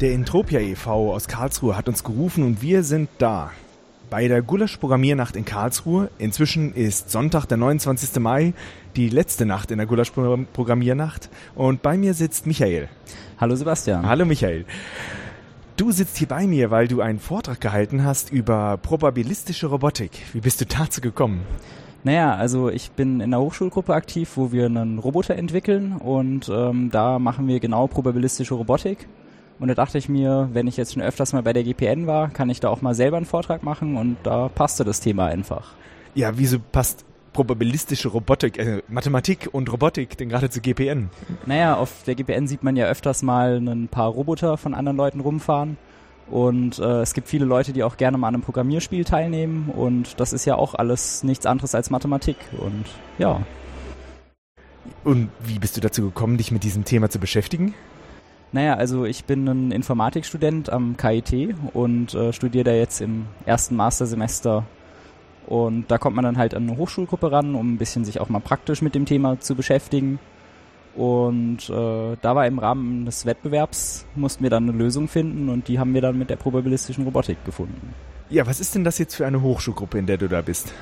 Der Entropia e.V. aus Karlsruhe hat uns gerufen und wir sind da. Bei der Gulasch-Programmiernacht in Karlsruhe. Inzwischen ist Sonntag, der 29. Mai, die letzte Nacht in der Gulasch-Programmiernacht. Und bei mir sitzt Michael. Hallo Sebastian. Hallo Michael. Du sitzt hier bei mir, weil du einen Vortrag gehalten hast über probabilistische Robotik. Wie bist du dazu gekommen? Naja, also ich bin in einer Hochschulgruppe aktiv, wo wir einen Roboter entwickeln und ähm, da machen wir genau probabilistische Robotik. Und da dachte ich mir, wenn ich jetzt schon öfters mal bei der GPN war, kann ich da auch mal selber einen Vortrag machen und da passte das Thema einfach. Ja, wieso passt probabilistische Robotik, äh, Mathematik und Robotik denn gerade zu GPN? Naja, auf der GPN sieht man ja öfters mal ein paar Roboter von anderen Leuten rumfahren. Und äh, es gibt viele Leute, die auch gerne mal an einem Programmierspiel teilnehmen. Und das ist ja auch alles nichts anderes als Mathematik. Und ja. Und wie bist du dazu gekommen, dich mit diesem Thema zu beschäftigen? Naja, also ich bin ein Informatikstudent am KIT und äh, studiere da jetzt im ersten Mastersemester. Und da kommt man dann halt an eine Hochschulgruppe ran, um ein bisschen sich auch mal praktisch mit dem Thema zu beschäftigen. Und äh, da war im Rahmen des Wettbewerbs, mussten wir dann eine Lösung finden und die haben wir dann mit der probabilistischen Robotik gefunden. Ja, was ist denn das jetzt für eine Hochschulgruppe, in der du da bist?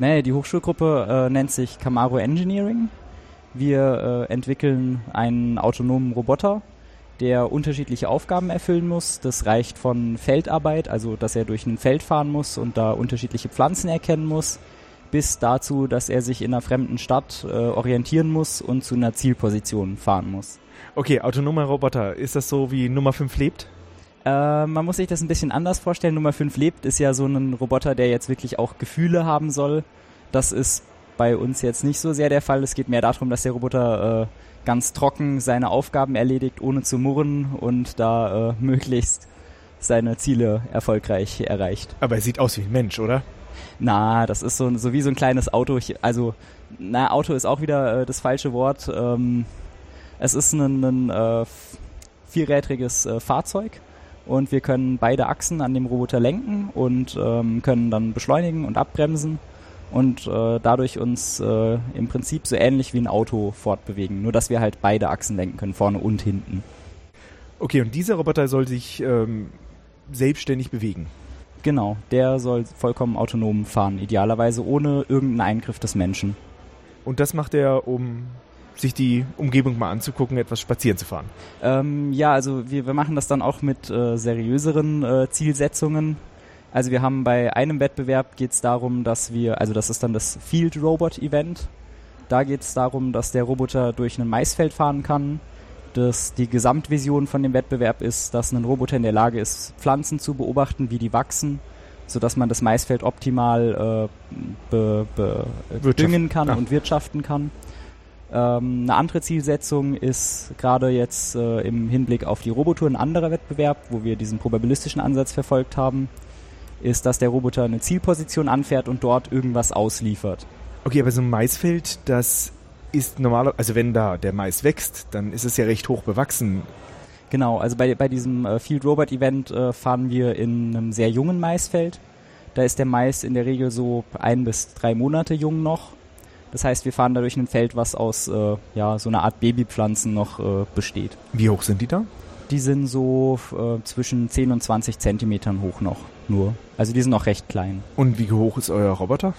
Naja, die Hochschulgruppe äh, nennt sich Camaro Engineering. Wir äh, entwickeln einen autonomen Roboter, der unterschiedliche Aufgaben erfüllen muss. Das reicht von Feldarbeit, also dass er durch ein Feld fahren muss und da unterschiedliche Pflanzen erkennen muss, bis dazu, dass er sich in einer fremden Stadt äh, orientieren muss und zu einer Zielposition fahren muss. Okay, autonomer Roboter, ist das so wie Nummer 5 lebt? Äh, man muss sich das ein bisschen anders vorstellen. Nummer 5 lebt ist ja so ein Roboter, der jetzt wirklich auch Gefühle haben soll. Das ist bei uns jetzt nicht so sehr der Fall. Es geht mehr darum, dass der Roboter äh, ganz trocken seine Aufgaben erledigt, ohne zu murren und da äh, möglichst seine Ziele erfolgreich erreicht. Aber er sieht aus wie ein Mensch, oder? Na, das ist so, so wie so ein kleines Auto. Also, na, Auto ist auch wieder äh, das falsche Wort. Ähm, es ist ein, ein äh, vierrädriges äh, Fahrzeug und wir können beide Achsen an dem Roboter lenken und ähm, können dann beschleunigen und abbremsen und äh, dadurch uns äh, im Prinzip so ähnlich wie ein Auto fortbewegen, nur dass wir halt beide Achsen lenken können, vorne und hinten. Okay, und dieser Roboter soll sich ähm, selbstständig bewegen. Genau, der soll vollkommen autonom fahren, idealerweise ohne irgendeinen Eingriff des Menschen. Und das macht er, um sich die Umgebung mal anzugucken, etwas spazieren zu fahren. Ähm, ja, also wir, wir machen das dann auch mit äh, seriöseren äh, Zielsetzungen. Also wir haben bei einem Wettbewerb geht es darum, dass wir, also das ist dann das Field Robot Event. Da geht es darum, dass der Roboter durch ein Maisfeld fahren kann. Das, die Gesamtvision von dem Wettbewerb ist, dass ein Roboter in der Lage ist, Pflanzen zu beobachten, wie die wachsen, sodass man das Maisfeld optimal äh, be, be, düngen kann ja. und wirtschaften kann. Ähm, eine andere Zielsetzung ist gerade jetzt äh, im Hinblick auf die Robotour ein anderer Wettbewerb, wo wir diesen probabilistischen Ansatz verfolgt haben ist, dass der Roboter eine Zielposition anfährt und dort irgendwas ausliefert. Okay, aber so ein Maisfeld, das ist normal, also wenn da der Mais wächst, dann ist es ja recht hoch bewachsen. Genau, also bei, bei diesem äh, Field Robot Event äh, fahren wir in einem sehr jungen Maisfeld. Da ist der Mais in der Regel so ein bis drei Monate jung noch. Das heißt, wir fahren da durch ein Feld, was aus äh, ja, so einer Art Babypflanzen noch äh, besteht. Wie hoch sind die da? Die sind so zwischen 10 und 20 Zentimetern hoch noch nur. Also die sind noch recht klein. Und wie hoch ist euer Roboter?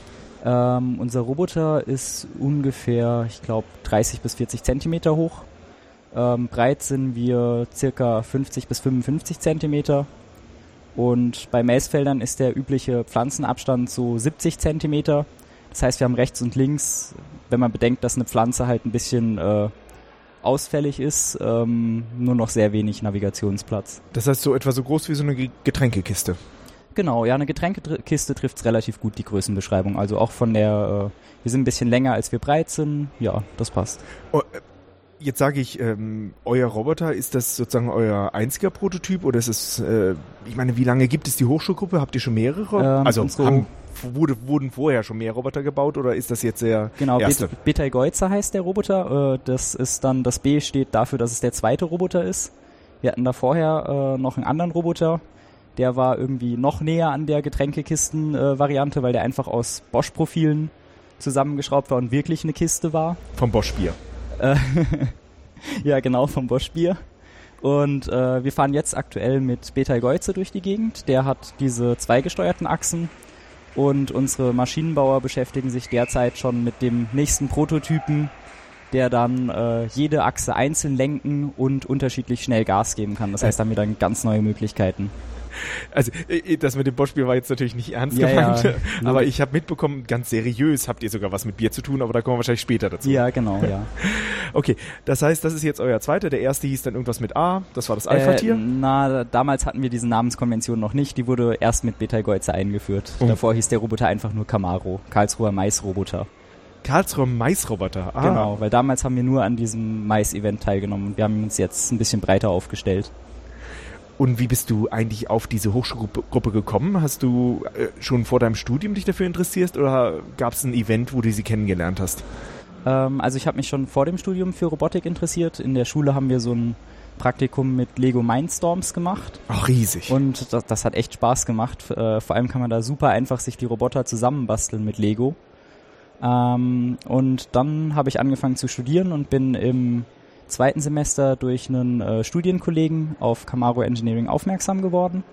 Ähm, unser Roboter ist ungefähr, ich glaube, 30 bis 40 Zentimeter hoch. Ähm, breit sind wir circa 50 bis 55 Zentimeter. Und bei Maisfeldern ist der übliche Pflanzenabstand so 70 Zentimeter. Das heißt, wir haben rechts und links, wenn man bedenkt, dass eine Pflanze halt ein bisschen äh, ausfällig ist, ähm, nur noch sehr wenig Navigationsplatz. Das heißt so etwa so groß wie so eine Getränkekiste. Genau, ja, eine Getränkekiste trifft relativ gut die Größenbeschreibung. Also auch von der, äh, wir sind ein bisschen länger als wir breit sind. Ja, das passt. Oh, äh, jetzt sage ich, ähm, euer Roboter, ist das sozusagen euer einziger Prototyp oder ist es, äh, ich meine, wie lange gibt es die Hochschulgruppe? Habt ihr schon mehrere? Ähm, also haben, wurde, wurden vorher schon mehr Roboter gebaut oder ist das jetzt der genau, erste? Genau, Betelgeuse heißt der Roboter. Äh, das ist dann, das B steht dafür, dass es der zweite Roboter ist. Wir hatten da vorher äh, noch einen anderen Roboter, der war irgendwie noch näher an der Getränkekisten-Variante, weil der einfach aus Bosch-Profilen zusammengeschraubt war und wirklich eine Kiste war. Vom Bosch-Bier. Äh, ja, genau, vom Bosch-Bier. Und äh, wir fahren jetzt aktuell mit Betal Geuze durch die Gegend. Der hat diese zweigesteuerten Achsen. Und unsere Maschinenbauer beschäftigen sich derzeit schon mit dem nächsten Prototypen, der dann äh, jede Achse einzeln lenken und unterschiedlich schnell Gas geben kann. Das heißt, da haben wir dann ganz neue Möglichkeiten. Also äh, das mit dem Bossspiel war jetzt natürlich nicht ernst Ja, gemeint, ja. aber ich habe mitbekommen, ganz seriös habt ihr sogar was mit Bier zu tun, aber da kommen wir wahrscheinlich später dazu. Ja, genau, ja. Okay, das heißt, das ist jetzt euer zweiter. Der erste hieß dann irgendwas mit A, das war das Alpha-Tier. Äh, na, damals hatten wir diese Namenskonvention noch nicht. Die wurde erst mit Betal Geuze eingeführt. Oh. Davor hieß der Roboter einfach nur Camaro, Karlsruher Maisroboter. Karlsruher Maisroboter. Ah, Genau, weil damals haben wir nur an diesem Mais-Event teilgenommen und wir haben uns jetzt ein bisschen breiter aufgestellt. Und wie bist du eigentlich auf diese Hochschulgruppe Gruppe gekommen? Hast du äh, schon vor deinem Studium dich dafür interessiert oder gab es ein Event, wo du sie kennengelernt hast? Ähm, also ich habe mich schon vor dem Studium für Robotik interessiert. In der Schule haben wir so ein Praktikum mit Lego Mindstorms gemacht Ach, riesig. und das, das hat echt Spaß gemacht. Äh, vor allem kann man da super einfach sich die Roboter zusammenbasteln mit Lego. Ähm, und dann habe ich angefangen zu studieren und bin im zweiten Semester durch einen äh, Studienkollegen auf Camaro Engineering aufmerksam geworden.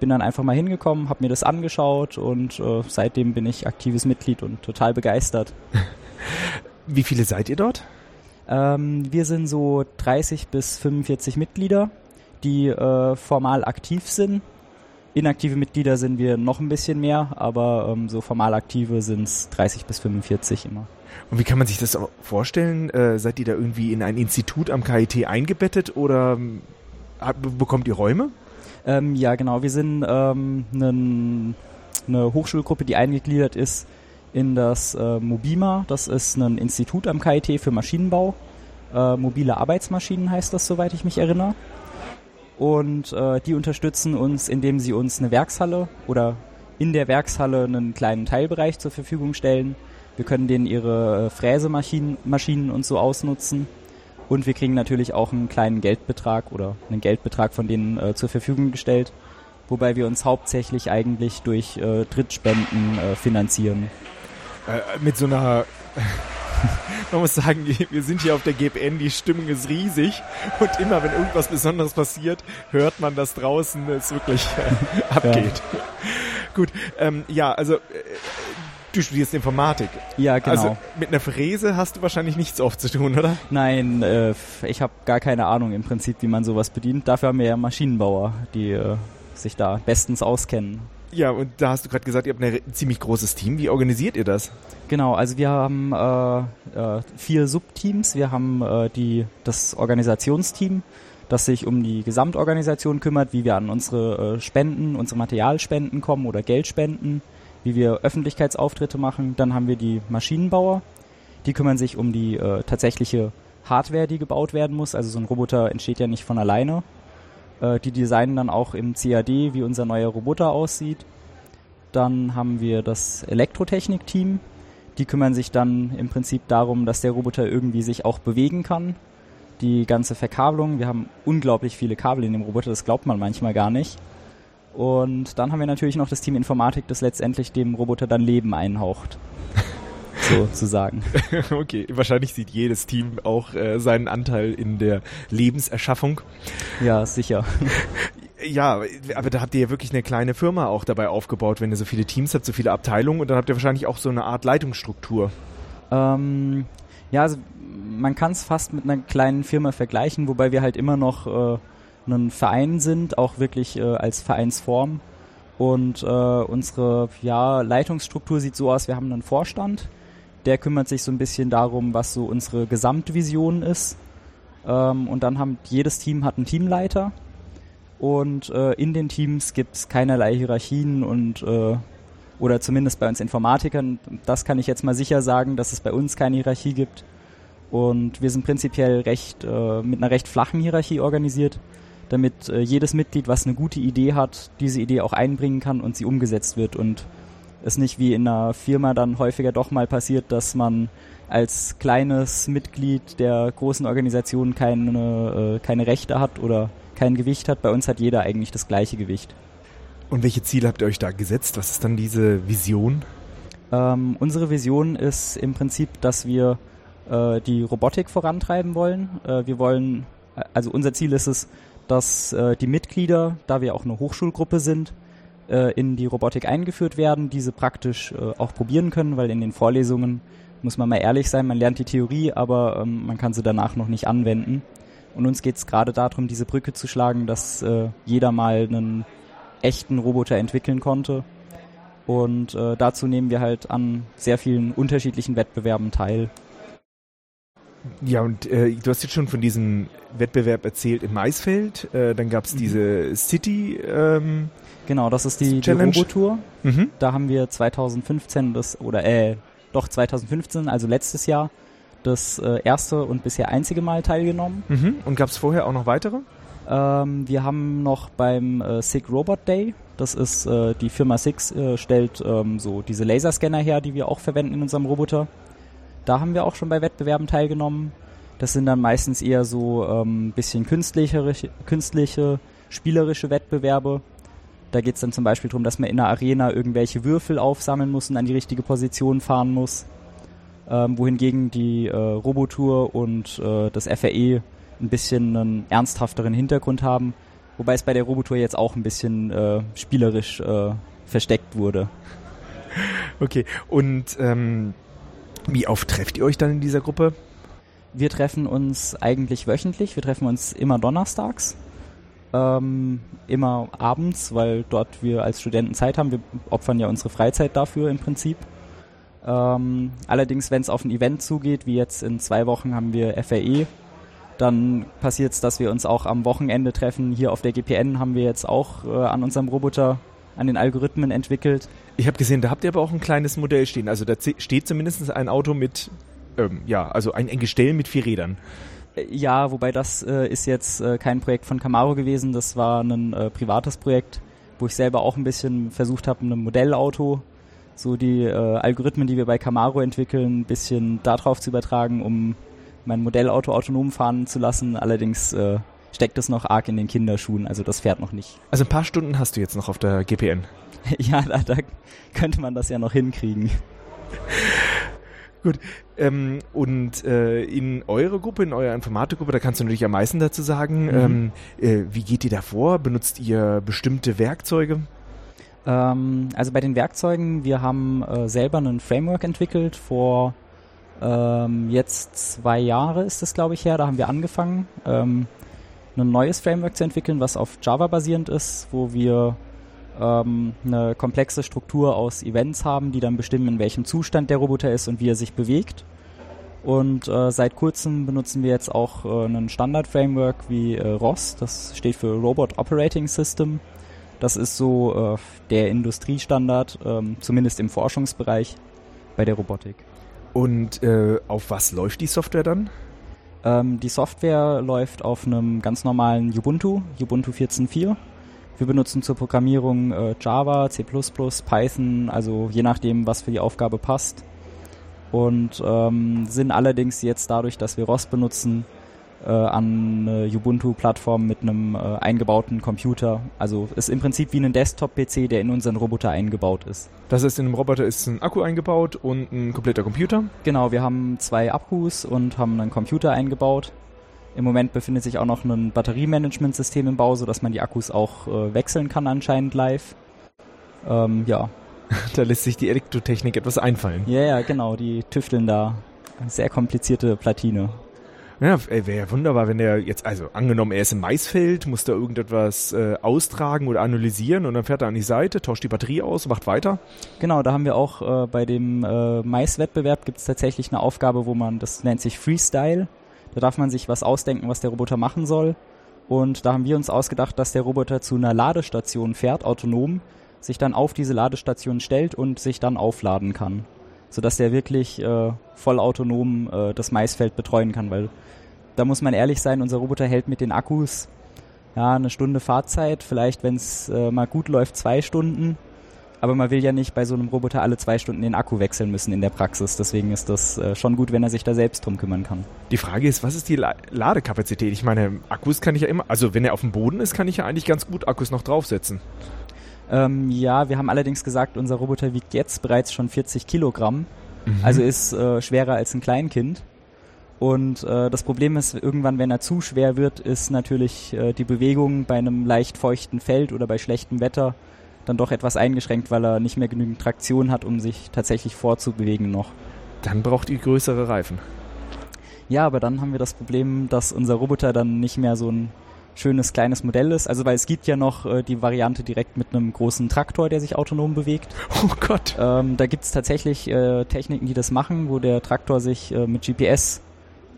Bin dann einfach mal hingekommen, habe mir das angeschaut und äh, seitdem bin ich aktives Mitglied und total begeistert. wie viele seid ihr dort? Ähm, wir sind so 30 bis 45 Mitglieder, die äh, formal aktiv sind. Inaktive Mitglieder sind wir noch ein bisschen mehr, aber ähm, so formal aktive sind es 30 bis 45 immer. Und wie kann man sich das vorstellen? Äh, seid ihr da irgendwie in ein Institut am KIT eingebettet oder hab- bekommt ihr Räume? Ähm, ja, genau. Wir sind ähm, nen- eine Hochschulgruppe, die eingegliedert ist in das äh, Mobima. Das ist ein Institut am KIT für Maschinenbau. Äh, mobile Arbeitsmaschinen heißt das, soweit ich mich erinnere. Und äh, die unterstützen uns, indem sie uns eine Werkshalle oder in der Werkshalle einen kleinen Teilbereich zur Verfügung stellen. Wir können denen ihre äh, Fräsemaschinen Maschinen und so ausnutzen. Und wir kriegen natürlich auch einen kleinen Geldbetrag oder einen Geldbetrag von denen äh, zur Verfügung gestellt, wobei wir uns hauptsächlich eigentlich durch äh, Drittspenden äh, finanzieren. Äh, mit so einer. Man muss sagen, wir sind hier auf der GPN, die Stimmung ist riesig und immer wenn irgendwas Besonderes passiert, hört man, dass draußen es wirklich äh, abgeht. Gut, ähm, ja, also äh, du studierst Informatik. Ja, genau. Also mit einer Fräse hast du wahrscheinlich nichts oft zu tun, oder? Nein, äh, ich habe gar keine Ahnung im Prinzip, wie man sowas bedient. Dafür haben wir ja Maschinenbauer, die äh, sich da bestens auskennen. Ja, und da hast du gerade gesagt, ihr habt ein ziemlich großes Team. Wie organisiert ihr das? Genau, also wir haben äh, äh, vier Subteams. Wir haben äh, die, das Organisationsteam, das sich um die Gesamtorganisation kümmert, wie wir an unsere äh, Spenden, unsere Materialspenden kommen oder Geldspenden, wie wir Öffentlichkeitsauftritte machen. Dann haben wir die Maschinenbauer, die kümmern sich um die äh, tatsächliche Hardware, die gebaut werden muss. Also so ein Roboter entsteht ja nicht von alleine. Äh, die designen dann auch im CAD, wie unser neuer Roboter aussieht. Dann haben wir das Elektrotechnik-Team. Die kümmern sich dann im Prinzip darum, dass der Roboter irgendwie sich auch bewegen kann. Die ganze Verkabelung. Wir haben unglaublich viele Kabel in dem Roboter, das glaubt man manchmal gar nicht. Und dann haben wir natürlich noch das Team Informatik, das letztendlich dem Roboter dann Leben einhaucht. Sozusagen. okay, wahrscheinlich sieht jedes Team auch äh, seinen Anteil in der Lebenserschaffung. Ja, sicher. Ja, aber da habt ihr ja wirklich eine kleine Firma auch dabei aufgebaut, wenn ihr so viele Teams habt, so viele Abteilungen und dann habt ihr wahrscheinlich auch so eine Art Leitungsstruktur. Ähm, ja, also man kann es fast mit einer kleinen Firma vergleichen, wobei wir halt immer noch äh, ein Verein sind, auch wirklich äh, als Vereinsform. Und äh, unsere ja, Leitungsstruktur sieht so aus, wir haben einen Vorstand, der kümmert sich so ein bisschen darum, was so unsere Gesamtvision ist. Ähm, und dann haben jedes Team hat einen Teamleiter. Und äh, in den Teams gibt es keinerlei Hierarchien und äh, oder zumindest bei uns Informatikern, das kann ich jetzt mal sicher sagen, dass es bei uns keine Hierarchie gibt. Und wir sind prinzipiell recht äh, mit einer recht flachen Hierarchie organisiert, damit äh, jedes Mitglied, was eine gute Idee hat, diese Idee auch einbringen kann und sie umgesetzt wird und es nicht wie in einer Firma dann häufiger doch mal passiert, dass man als kleines Mitglied der großen Organisation keine, äh, keine Rechte hat oder kein Gewicht hat. Bei uns hat jeder eigentlich das gleiche Gewicht. Und welche Ziele habt ihr euch da gesetzt? Was ist dann diese Vision? Ähm, unsere Vision ist im Prinzip, dass wir äh, die Robotik vorantreiben wollen. Äh, wir wollen also unser Ziel ist es, dass äh, die Mitglieder, da wir auch eine Hochschulgruppe sind, äh, in die Robotik eingeführt werden, diese praktisch äh, auch probieren können, weil in den Vorlesungen muss man mal ehrlich sein, man lernt die Theorie, aber ähm, man kann sie danach noch nicht anwenden. Und uns geht es gerade darum, diese Brücke zu schlagen, dass äh, jeder mal einen echten Roboter entwickeln konnte. Und äh, dazu nehmen wir halt an sehr vielen unterschiedlichen Wettbewerben teil. Ja, und äh, du hast jetzt schon von diesem Wettbewerb erzählt im Maisfeld. Äh, dann gab es mhm. diese City. Ähm, genau, das ist die, die Robotour. Mhm. Da haben wir 2015 das, oder äh, doch 2015, also letztes Jahr, das äh, erste und bisher einzige Mal teilgenommen. Mhm. Und gab es vorher auch noch weitere? Ähm, wir haben noch beim äh, SIG Robot Day, das ist äh, die Firma SIG, äh, stellt ähm, so diese Laserscanner her, die wir auch verwenden in unserem Roboter. Da haben wir auch schon bei Wettbewerben teilgenommen. Das sind dann meistens eher so ein ähm, bisschen künstliche, künstliche, spielerische Wettbewerbe. Da geht es dann zum Beispiel darum, dass man in einer Arena irgendwelche Würfel aufsammeln muss und an die richtige Position fahren muss. Ähm, wohingegen die äh, Robotour und äh, das FRE ein bisschen einen ernsthafteren Hintergrund haben. Wobei es bei der Robotour jetzt auch ein bisschen äh, spielerisch äh, versteckt wurde. Okay, und ähm, wie oft trefft ihr euch dann in dieser Gruppe? Wir treffen uns eigentlich wöchentlich. Wir treffen uns immer donnerstags. Ähm, immer abends, weil dort wir als Studenten Zeit haben. Wir opfern ja unsere Freizeit dafür im Prinzip. Ähm, allerdings, wenn es auf ein Event zugeht, wie jetzt in zwei Wochen haben wir FRE, dann passiert es, dass wir uns auch am Wochenende treffen. Hier auf der GPN haben wir jetzt auch äh, an unserem Roboter an den Algorithmen entwickelt. Ich habe gesehen, da habt ihr aber auch ein kleines Modell stehen. Also da steht zumindest ein Auto mit, ähm, ja, also ein, ein Gestell mit vier Rädern. Ja, wobei das äh, ist jetzt äh, kein Projekt von Camaro gewesen, das war ein äh, privates Projekt, wo ich selber auch ein bisschen versucht habe, ein Modellauto, so die äh, Algorithmen, die wir bei Camaro entwickeln, ein bisschen darauf zu übertragen, um mein Modellauto autonom fahren zu lassen. Allerdings äh, steckt es noch arg in den Kinderschuhen, also das fährt noch nicht. Also ein paar Stunden hast du jetzt noch auf der GPN. ja, da, da könnte man das ja noch hinkriegen. Gut. Ähm, und äh, in eurer Gruppe, in eurer Informatikgruppe, da kannst du natürlich am meisten dazu sagen. Mhm. Ähm, äh, wie geht ihr da vor? Benutzt ihr bestimmte Werkzeuge? Ähm, also bei den Werkzeugen, wir haben äh, selber ein Framework entwickelt vor ähm, jetzt zwei Jahre ist es, glaube ich, her. Da haben wir angefangen, ähm, ein neues Framework zu entwickeln, was auf Java basierend ist, wo wir ähm, eine komplexe Struktur aus Events haben, die dann bestimmen, in welchem Zustand der Roboter ist und wie er sich bewegt. Und äh, seit kurzem benutzen wir jetzt auch äh, ein Standard-Framework wie äh, ROS, das steht für Robot Operating System. Das ist so äh, der Industriestandard, ähm, zumindest im Forschungsbereich bei der Robotik. Und äh, auf was läuft die Software dann? Ähm, die Software läuft auf einem ganz normalen Ubuntu, Ubuntu 14.4. Wir benutzen zur Programmierung äh, Java, C++, Python, also je nachdem, was für die Aufgabe passt. Und ähm, sind allerdings jetzt dadurch, dass wir ROS benutzen, äh, an eine Ubuntu-Plattform mit einem äh, eingebauten Computer. Also ist im Prinzip wie ein Desktop-PC, der in unseren Roboter eingebaut ist. Das heißt, in einem Roboter ist ein Akku eingebaut und ein kompletter Computer? Genau, wir haben zwei Akkus und haben einen Computer eingebaut. Im Moment befindet sich auch noch ein Batteriemanagementsystem im Bau, sodass man die Akkus auch äh, wechseln kann anscheinend live. Ähm, ja. da lässt sich die Elektrotechnik etwas einfallen. Ja, ja, genau. Die tüfteln da. Sehr komplizierte Platine. Ja, wäre ja wunderbar, wenn er jetzt, also angenommen, er ist im Maisfeld, muss da irgendetwas äh, austragen oder analysieren und dann fährt er an die Seite, tauscht die Batterie aus, macht weiter. Genau, da haben wir auch äh, bei dem äh, Maiswettbewerb gibt es tatsächlich eine Aufgabe, wo man, das nennt sich Freestyle. Da darf man sich was ausdenken, was der Roboter machen soll. Und da haben wir uns ausgedacht, dass der Roboter zu einer Ladestation fährt, autonom, sich dann auf diese Ladestation stellt und sich dann aufladen kann. Sodass der wirklich äh, voll autonom äh, das Maisfeld betreuen kann, weil da muss man ehrlich sein, unser Roboter hält mit den Akkus ja eine Stunde Fahrzeit, vielleicht wenn es äh, mal gut läuft zwei Stunden. Aber man will ja nicht bei so einem Roboter alle zwei Stunden den Akku wechseln müssen in der Praxis. Deswegen ist das äh, schon gut, wenn er sich da selbst drum kümmern kann. Die Frage ist, was ist die La Ladekapazität? Ich meine, Akkus kann ich ja immer, also wenn er auf dem Boden ist, kann ich ja eigentlich ganz gut Akkus noch draufsetzen. Ähm, ja, wir haben allerdings gesagt, unser Roboter wiegt jetzt bereits schon 40 Kilogramm. Mhm. Also ist äh, schwerer als ein Kleinkind. Und äh, das Problem ist, irgendwann, wenn er zu schwer wird, ist natürlich äh, die Bewegung bei einem leicht feuchten Feld oder bei schlechtem Wetter dann doch etwas eingeschränkt, weil er nicht mehr genügend Traktion hat, um sich tatsächlich vorzubewegen noch. Dann braucht ihr größere Reifen. Ja, aber dann haben wir das Problem, dass unser Roboter dann nicht mehr so ein schönes kleines Modell ist. Also weil es gibt ja noch äh, die Variante direkt mit einem großen Traktor, der sich autonom bewegt. Oh Gott. Ähm, da gibt es tatsächlich äh, Techniken, die das machen, wo der Traktor sich äh, mit GPS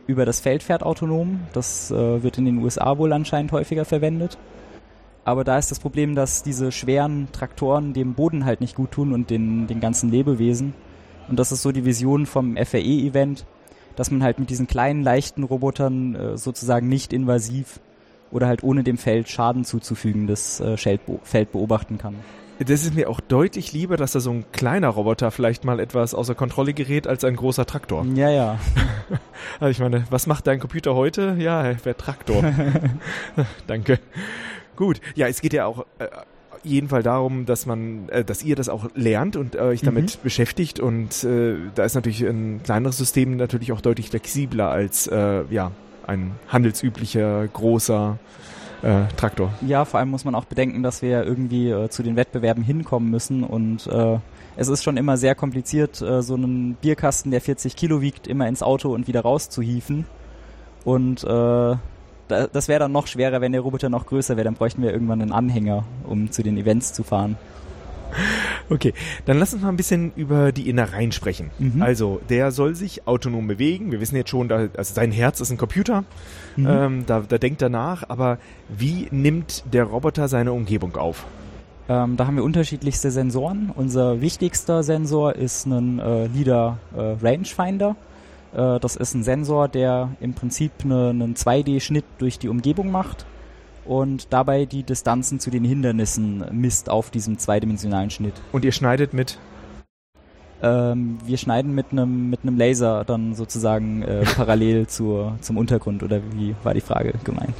über das Feld fährt autonom. Das äh, wird in den USA wohl anscheinend häufiger verwendet. Aber da ist das Problem, dass diese schweren Traktoren dem Boden halt nicht gut tun und den, den ganzen Lebewesen. Und das ist so die Vision vom FAE-Event, dass man halt mit diesen kleinen, leichten Robotern äh, sozusagen nicht invasiv oder halt ohne dem Feld Schaden zuzufügen das äh, Feld beobachten kann. Das ist mir auch deutlich lieber, dass da so ein kleiner Roboter vielleicht mal etwas außer Kontrolle gerät als ein großer Traktor. Ja, ja. also ich meine, was macht dein Computer heute? Ja, der Traktor. Danke. Gut, ja, es geht ja auch äh, jeden Fall darum, dass man, äh, dass ihr das auch lernt und euch äh, damit mhm. beschäftigt und äh, da ist natürlich ein kleineres System natürlich auch deutlich flexibler als äh, ja ein handelsüblicher großer äh, Traktor. Ja, vor allem muss man auch bedenken, dass wir ja irgendwie äh, zu den Wettbewerben hinkommen müssen und äh, es ist schon immer sehr kompliziert, äh, so einen Bierkasten, der 40 Kilo wiegt, immer ins Auto und wieder rauszuhieven. Und äh, das wäre dann noch schwerer, wenn der Roboter noch größer wäre. Dann bräuchten wir irgendwann einen Anhänger, um zu den Events zu fahren. Okay, dann lass uns mal ein bisschen über die Innereien sprechen. Mhm. Also, der soll sich autonom bewegen. Wir wissen jetzt schon, da, also sein Herz ist ein Computer. Mhm. Ähm, da, da denkt er nach. Aber wie nimmt der Roboter seine Umgebung auf? Ähm, da haben wir unterschiedlichste Sensoren. Unser wichtigster Sensor ist ein äh, LIDAR äh, Rangefinder. Äh, das ist ein Sensor, der im Prinzip eine, einen 2D-Schnitt durch die Umgebung macht und dabei die Distanzen zu den Hindernissen misst auf diesem zweidimensionalen Schnitt. Und ihr schneidet mit? Ähm, wir schneiden mit einem mit einem Laser dann sozusagen äh, parallel zur, zum Untergrund oder wie war die Frage gemeint?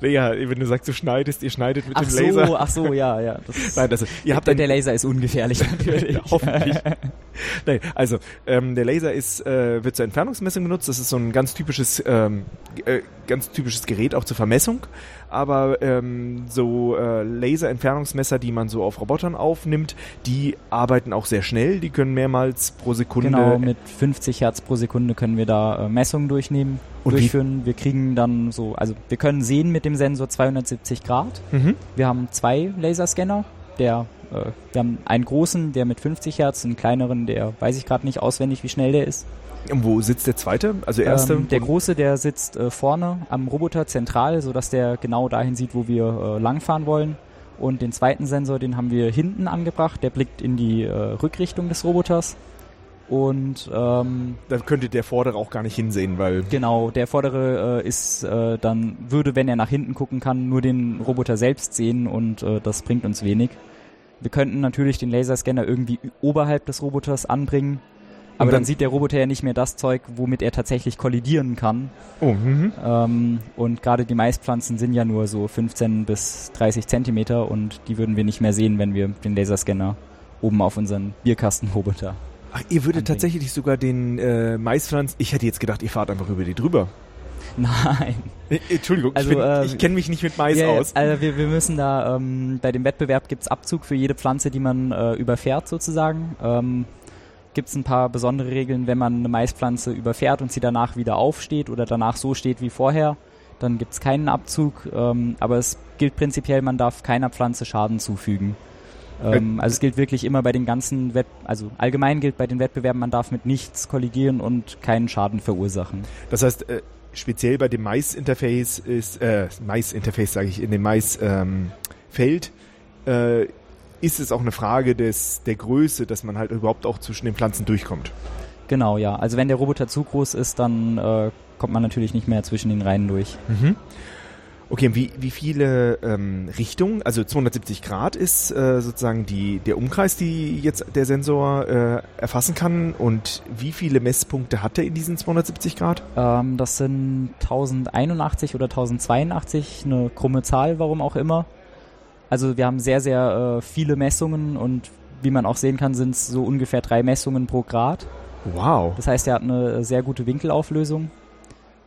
Ja, wenn du sagst, du schneidest, ihr schneidet mit ach dem so, Laser. Ach so, ja, ja. Nein, das, ihr habt der, der Laser ist ungefährlich natürlich. Hoffentlich. Nein, also ähm, der Laser ist äh, wird zur Entfernungsmessung genutzt. Das ist so ein ganz typisches ähm, äh, ganz typisches Gerät auch zur Vermessung aber ähm, so äh, Laserentfernungsmesser, die man so auf Robotern aufnimmt, die arbeiten auch sehr schnell, die können mehrmals pro Sekunde. Genau, mit 50 Hertz pro Sekunde können wir da äh, Messungen durchnehmen, und durchführen. Wir kriegen dann so, also wir können sehen mit dem Sensor 270 Grad. Mhm. Wir haben zwei Laserscanner, der äh, wir haben einen großen, der mit 50 Hertz, einen kleineren, der weiß ich gerade nicht auswendig, wie schnell der ist. Wo sitzt der zweite? Also erste? Ähm, der große, der sitzt äh, vorne am Roboter zentral, sodass der genau dahin sieht, wo wir äh, langfahren wollen. Und den zweiten Sensor, den haben wir hinten angebracht. Der blickt in die äh, Rückrichtung des Roboters. Und ähm, dann könnte der vordere auch gar nicht hinsehen, weil genau der vordere äh, ist äh, dann würde, wenn er nach hinten gucken kann, nur den Roboter selbst sehen und äh, das bringt uns wenig. Wir könnten natürlich den Laserscanner irgendwie oberhalb des Roboters anbringen, aber dann, dann, sieht der Roboter ja nicht mehr das Zeug, womit er tatsächlich kollidieren kann. Oh, mhm. ähm, und gerade die Maispflanzen sind ja nur so 15 bis 30 Zentimeter und die würden wir nicht mehr sehen, wenn wir den Laserscanner oben auf unseren Bierkastenroboter. Ach, ihr würdet anbringen. tatsächlich sogar den äh, Maispflanzen. Ich hätte jetzt gedacht, ihr fahrt einfach über die drüber. Nein. Äh, Entschuldigung, also, ich, äh, ich kenne mich nicht mit Mais ja, aus. Also wir, wir müssen da, ähm, bei dem Wettbewerb gibt's Abzug für jede Pflanze, die man äh, überfährt sozusagen. Ähm, gibt es ein paar besondere Regeln, wenn man eine Maispflanze überfährt und sie danach wieder aufsteht oder danach so steht wie vorher, dann gibt es keinen Abzug. Ähm, aber es gilt prinzipiell, man darf keiner Pflanze Schaden zufügen. Ähm, also es gilt wirklich immer bei den ganzen, Wett also allgemein gilt bei den Wettbewerben, man darf mit nichts kollidieren und keinen Schaden verursachen. Das heißt, äh, speziell bei dem Mais-Interface ist, äh, Mais-Interface sage ich, in dem Mais-Feld, ähm, äh, ist es auch eine Frage des, der Größe, dass man halt überhaupt auch zwischen den Pflanzen durchkommt. Genau, ja. Also wenn der Roboter zu groß ist, dann äh, kommt man natürlich nicht mehr zwischen den Reihen durch. Mhm. Okay, wie, wie viele ähm, Richtungen, also 270 Grad ist äh, sozusagen die, der Umkreis, die jetzt der Sensor äh, erfassen kann und wie viele Messpunkte hat er in diesen 270 Grad? Ähm, das sind 1081 oder 1082, eine krumme Zahl, warum auch immer. Also wir haben sehr, sehr äh, viele Messungen und wie man auch sehen kann, sind es so ungefähr drei Messungen pro Grad. Wow. Das heißt, er hat eine sehr gute Winkelauflösung.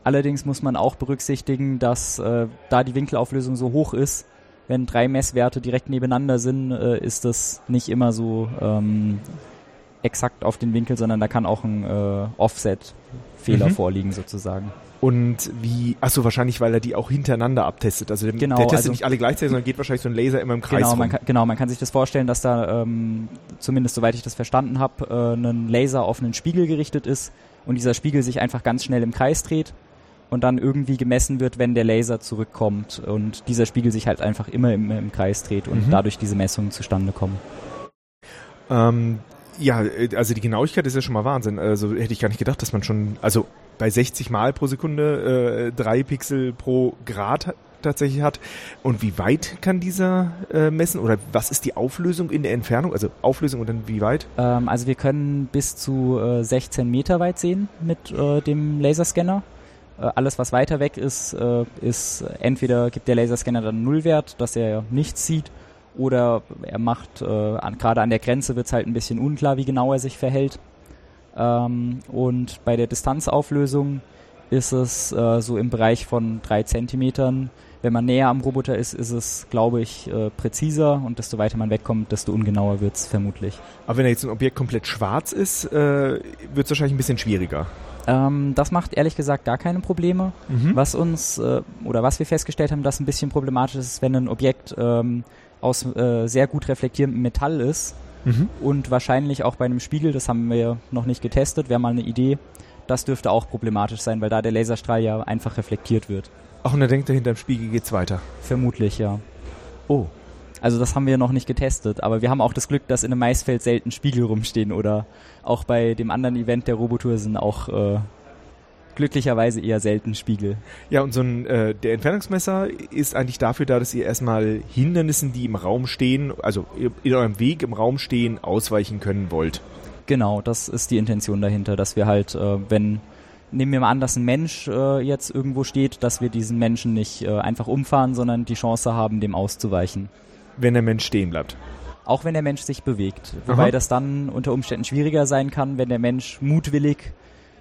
Allerdings muss man auch berücksichtigen, dass äh, da die Winkelauflösung so hoch ist, wenn drei Messwerte direkt nebeneinander sind, äh, ist das nicht immer so ähm, exakt auf den Winkel, sondern da kann auch ein äh, Offset-Fehler Mhm. vorliegen sozusagen. Und wie, achso, wahrscheinlich, weil er die auch hintereinander abtestet. Also der, Genau, der testet also- nicht alle gleichzeitig, sondern geht wahrscheinlich so ein Laser immer im Kreis Genau rum. man, kann, genau, man kann sich das vorstellen, dass da, ähm, zumindest soweit ich das verstanden habe, äh, ein Laser auf einen Spiegel gerichtet ist und dieser Spiegel sich einfach ganz schnell im Kreis dreht und dann irgendwie gemessen wird, wenn der Laser zurückkommt und dieser Spiegel sich halt einfach immer im, im Kreis dreht und Mhm. dadurch diese Messungen zustande kommen. Ähm, ja, äh, also die Genauigkeit ist ja schon mal Wahnsinn. Also hätte ich gar nicht gedacht, dass man schon, also bei 60 Mal pro Sekunde äh, drei Pixel pro Grad tatsächlich hat. Und wie weit kann dieser äh, messen? Oder was ist die Auflösung in der Entfernung? Also Auflösung und dann wie weit? Ähm, also wir können bis zu äh, 16 Meter weit sehen mit äh, dem Laserscanner. Äh, alles, was weiter weg ist, äh, ist entweder gibt der Laserscanner dann Nullwert, dass er nichts sieht, oder er macht, äh, an, gerade an der Grenze wird es halt ein bisschen unklar, wie genau er sich verhält. Ähm, und bei der Distanzauflösung ist es äh, so im Bereich von drei Zentimetern. Wenn man näher am Roboter ist, ist es, glaube ich, äh, präziser und desto weiter man wegkommt, desto ungenauer wird es vermutlich. Aber wenn jetzt ein Objekt komplett schwarz ist, äh, wird es wahrscheinlich ein bisschen schwieriger. Ähm, das macht ehrlich gesagt gar keine Probleme. Mhm. Was uns äh, oder was wir festgestellt haben, dass ein bisschen problematisch ist, wenn ein Objekt ähm, aus äh, sehr gut reflektierendem Metall ist Mhm. und wahrscheinlich auch bei einem Spiegel, das haben wir noch nicht getestet, wäre mal eine Idee. Das dürfte auch problematisch sein, weil da der Laserstrahl ja einfach reflektiert wird. Ach, und dann denkt er, hinterm Spiegel geht's weiter. Vermutlich, ja. Oh. Also das haben wir noch nicht getestet, aber wir haben auch das Glück, dass in einem Maisfeld selten Spiegel rumstehen oder auch bei dem anderen Event der Robotour sind auch äh, glücklicherweise eher selten Spiegel. Ja, und so ein, äh, der Entfernungsmesser ist eigentlich dafür da, dass ihr erstmal Hindernissen, die im Raum stehen, also in eurem Weg im Raum stehen, ausweichen können wollt. Genau, das ist die Intention dahinter, dass wir halt, äh, wenn, nehmen wir mal an, dass ein Mensch äh, jetzt irgendwo steht, dass wir diesen Menschen nicht äh, einfach umfahren, sondern die Chance haben, dem auszuweichen. Wenn der Mensch stehen bleibt. Auch wenn der Mensch sich bewegt. Wobei Aha. das dann unter Umständen schwieriger sein kann, wenn der Mensch mutwillig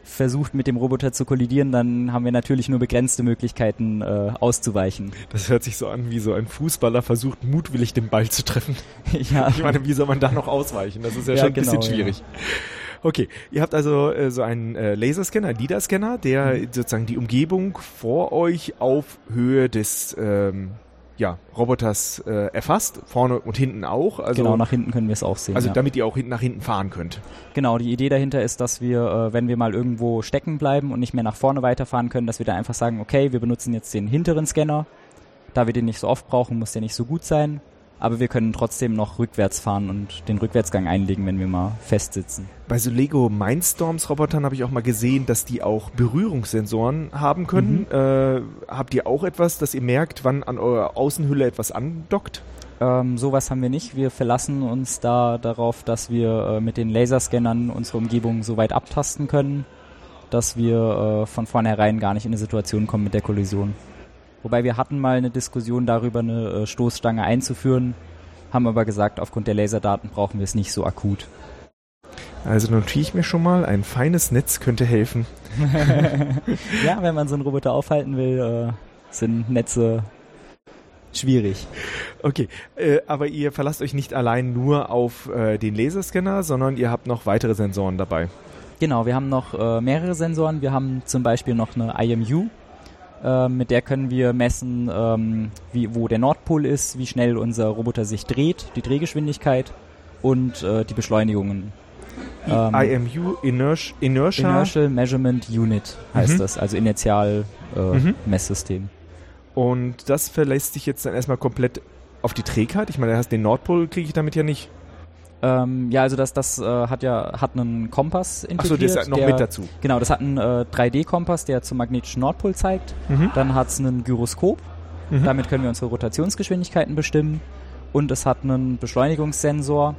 versucht, mit dem Roboter zu kollidieren, dann haben wir natürlich nur begrenzte Möglichkeiten äh, auszuweichen. Das hört sich so an, wie so ein Fußballer versucht, mutwillig den Ball zu treffen. ja, Ich meine, wie soll man da noch ausweichen? Das ist ja, Ja, schon ein genau, bisschen schwierig. Okay, ihr habt also äh, so einen äh, Laserscanner, einen LIDAR-Scanner, der Mhm. sozusagen die Umgebung vor euch auf Höhe des ähm, ja, Roboters äh, erfasst, vorne und hinten auch. Also, genau, nach hinten können wir es auch sehen. also ja. damit ihr auch hinten nach hinten fahren könnt. Genau, die Idee dahinter ist, dass wir, äh, wenn wir mal irgendwo stecken bleiben und nicht mehr nach vorne weiterfahren können, dass wir da einfach sagen, okay, wir benutzen jetzt den hinteren Scanner. Da wir den nicht so oft brauchen, muss der nicht so gut sein. Aber wir können trotzdem noch rückwärts fahren und den Rückwärtsgang einlegen, wenn wir mal festsitzen. Bei so Lego Mindstorms Robotern habe ich auch mal gesehen, dass die auch Berührungssensoren haben können. Mhm. Äh, habt ihr auch etwas, dass ihr merkt, wann an eurer Außenhülle etwas andockt? Ähm, sowas haben wir nicht. Wir verlassen uns da darauf, dass wir äh, mit den Laserscannern unsere Umgebung so weit abtasten können, dass wir äh, von vornherein gar nicht in eine Situation kommen mit der Kollision. Wobei wir hatten mal eine Diskussion darüber, eine äh, Stoßstange einzuführen, haben aber gesagt, aufgrund der Laserdaten brauchen wir es nicht so akut. Also notiere ich mir schon mal, ein feines Netz könnte helfen. ja, wenn man so einen Roboter aufhalten will, äh, sind Netze schwierig. Okay, äh, aber ihr verlasst euch nicht allein nur auf äh, den Laserscanner, sondern ihr habt noch weitere Sensoren dabei. Genau, wir haben noch äh, mehrere Sensoren. Wir haben zum Beispiel noch eine IMU. Äh, mit der können wir messen, ähm, wie, wo der Nordpol ist, wie schnell unser Roboter sich dreht, die Drehgeschwindigkeit und äh, die Beschleunigungen. Ähm, IMU, Inertia, Inertia. Inertial Measurement Unit heißt Mhm. das, also Inertial äh, Mhm. Messsystem. Und das verlässt sich jetzt dann erstmal komplett auf die Trägheit. Ich meine, den Nordpol kriege ich damit ja nicht. Ähm, ja, also das, das äh, hat ja hat einen Kompass integriert. Achso, das ist noch der, mit dazu. Genau, das hat einen äh, 3D-Kompass, der zum magnetischen Nordpol zeigt. Mhm. Dann hat es einen Gyroskop, Mhm. damit können wir unsere Rotationsgeschwindigkeiten bestimmen. Und es hat einen Beschleunigungssensor,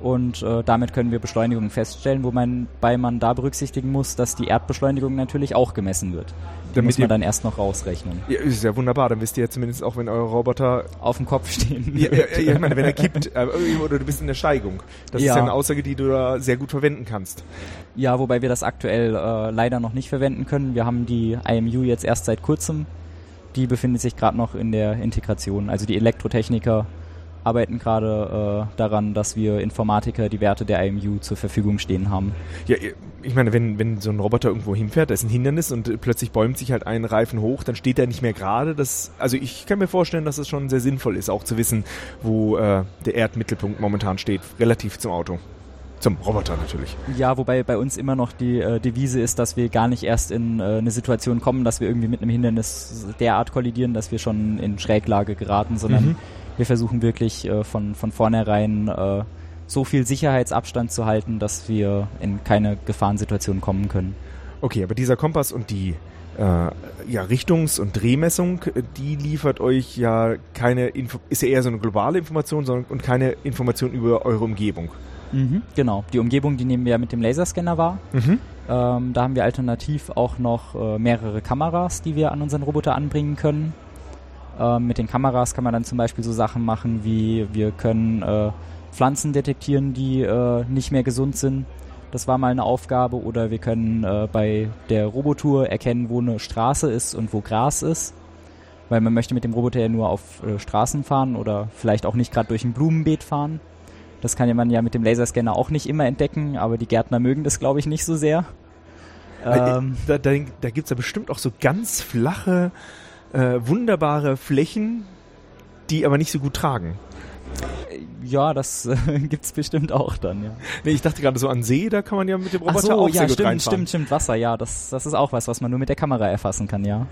Und äh, damit können wir Beschleunigungen feststellen, wobei man da berücksichtigen muss, dass die Erdbeschleunigung natürlich auch gemessen wird. Die Damit muss man dann erst noch rausrechnen. Ja, ist ja wunderbar, dann wisst ihr ja zumindest auch, wenn euer Roboter Auf dem Kopf stehen. Ja, ja, ja, ich meine, wenn er kippt äh, oder du bist in der Steigung. Das Ja. ist ja eine Aussage, die du da sehr gut verwenden kannst. Ja, wobei wir das aktuell äh, leider noch nicht verwenden können. Wir haben die IMU jetzt erst seit kurzem. Die befindet sich gerade noch in der Integration. Also die Elektrotechniker arbeiten gerade äh, daran, dass wir Informatiker die Werte der IMU zur Verfügung stehen haben. Ja, ich meine, wenn, wenn so ein Roboter irgendwo hinfährt, da ist ein Hindernis und äh, plötzlich bäumt sich halt ein Reifen hoch, dann steht er nicht mehr gerade. Das, also ich kann mir vorstellen, dass es schon sehr sinnvoll ist, auch zu wissen, wo äh, der Erdmittelpunkt momentan steht, relativ zum Auto. Zum Roboter natürlich. Ja, wobei bei uns immer noch die äh, Devise ist, dass wir gar nicht erst in äh, eine Situation kommen, dass wir irgendwie mit einem Hindernis derart kollidieren, dass wir schon in Schräglage geraten, sondern Mhm. Wir versuchen wirklich äh, von, von vornherein äh, so viel Sicherheitsabstand zu halten, dass wir in keine Gefahrensituation kommen können. Okay, aber dieser Kompass und die äh, ja, Richtungs- und Drehmessung, die liefert euch ja keine Info ist ja eher so eine globale Information sondern, und keine Information über eure Umgebung. Genau, die Umgebung, die nehmen wir ja mit dem Laserscanner wahr. Mhm. Ähm, da haben wir alternativ auch noch äh, mehrere Kameras, die wir an unseren Roboter anbringen können. Ähm, mit den Kameras kann man dann zum Beispiel so Sachen machen, wie wir können äh, Pflanzen detektieren, die äh, nicht mehr gesund sind. Das war mal eine Aufgabe. Oder wir können äh, bei der Robotour erkennen, wo eine Straße ist und wo Gras ist. Weil man möchte mit dem Roboter ja nur auf äh, Straßen fahren oder vielleicht auch nicht gerade durch ein Blumenbeet fahren. Das kann ja man ja mit dem Laserscanner auch nicht immer entdecken, aber die Gärtner mögen das, glaube ich, nicht so sehr. Ähm, da da, da gibt es ja bestimmt auch so ganz flache, äh, wunderbare Flächen, die aber nicht so gut tragen. ja, das äh, gibt's bestimmt auch dann, ja. Nee, ich dachte gerade so an See, da kann man ja mit dem Ach Roboter so, auch ja, sehr gut stimmt, reinfahren. stimmt, stimmt, Wasser, ja, das, das ist auch was, was man nur mit der Kamera erfassen kann, ja.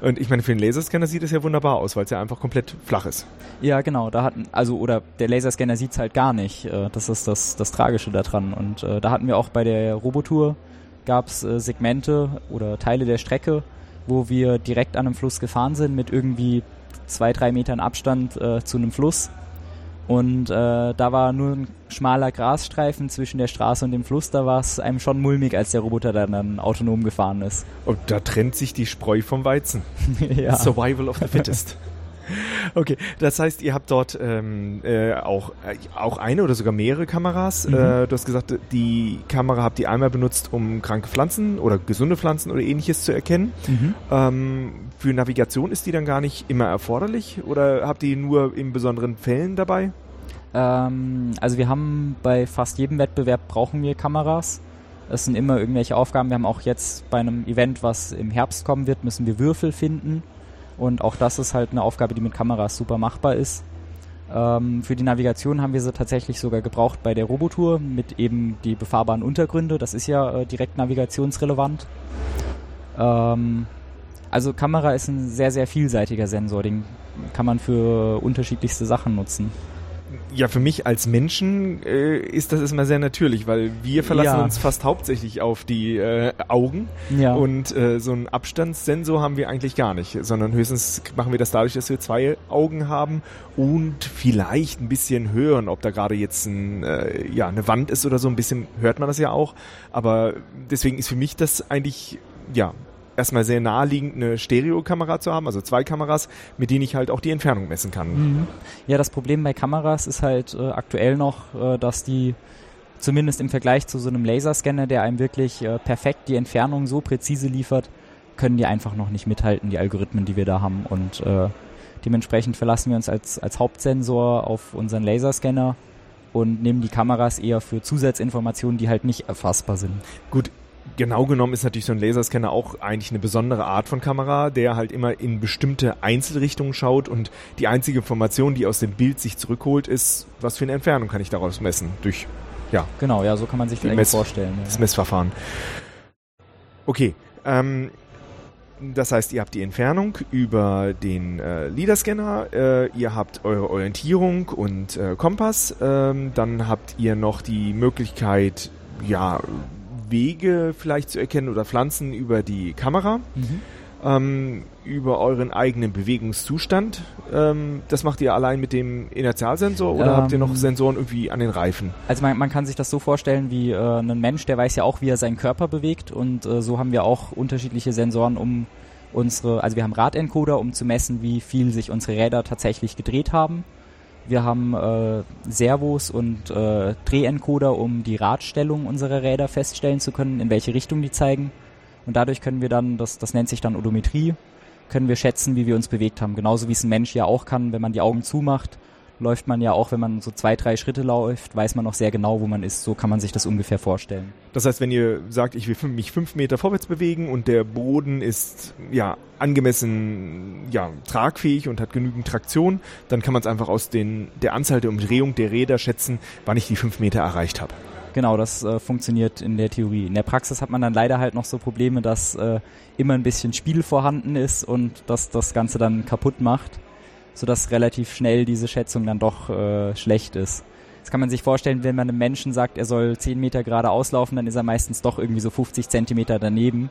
Und ich meine, für den Laserscanner sieht es ja wunderbar aus, weil es ja einfach komplett flach ist. Ja, genau, da hatten, also, oder der Laserscanner sieht's halt gar nicht, äh, das ist das, das Tragische daran. Und äh, da hatten wir auch bei der Robotour, gab's äh, Segmente oder Teile der Strecke, wo wir direkt an einem Fluss gefahren sind mit irgendwie zwei, drei Metern Abstand äh, zu einem Fluss. Und äh, da war nur ein schmaler Grasstreifen zwischen der Straße und dem Fluss. Da war es einem schon mulmig, als der Roboter dann, dann autonom gefahren ist. Und da trennt sich die Spreu vom Weizen. ja. Survival of the fittest. Okay, das heißt, ihr habt dort ähm, äh, auch, äh, auch eine oder sogar mehrere Kameras. Mhm. Äh, du hast gesagt, die Kamera habt ihr einmal benutzt, um kranke Pflanzen oder gesunde Pflanzen oder ähnliches zu erkennen. Mhm. Ähm, für Navigation ist die dann gar nicht immer erforderlich oder habt ihr nur in besonderen Fällen dabei? Ähm, also wir haben bei fast jedem Wettbewerb brauchen wir Kameras. Es sind immer irgendwelche Aufgaben. Wir haben auch jetzt bei einem Event, was im Herbst kommen wird, müssen wir Würfel finden. Und auch das ist halt eine Aufgabe, die mit Kameras super machbar ist. Ähm, für die Navigation haben wir sie tatsächlich sogar gebraucht bei der Robotour mit eben die befahrbaren Untergründe. Das ist ja äh, direkt navigationsrelevant. Ähm, also Kamera ist ein sehr, sehr vielseitiger Sensor. Den kann man für unterschiedlichste Sachen nutzen. Ja, für mich als Menschen äh, ist das erstmal sehr natürlich, weil wir verlassen Ja. uns fast hauptsächlich auf die äh, Augen Ja. und äh, so einen Abstandssensor haben wir eigentlich gar nicht, sondern höchstens machen wir das dadurch, dass wir zwei Augen haben und vielleicht ein bisschen hören, ob da gerade jetzt ein, äh, ja, eine Wand ist oder so, ein bisschen hört man das ja auch, aber deswegen ist für mich das eigentlich, ja, erstmal sehr naheliegend, eine Stereokamera zu haben, also zwei Kameras, mit denen ich halt auch die Entfernung messen kann. Mhm. Ja, das Problem bei Kameras ist halt äh, aktuell noch, äh, dass die zumindest im Vergleich zu so einem Laserscanner, der einem wirklich äh, perfekt die Entfernung so präzise liefert, können die einfach noch nicht mithalten, die Algorithmen, die wir da haben. Und äh, dementsprechend verlassen wir uns als, als Hauptsensor auf unseren Laserscanner und nehmen die Kameras eher für Zusatzinformationen, die halt nicht erfassbar sind. Gut, genau genommen ist natürlich so ein Laserscanner auch eigentlich eine besondere Art von Kamera, der halt immer in bestimmte Einzelrichtungen schaut und die einzige Information, die aus dem Bild sich zurückholt, ist, was für eine Entfernung kann ich daraus messen durch ja, Genau, ja, so kann man sich das Mess- vorstellen. Ja. das Messverfahren. Okay, ähm, das heißt, ihr habt die Entfernung über den äh, LIDAR-Scanner, äh, ihr habt eure Orientierung und äh, Kompass, ähm, dann habt ihr noch die Möglichkeit, ja, Wege vielleicht zu erkennen oder Pflanzen über die Kamera. Mhm. ähm, über euren eigenen Bewegungszustand. Ähm, das macht ihr allein mit dem Inertialsensor oder habt ihr noch Ähm, Sensoren irgendwie an den Reifen? Also man, man kann sich das so vorstellen wie äh, ein Mensch, der weiß ja auch, wie er seinen Körper bewegt und äh, so haben wir auch unterschiedliche Sensoren, um unsere, also wir haben Radencoder, um zu messen, wie viel sich unsere Räder tatsächlich gedreht haben. Wir haben äh, Servos und äh, Drehencoder, um die Radstellung unserer Räder feststellen zu können, in welche Richtung die zeigen. Und dadurch können wir dann, das, das nennt sich dann Odometrie, können wir schätzen, wie wir uns bewegt haben. Genauso wie es ein Mensch ja auch kann, wenn man die Augen zumacht, läuft man ja auch, wenn man so zwei, drei Schritte läuft, weiß man noch sehr genau, wo man ist. So kann man sich das ungefähr vorstellen. Das heißt, wenn ihr sagt, ich will mich fünf Meter vorwärts bewegen und der Boden ist ja angemessen ja tragfähig und hat genügend Traktion, dann kann man es einfach aus den, der Anzahl der Umdrehung der Räder schätzen, wann ich die fünf Meter erreicht habe. Genau, das äh, funktioniert in der Theorie. In der Praxis hat man dann leider halt noch so Probleme, dass äh, immer ein bisschen Spiel vorhanden ist und dass das Ganze dann kaputt macht, sodass relativ schnell diese Schätzung dann doch äh, schlecht ist. Das kann man sich vorstellen, wenn man einem Menschen sagt, er soll 10 Meter geradeaus laufen, dann ist er meistens doch irgendwie so 50 Zentimeter daneben.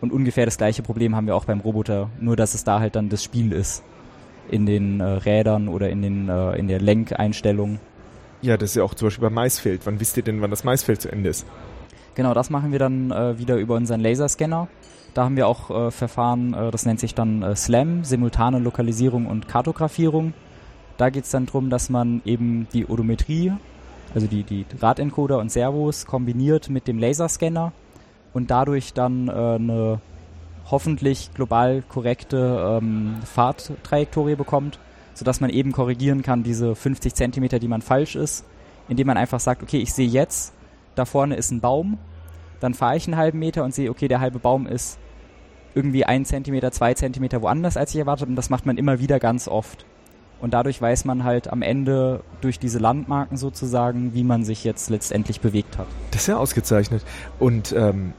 Und ungefähr das gleiche Problem haben wir auch beim Roboter, nur dass es da halt dann das Spiel ist. In den äh, Rädern oder in, den, äh, in der Lenkeinstellung. Ja, das ist ja auch zum Beispiel beim Maisfeld. Wann wisst ihr denn, wann das Maisfeld zu Ende ist? Genau, das machen wir dann äh, wieder über unseren Laserscanner. Da haben wir auch äh, Verfahren, äh, das nennt sich dann äh, SLAM, simultane Lokalisierung und Kartografierung. Da geht es dann darum, dass man eben die Odometrie, also die, die Radencoder und Servos kombiniert mit dem Laserscanner und dadurch dann äh, eine hoffentlich global korrekte ähm, Fahrttrajektorie bekommt, sodass man eben korrigieren kann, diese 50 Zentimeter, die man falsch ist, indem man einfach sagt, okay, ich sehe jetzt, da vorne ist ein Baum, dann fahre ich einen halben Meter und sehe, okay, der halbe Baum ist irgendwie ein Zentimeter, zwei Zentimeter woanders, als ich erwartet habe. Und das macht man immer wieder ganz oft. Und dadurch weiß man halt am Ende durch diese Landmarken sozusagen, wie man sich jetzt letztendlich bewegt hat. Das ist ja ausgezeichnet. Und ähm,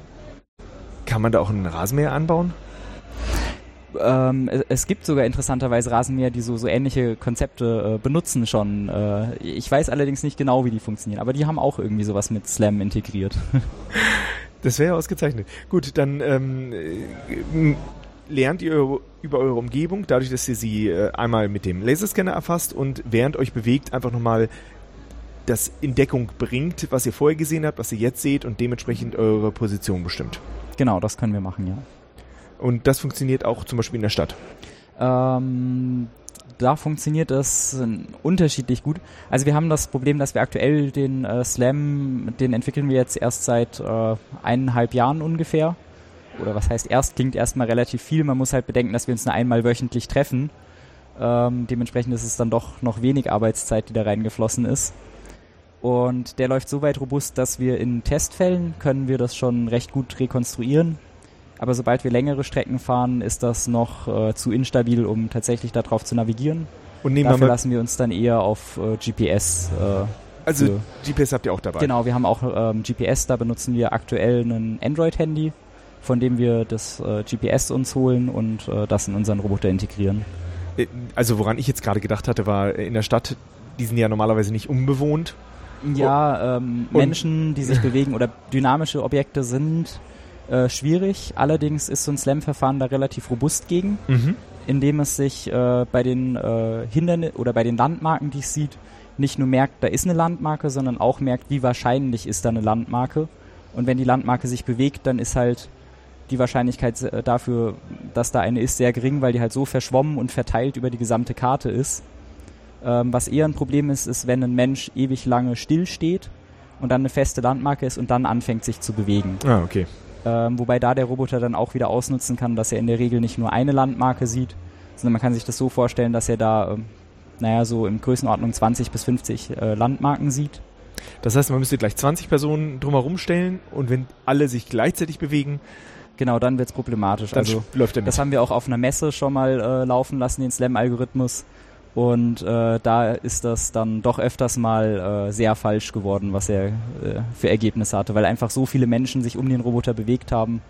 kann man da auch einen Rasenmäher anbauen? Ähm, es- gibt sogar interessanterweise Rasenmäher, die so, so ähnliche Konzepte äh, benutzen schon. Äh, ich weiß allerdings nicht genau, wie die funktionieren, aber die haben auch irgendwie sowas mit Slam integriert. Das wäre ja ausgezeichnet. Gut, dann ähm, äh, lernt ihr über eure Umgebung, dadurch, dass ihr sie äh, einmal mit dem Laserscanner erfasst und während euch bewegt einfach nochmal das in Deckung bringt, was ihr vorher gesehen habt, was ihr jetzt seht und dementsprechend eure Position bestimmt. genau, das können wir machen, ja. Und das funktioniert auch zum Beispiel in der Stadt. Ähm, da funktioniert das äh, unterschiedlich gut. Also wir haben das Problem, dass wir aktuell den äh, Slam, den entwickeln wir jetzt erst seit äh, eineinhalb Jahren ungefähr. Oder was heißt erst, klingt erstmal relativ viel. Man muss halt bedenken, dass wir uns nur einmal wöchentlich treffen. Ähm, dementsprechend ist es dann doch noch wenig Arbeitszeit, die da reingeflossen ist. Und der läuft so weit robust, dass wir in Testfällen können wir das schon recht gut rekonstruieren. Aber sobald wir längere Strecken fahren, ist das noch äh, zu instabil, um tatsächlich darauf zu navigieren. Und nehmen wir Dafür lassen wir uns dann eher auf äh, GPS. Äh, also GPS habt ihr auch dabei. genau, wir haben auch ähm, GPS, da benutzen wir aktuell ein Android-Handy, von dem wir das äh, GPS uns holen und äh, das in unseren Roboter integrieren. Äh, Also woran ich jetzt gerade gedacht hatte, war in der Stadt, die sind ja normalerweise nicht unbewohnt. Ja, ähm, Und- Menschen, die sich bewegen oder dynamische Objekte sind äh, schwierig. Allerdings ist so ein Slam-Verfahren da relativ robust gegen. Mhm. indem es sich äh, bei den äh, Hinderni oder bei den Landmarken, die es sieht, nicht nur merkt, da ist eine Landmarke, sondern auch merkt, wie wahrscheinlich ist da eine Landmarke. Und wenn die Landmarke sich bewegt, dann ist halt die Wahrscheinlichkeit äh, dafür, dass da eine ist, sehr gering, weil die halt so verschwommen und verteilt über die gesamte Karte ist. Ähm, was eher ein Problem ist, ist, wenn ein Mensch ewig lange stillsteht und dann eine feste Landmarke ist und dann anfängt sich zu bewegen. Ah, okay. Ähm, wobei da der Roboter dann auch wieder ausnutzen kann, dass er in der Regel nicht nur eine Landmarke sieht, sondern man kann sich das so vorstellen, dass er da, ähm, naja, so in Größenordnung 20 bis 50 äh, Landmarken sieht. Das heißt, man müsste gleich 20 Personen drumherum stellen und wenn alle sich gleichzeitig bewegen, Genau, dann wird's problematisch. dann also läuft er mit. das haben wir auch auf einer Messe schon mal äh, laufen lassen, den Slam-Algorithmus. Und äh, da ist das dann doch öfters mal äh, sehr falsch geworden, was er äh, für Ergebnisse hatte, weil einfach so viele Menschen sich um den Roboter bewegt haben,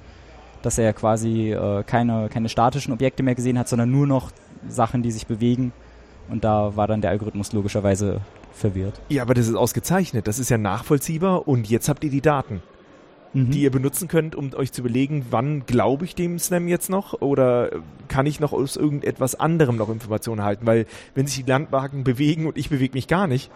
dass er quasi äh, keine, keine statischen Objekte mehr gesehen hat, sondern nur noch Sachen, die sich bewegen. Und da war dann der Algorithmus logischerweise verwirrt. ja, aber das ist ausgezeichnet. Das ist ja nachvollziehbar und jetzt habt ihr die Daten. Mhm. die ihr benutzen könnt, um euch zu überlegen, wann glaube ich dem Slam jetzt noch oder kann ich noch aus irgendetwas anderem noch Informationen halten? Weil wenn sich die Landwagen bewegen und ich bewege mich gar nicht,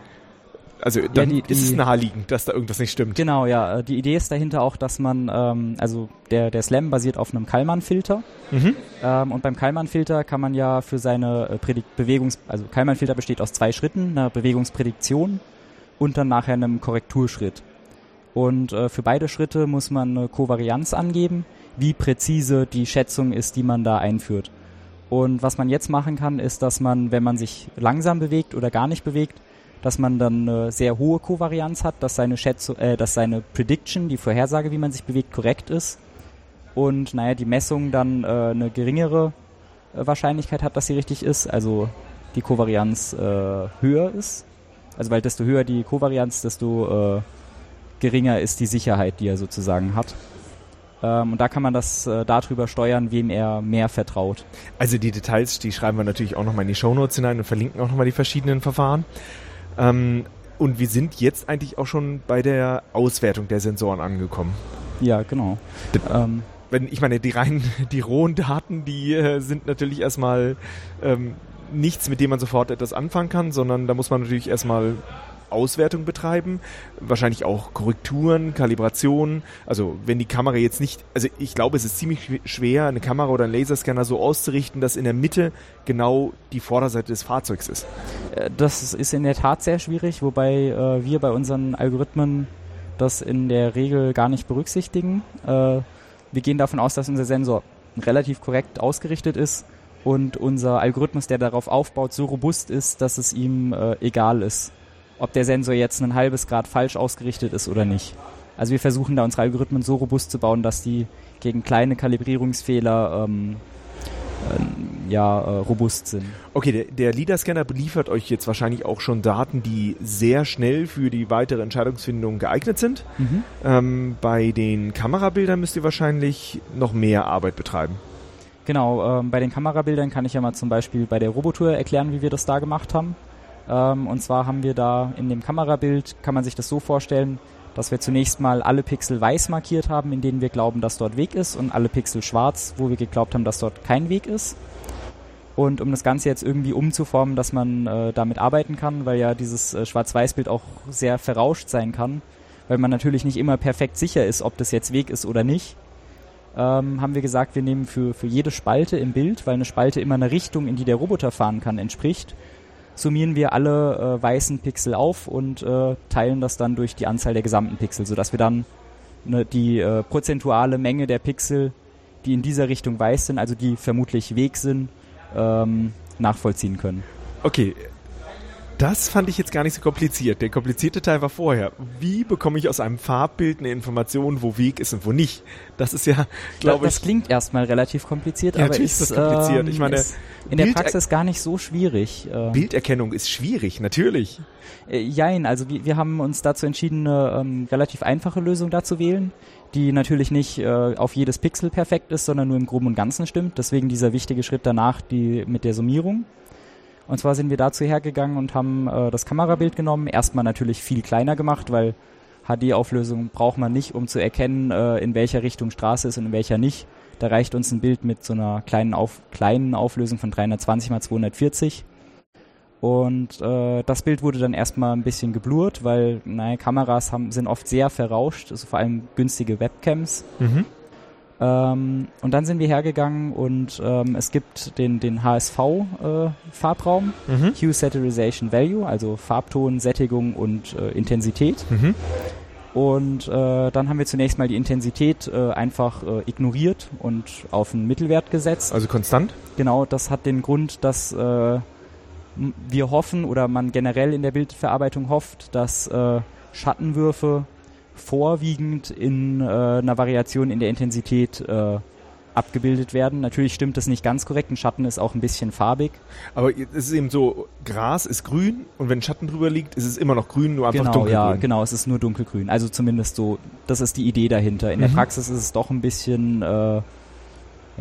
also dann ja, die, die, ist es naheliegend, dass da irgendwas nicht stimmt. Genau, ja. Äh, die Idee ist dahinter auch, dass man, ähm, also der, der Slam basiert auf einem Kallmann-Filter. Mhm. Ähm, und beim Kallmann-Filter kann man ja für seine äh, Prädik Bewegungs-, also Kallmann-Filter besteht aus zwei Schritten, einer Bewegungsprädiktion und dann nachher einem Korrekturschritt. Und äh, für beide Schritte muss man eine Kovarianz angeben, wie präzise die Schätzung ist, die man da einführt. Und was man jetzt machen kann, ist, dass man, wenn man sich langsam bewegt oder gar nicht bewegt, dass man dann eine sehr hohe Kovarianz hat, dass seine Schätzung, äh, dass seine Prediction, die Vorhersage, wie man sich bewegt, korrekt ist. Und naja, die Messung dann äh, eine geringere äh, Wahrscheinlichkeit hat, dass sie richtig ist, also die Kovarianz äh, höher ist. Also weil desto höher die Kovarianz, desto äh, geringer ist die Sicherheit, die er sozusagen hat. Ähm, und da kann man das äh, darüber steuern, wem er mehr vertraut. Also die Details, die schreiben wir natürlich auch nochmal in die Shownotes hinein und verlinken auch nochmal die verschiedenen Verfahren. Ähm, und wir sind jetzt eigentlich auch schon bei der Auswertung der Sensoren angekommen. Ja, genau. Ähm, wenn ich meine, die rein, die rohen Daten, die äh, sind natürlich erstmal ähm, nichts, mit dem man sofort etwas anfangen kann, sondern da muss man natürlich erstmal Auswertung betreiben, wahrscheinlich auch Korrekturen, Kalibrationen. Also wenn die Kamera jetzt nicht, also ich glaube, es ist ziemlich schwer, eine Kamera oder einen Laserscanner so auszurichten, dass in der Mitte genau die Vorderseite des Fahrzeugs ist. Äh, das ist in der Tat sehr schwierig, wobei äh, wir bei unseren Algorithmen das in der Regel gar nicht berücksichtigen. Äh, wir gehen davon aus, dass unser Sensor relativ korrekt ausgerichtet ist und unser Algorithmus, der darauf aufbaut, so robust ist, dass es ihm äh, egal ist, ob der Sensor jetzt ein halbes Grad falsch ausgerichtet ist oder nicht. Also wir versuchen da unsere Algorithmen so robust zu bauen, dass die gegen kleine Kalibrierungsfehler ähm, äh, ja, äh, robust sind. Okay, der, der LIDAR-Scanner beliefert euch jetzt wahrscheinlich auch schon Daten, die sehr schnell für die weitere Entscheidungsfindung geeignet sind. Mhm. Ähm, bei den Kamerabildern müsst ihr wahrscheinlich noch mehr Arbeit betreiben. Genau, ähm, bei den Kamerabildern kann ich ja mal zum Beispiel bei der Robotour erklären, wie wir das da gemacht haben. Ähm, und zwar haben wir da in dem Kamerabild, kann man sich das so vorstellen, dass wir zunächst mal alle Pixel weiß markiert haben, in denen wir glauben, dass dort Weg ist und alle Pixel schwarz, wo wir geglaubt haben, dass dort kein Weg ist. Und um das Ganze jetzt irgendwie umzuformen, dass man äh, damit arbeiten kann, weil ja dieses äh, Schwarz-Weiß-Bild auch sehr verrauscht sein kann, weil man natürlich nicht immer perfekt sicher ist, ob das jetzt Weg ist oder nicht, ähm, haben wir gesagt, wir nehmen für, für jede Spalte im Bild, weil eine Spalte immer eine Richtung, in die der Roboter fahren kann, entspricht, summieren wir alle äh, weißen Pixel auf und äh, teilen das dann durch die Anzahl der gesamten Pixel, sodass wir dann ne, die äh, prozentuale Menge der Pixel, die in dieser Richtung weiß sind, also die vermutlich Weg sind, ähm, nachvollziehen können. Okay, das fand ich jetzt gar nicht so kompliziert. Der komplizierte Teil war vorher. Wie bekomme ich aus einem Farbbild eine Information, wo Weg ist und wo nicht? Das ist ja, glaube ich. Das klingt erstmal relativ kompliziert, ja, aber natürlich ist, ist das kompliziert. Ähm, ich meine, in der Praxis gar nicht so schwierig. Ähm. Bilderkennung ist schwierig, natürlich. Äh, jein, also wir, wir haben uns dazu entschieden, eine ähm, relativ einfache Lösung da zu wählen, die natürlich nicht äh, auf jedes Pixel perfekt ist, sondern nur im Groben und Ganzen stimmt. Deswegen dieser wichtige Schritt danach, die mit der Summierung. Und zwar sind wir dazu hergegangen und haben äh, das Kamerabild genommen, erstmal natürlich viel kleiner gemacht, weil HD-Auflösung braucht man nicht, um zu erkennen, äh, in welcher Richtung Straße ist und in welcher nicht. Da reicht uns ein Bild mit so einer kleinen, auf, kleinen Auflösung von 320 x 240. Und äh, das Bild wurde dann erstmal ein bisschen geblurrt, weil naja, Kameras haben, sind oft sehr verrauscht, also vor allem günstige Webcams. Mhm. Ähm, und dann sind wir hergegangen und ähm, es gibt den, den HSV-Farbraum, äh, mhm. Hue Saturation Value, also Farbton, Sättigung und äh, Intensität. Mhm. Und äh, dann haben wir zunächst mal die Intensität äh, einfach äh, ignoriert und auf einen Mittelwert gesetzt. Also konstant? Genau, das hat den Grund, dass äh, wir hoffen oder man generell in der Bildverarbeitung hofft, dass äh, Schattenwürfe vorwiegend in äh, einer Variation in der Intensität äh, abgebildet werden. Natürlich stimmt das nicht ganz korrekt. Ein Schatten ist auch ein bisschen farbig. Aber es ist eben so, Gras ist grün und wenn Schatten drüber liegt, ist es immer noch grün, nur einfach genau, dunkelgrün. Ja, genau, es ist nur dunkelgrün. Also zumindest so, das ist die Idee dahinter. In mhm. der Praxis ist es doch ein bisschen äh,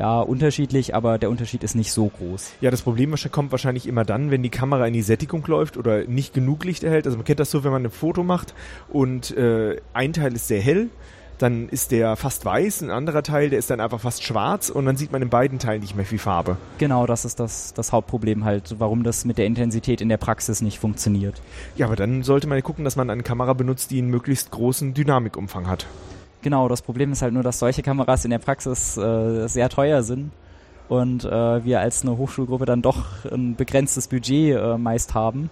ja, unterschiedlich, aber der Unterschied ist nicht so groß. Ja, das Problem kommt wahrscheinlich immer dann, wenn die Kamera in die Sättigung läuft oder nicht genug Licht erhält. Also man kennt das so, wenn man ein Foto macht und äh, ein Teil ist sehr hell, dann ist der fast weiß, ein anderer Teil, der ist dann einfach fast schwarz und dann sieht man in beiden Teilen nicht mehr viel Farbe. Genau, das ist das, das Hauptproblem halt, warum das mit der Intensität in der Praxis nicht funktioniert. Ja, aber dann sollte man gucken, dass man eine Kamera benutzt, die einen möglichst großen Dynamikumfang hat. Genau, das Problem ist halt nur, dass solche Kameras in der Praxis äh, sehr teuer sind und äh, wir als eine Hochschulgruppe dann doch ein begrenztes Budget äh, meist haben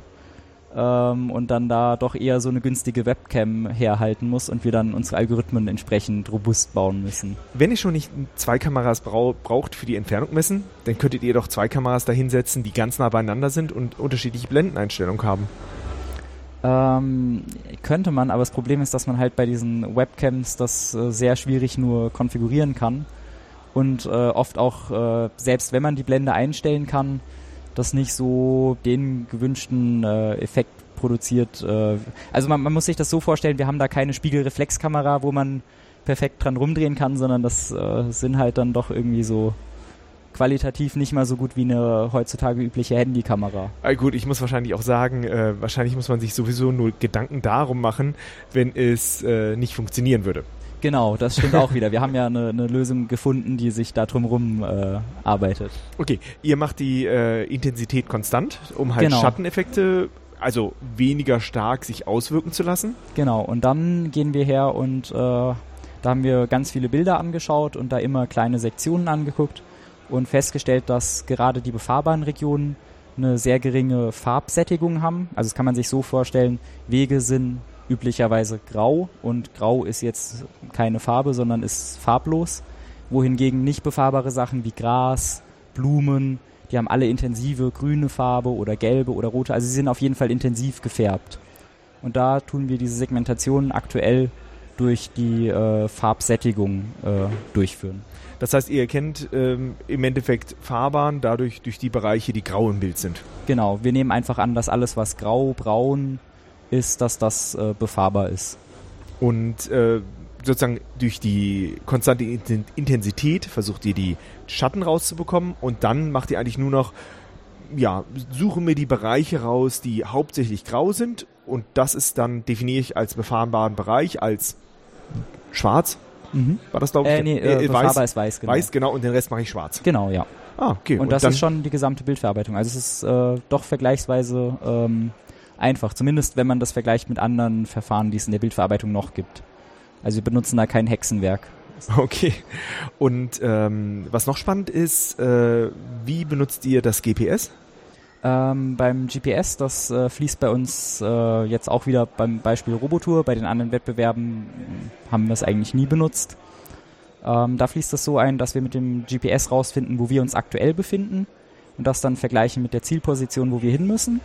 ähm, und dann da doch eher so eine günstige Webcam herhalten muss und wir dann unsere Algorithmen entsprechend robust bauen müssen. Wenn ihr schon nicht zwei Kameras brau braucht für die Entfernung messen, dann könntet ihr doch zwei Kameras dahinsetzen, die ganz nah beieinander sind und unterschiedliche Blendeneinstellungen haben. Ähm, könnte man, aber das Problem ist, dass man halt bei diesen Webcams das äh, sehr schwierig nur konfigurieren kann und äh, oft auch, äh, selbst wenn man die Blende einstellen kann, das nicht so den gewünschten äh, Effekt produziert. Äh, also man, man muss sich das so vorstellen, wir haben da keine Spiegelreflexkamera, wo man perfekt dran rumdrehen kann, sondern das äh, sind halt dann doch irgendwie so qualitativ nicht mal so gut wie eine heutzutage übliche Handykamera. Ah, gut, ich muss wahrscheinlich auch sagen, äh, wahrscheinlich muss man sich sowieso nur Gedanken darum machen, wenn es äh, nicht funktionieren würde. Genau, das stimmt auch wieder. Wir haben ja eine, eine Lösung gefunden, die sich da drumherum äh, arbeitet. Okay, ihr macht die äh, Intensität konstant, um halt Genau. Schatteneffekte, also weniger stark sich auswirken zu lassen. Genau, und dann gehen wir her und äh, da haben wir ganz viele Bilder angeschaut und da immer kleine Sektionen angeguckt und festgestellt, dass gerade die befahrbaren Regionen eine sehr geringe Farbsättigung haben. Also das kann man sich so vorstellen, Wege sind üblicherweise grau und grau ist jetzt keine Farbe, sondern ist farblos, wohingegen nicht befahrbare Sachen wie Gras, Blumen, die haben alle intensive grüne Farbe oder gelbe oder rote, also sie sind auf jeden Fall intensiv gefärbt. Und da tun wir diese Segmentation aktuell durch die äh, Farbsättigung äh, durchführen. Das heißt, ihr erkennt ähm, im Endeffekt Fahrbahn dadurch durch die Bereiche, die grau im Bild sind. Genau, wir nehmen einfach an, dass alles, was grau, braun ist, dass das äh, befahrbar ist. Und äh, sozusagen durch die konstante Inten- Intensität versucht ihr die Schatten rauszubekommen und dann macht ihr eigentlich nur noch, ja, suche mir die Bereiche raus, die hauptsächlich grau sind und das ist dann, definiere ich als befahrbaren Bereich, als schwarz. Mhm. War das, glaube ich? Äh, nee, äh, befahrbar weiß, ist weiß, genau. weiß, genau, und den Rest mache ich schwarz. Genau, ja. Ah, okay. Und, das dann, ist schon die gesamte Bildverarbeitung. Also es ist äh, doch vergleichsweise ähm, einfach, zumindest wenn man das vergleicht mit anderen Verfahren, die es in der Bildverarbeitung noch gibt. Also wir benutzen da kein Hexenwerk. Okay. Und ähm, was noch spannend ist, äh, wie benutzt ihr das GPS? Ähm, beim GPS, das äh, fließt bei uns äh, jetzt auch wieder beim Beispiel Robotour. Bei den anderen Wettbewerben mh, haben wir es eigentlich nie benutzt. Ähm, da fließt es so ein, dass wir mit dem GPS rausfinden, wo wir uns aktuell befinden und das dann vergleichen mit der Zielposition, wo wir hin müssen.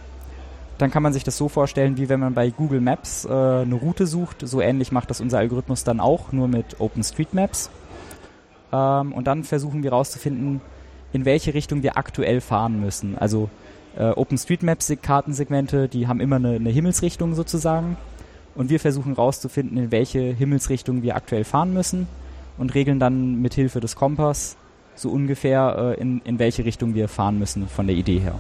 Dann kann man sich das so vorstellen, wie wenn man bei Google Maps äh, eine Route sucht. So ähnlich macht das unser Algorithmus dann auch, nur mit OpenStreetMaps. Ähm, und dann versuchen wir rauszufinden, in welche Richtung wir aktuell fahren müssen. Also äh, OpenStreetMaps-Kartensegmente, die haben immer eine, eine Himmelsrichtung sozusagen. Und wir versuchen rauszufinden, in welche Himmelsrichtung wir aktuell fahren müssen und regeln dann mit Hilfe des Kompass so ungefähr, äh, in, in welche Richtung wir fahren müssen von der Idee her.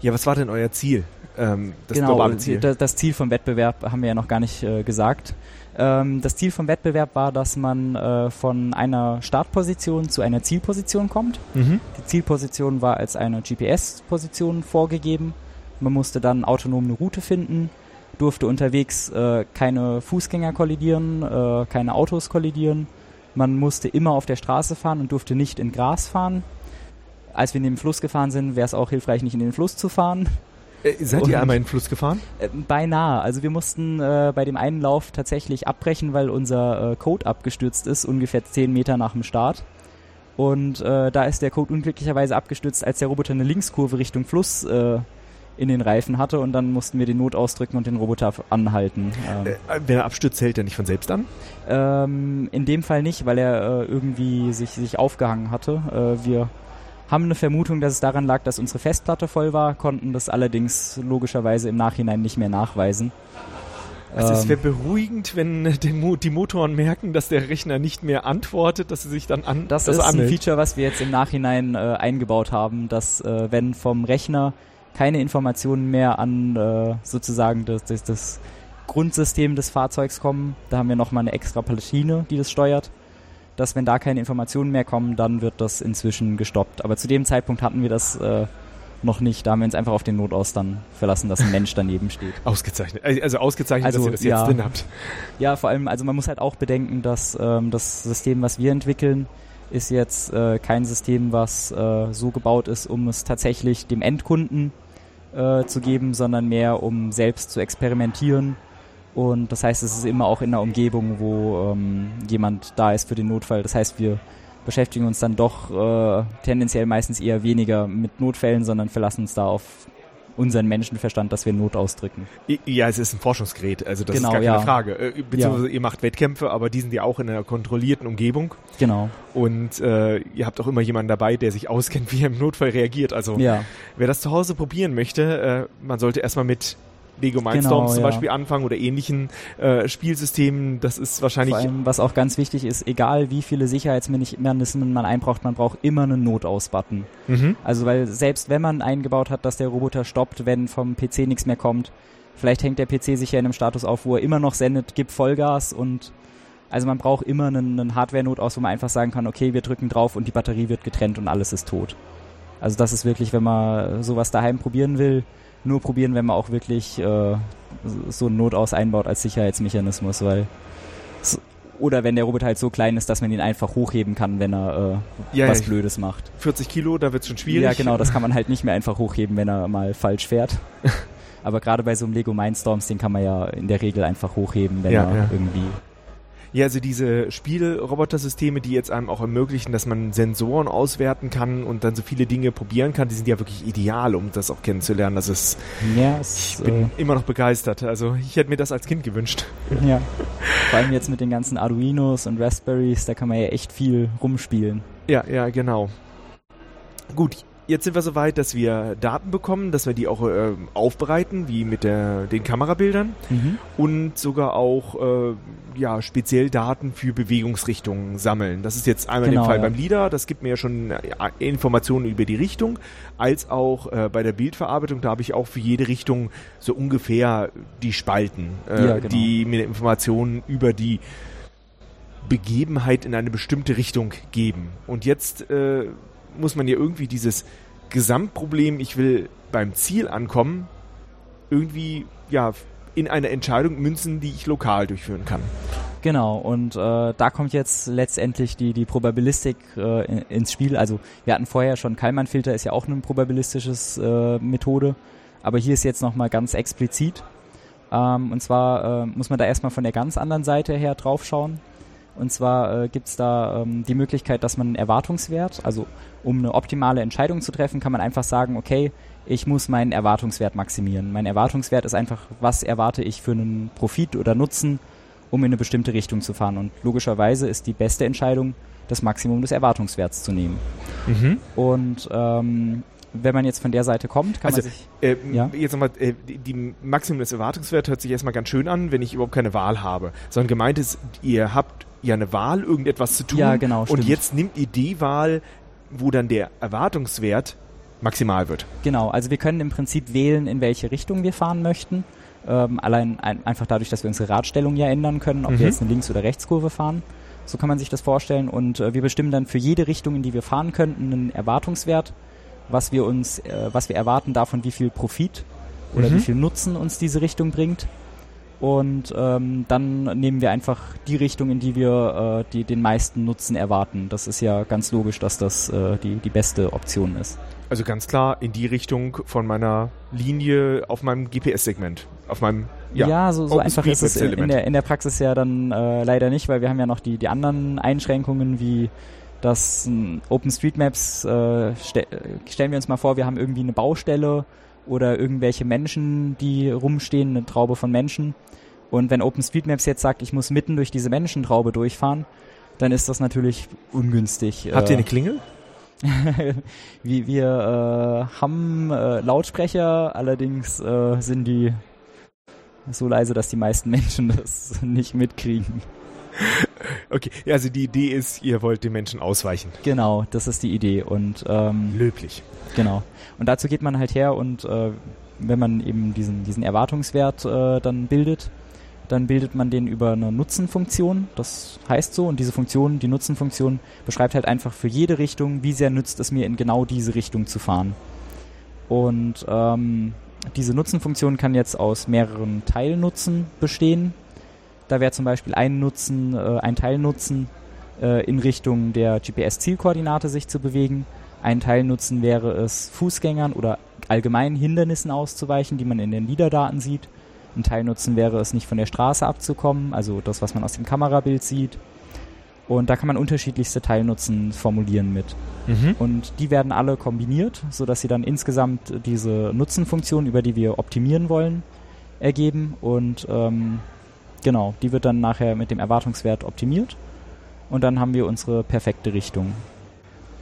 Ja, was war denn euer Ziel? Ähm, das genau, globale Ziel. Das, das Ziel vom Wettbewerb haben wir ja noch gar nicht äh, gesagt. Ähm, das Ziel vom Wettbewerb war, dass man äh, von einer Startposition zu einer Zielposition kommt. Mhm. Die Zielposition war als eine GPS-Position vorgegeben. Man musste dann autonom eine Route finden, durfte unterwegs äh, keine Fußgänger kollidieren, äh, keine Autos kollidieren. Man musste immer auf der Straße fahren und durfte nicht in Gras fahren. Als wir in den Fluss gefahren sind, wäre es auch hilfreich, nicht in den Fluss zu fahren. Äh, seid Und- ihr einmal in den Fluss gefahren? Äh, beinahe. Also wir mussten äh, bei dem einen Lauf tatsächlich abbrechen, weil unser äh, Code abgestürzt ist, ungefähr 10 Meter nach dem Start. Und äh, da ist der Code unglücklicherweise abgestürzt, als der Roboter eine Linkskurve Richtung Fluss äh, in den Reifen hatte und dann mussten wir den Not ausdrücken und den Roboter anhalten. Ähm, Äh, wenn er abstürzt, hält er nicht von selbst an? ähm, in dem Fall nicht, weil er irgendwie sich, sich aufgehangen hatte. Wir haben eine Vermutung, dass es daran lag, dass unsere Festplatte voll war, konnten das allerdings logischerweise im Nachhinein nicht mehr nachweisen. Also es Ähm, wäre beruhigend, wenn Mo die Motoren merken, dass der Rechner nicht mehr antwortet, dass sie sich dann an Das, das ist ein. Feature, was wir jetzt im Nachhinein äh, eingebaut haben, dass äh, wenn vom Rechner keine Informationen mehr an äh, sozusagen das, das, das Grundsystem des Fahrzeugs kommen. Da haben wir nochmal eine extra Platine, die das steuert. Dass wenn da keine Informationen mehr kommen, dann wird das inzwischen gestoppt. Aber zu dem Zeitpunkt hatten wir das äh, noch nicht. Da haben wir uns einfach auf den Notaus dann verlassen, dass ein Mensch daneben steht. Ausgezeichnet. Also ausgezeichnet, Also, dass ihr das ja. jetzt drin habt. Ja, vor allem, also man muss halt auch bedenken, dass ähm, das System, was wir entwickeln, ist jetzt äh, kein System, was äh, so gebaut ist, um es tatsächlich dem Endkunden äh, zu geben, sondern mehr um selbst zu experimentieren. Und das heißt, es ist immer auch in einer Umgebung, wo ähm, jemand da ist für den Notfall. Das heißt, wir beschäftigen uns dann doch äh, tendenziell meistens eher weniger mit Notfällen, sondern verlassen uns da auf unseren Menschenverstand, dass wir Not ausdrücken. Ja, es ist ein Forschungsgerät, also das Genau, ist gar keine ja. Frage. Äh, Beziehungsweise ihr macht Wettkämpfe, aber die sind ja auch in einer kontrollierten Umgebung. Genau. Und äh, ihr habt auch immer jemanden dabei, der sich auskennt, wie er im Notfall reagiert. Also Ja. wer das zu Hause probieren möchte, äh, man sollte erstmal mit Lego Mindstorms Genau, zum ja. Beispiel anfangen oder ähnlichen äh, Spielsystemen. Das ist wahrscheinlich Vor allem, was auch ganz wichtig ist, egal wie viele Sicherheitsmechanismen man einbraucht, man braucht immer einen Notaus-Button. mhm. Also weil selbst wenn man eingebaut hat, dass der Roboter stoppt, wenn vom PC nichts mehr kommt, vielleicht hängt der PC sich ja in einem Status auf, wo er immer noch sendet, gibt Vollgas und also man braucht immer einen, einen Hardware-Notaus, wo man einfach sagen kann, okay, wir drücken drauf und die Batterie wird getrennt und alles ist tot. Also das ist wirklich, wenn man sowas daheim probieren will, nur probieren, wenn man auch wirklich äh, so einen Notaus einbaut als Sicherheitsmechanismus, weil oder wenn der Roboter halt so klein ist, dass man ihn einfach hochheben kann, wenn er äh, Ja, was ja. Blödes macht. 40 Kilo, da wird es schon schwierig. Ja, genau, das kann man halt nicht mehr einfach hochheben, wenn er mal falsch fährt. Aber gerade bei so einem Lego Mindstorms, den kann man ja in der Regel einfach hochheben, wenn Ja, er irgendwie. Ja, also diese Spielrobotersysteme, die jetzt einem auch ermöglichen, dass man Sensoren auswerten kann und dann so viele Dinge probieren kann, die sind ja wirklich ideal, um das auch kennenzulernen. Das ist, Ja, es, ich bin immer noch begeistert. Also ich hätte mir das als Kind gewünscht. äh, ja. Vor allem jetzt mit den ganzen Arduinos und Raspberries, da kann man ja echt viel rumspielen. Ja, ja, genau. Gut, jetzt sind wir so weit, dass wir Daten bekommen, dass wir die auch äh, aufbereiten, wie mit der, den Kamerabildern und sogar auch äh, ja, speziell Daten für Bewegungsrichtungen sammeln. Das ist jetzt einmal Genau, im Fall ja. beim LIDAR, das gibt mir ja schon äh, Informationen über die Richtung, als auch äh, bei der Bildverarbeitung, da habe ich auch für jede Richtung so ungefähr die Spalten, äh, Ja, genau. die mir Informationen über die Begebenheit in eine bestimmte Richtung geben. Und jetzt äh, muss man ja irgendwie dieses Gesamtproblem, ich will beim Ziel ankommen, irgendwie ja in eine Entscheidung münzen, die ich lokal durchführen kann. Genau, und äh, da kommt jetzt letztendlich die, die Probabilistik äh, in, ins Spiel. Also wir hatten vorher schon Kalman-Filter, ist ja auch eine probabilistisches äh, Methode, aber hier ist jetzt nochmal ganz explizit. Ähm, und zwar äh, muss man da erstmal von der ganz anderen Seite her drauf schauen. Und zwar äh, gibt's da ähm, die Möglichkeit, dass man einen Erwartungswert, also um eine optimale Entscheidung zu treffen, kann man einfach sagen, okay, ich muss meinen Erwartungswert maximieren. Mein Erwartungswert ist einfach, was erwarte ich für einen Profit oder Nutzen, um in eine bestimmte Richtung zu fahren. Und logischerweise ist die beste Entscheidung, das Maximum des Erwartungswerts zu nehmen. Und ähm, wenn man jetzt von der Seite kommt, kann Also, man sich... Äh, Ja. Jetzt nochmal, äh, die, die Maximum des Erwartungswerts hört sich erstmal ganz schön an, wenn ich überhaupt keine Wahl habe. Sondern gemeint ist, ihr habt ja eine Wahl, irgendetwas zu tun. Ja, genau, Und stimmt. jetzt nimmt ihr die Wahl, wo dann der Erwartungswert maximal wird. Genau, also wir können im Prinzip wählen, in welche Richtung wir fahren möchten. Ähm, allein ein, einfach dadurch, dass wir unsere Radstellung ja ändern können, ob Mhm. wir jetzt eine Links- oder Rechtskurve fahren. So kann man sich das vorstellen. Und äh, wir bestimmen dann für jede Richtung, in die wir fahren könnten, einen Erwartungswert, was wir uns, äh, was wir erwarten davon, wie viel Profit oder Mhm. wie viel Nutzen uns diese Richtung bringt. Und ähm, dann nehmen wir einfach die Richtung, in die wir äh, die, den meisten Nutzen erwarten. Das ist ja ganz logisch, dass das äh, die, die beste Option ist. Also ganz klar in die Richtung von meiner Linie auf meinem GPS-Segment. Auf meinem ja, Ja, so, so Open einfach ist es in, in, der, in der Praxis ja dann äh, leider nicht, weil wir haben ja noch die, die anderen Einschränkungen, wie das ähm, OpenStreetMaps, äh, ste äh, stellen wir uns mal vor, wir haben irgendwie eine Baustelle oder irgendwelche Menschen, die rumstehen, eine Traube von Menschen. Und wenn OpenStreetMaps jetzt sagt, ich muss mitten durch diese Menschentraube durchfahren, dann ist das natürlich ungünstig. Habt ihr Äh, eine Klingel? wir, wir äh, haben äh, Lautsprecher, allerdings äh, sind die so leise, dass die meisten Menschen das nicht mitkriegen. Okay, also die Idee ist, ihr wollt den Menschen ausweichen. Genau, das ist die Idee. Und ähm, Löblich. genau. Und dazu geht man halt her und äh, wenn man eben diesen, diesen Erwartungswert äh, dann bildet, dann bildet man den über eine Nutzenfunktion, das heißt so, und diese Funktion, die Nutzenfunktion, beschreibt halt einfach für jede Richtung, wie sehr nützt es mir in genau diese Richtung zu fahren. Und ähm, diese Nutzenfunktion kann jetzt aus mehreren Teilnutzen bestehen. Da wäre zum Beispiel ein Nutzen, äh, ein Teilnutzen äh, in Richtung der GPS-Zielkoordinate sich zu bewegen. Ein Teilnutzen wäre es, Fußgängern oder allgemeinen Hindernissen auszuweichen, die man in den Liederdaten sieht. Ein Teilnutzen wäre es, nicht von der Straße abzukommen, also das, was man aus dem Kamerabild sieht. Und da kann man unterschiedlichste Teilnutzen formulieren mit. Mhm. Und die werden alle kombiniert, sodass sie dann insgesamt diese Nutzenfunktion, über die wir optimieren wollen, ergeben. Und ähm, genau, die wird dann nachher mit dem Erwartungswert optimiert. Und dann haben wir unsere perfekte Richtung.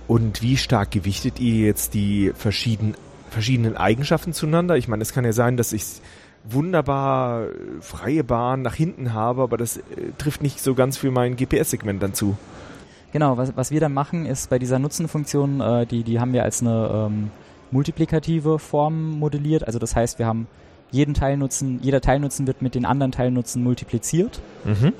Und wie stark gewichtet ihr jetzt die verschiedenen, verschiedenen Eigenschaften zueinander? Ich meine, es kann ja sein, dass ich wunderbar äh, freie Bahn nach hinten habe, aber das äh, trifft nicht so ganz für mein GPS-Segment dann zu. Genau, was, was wir dann machen, ist bei dieser Nutzenfunktion, äh, die, die haben wir als eine ähm, multiplikative Form modelliert. Also das heißt, wir haben jeden Teilnutzen, jeder Teilnutzen wird mit den anderen Teilnutzen multipliziert. Mhm.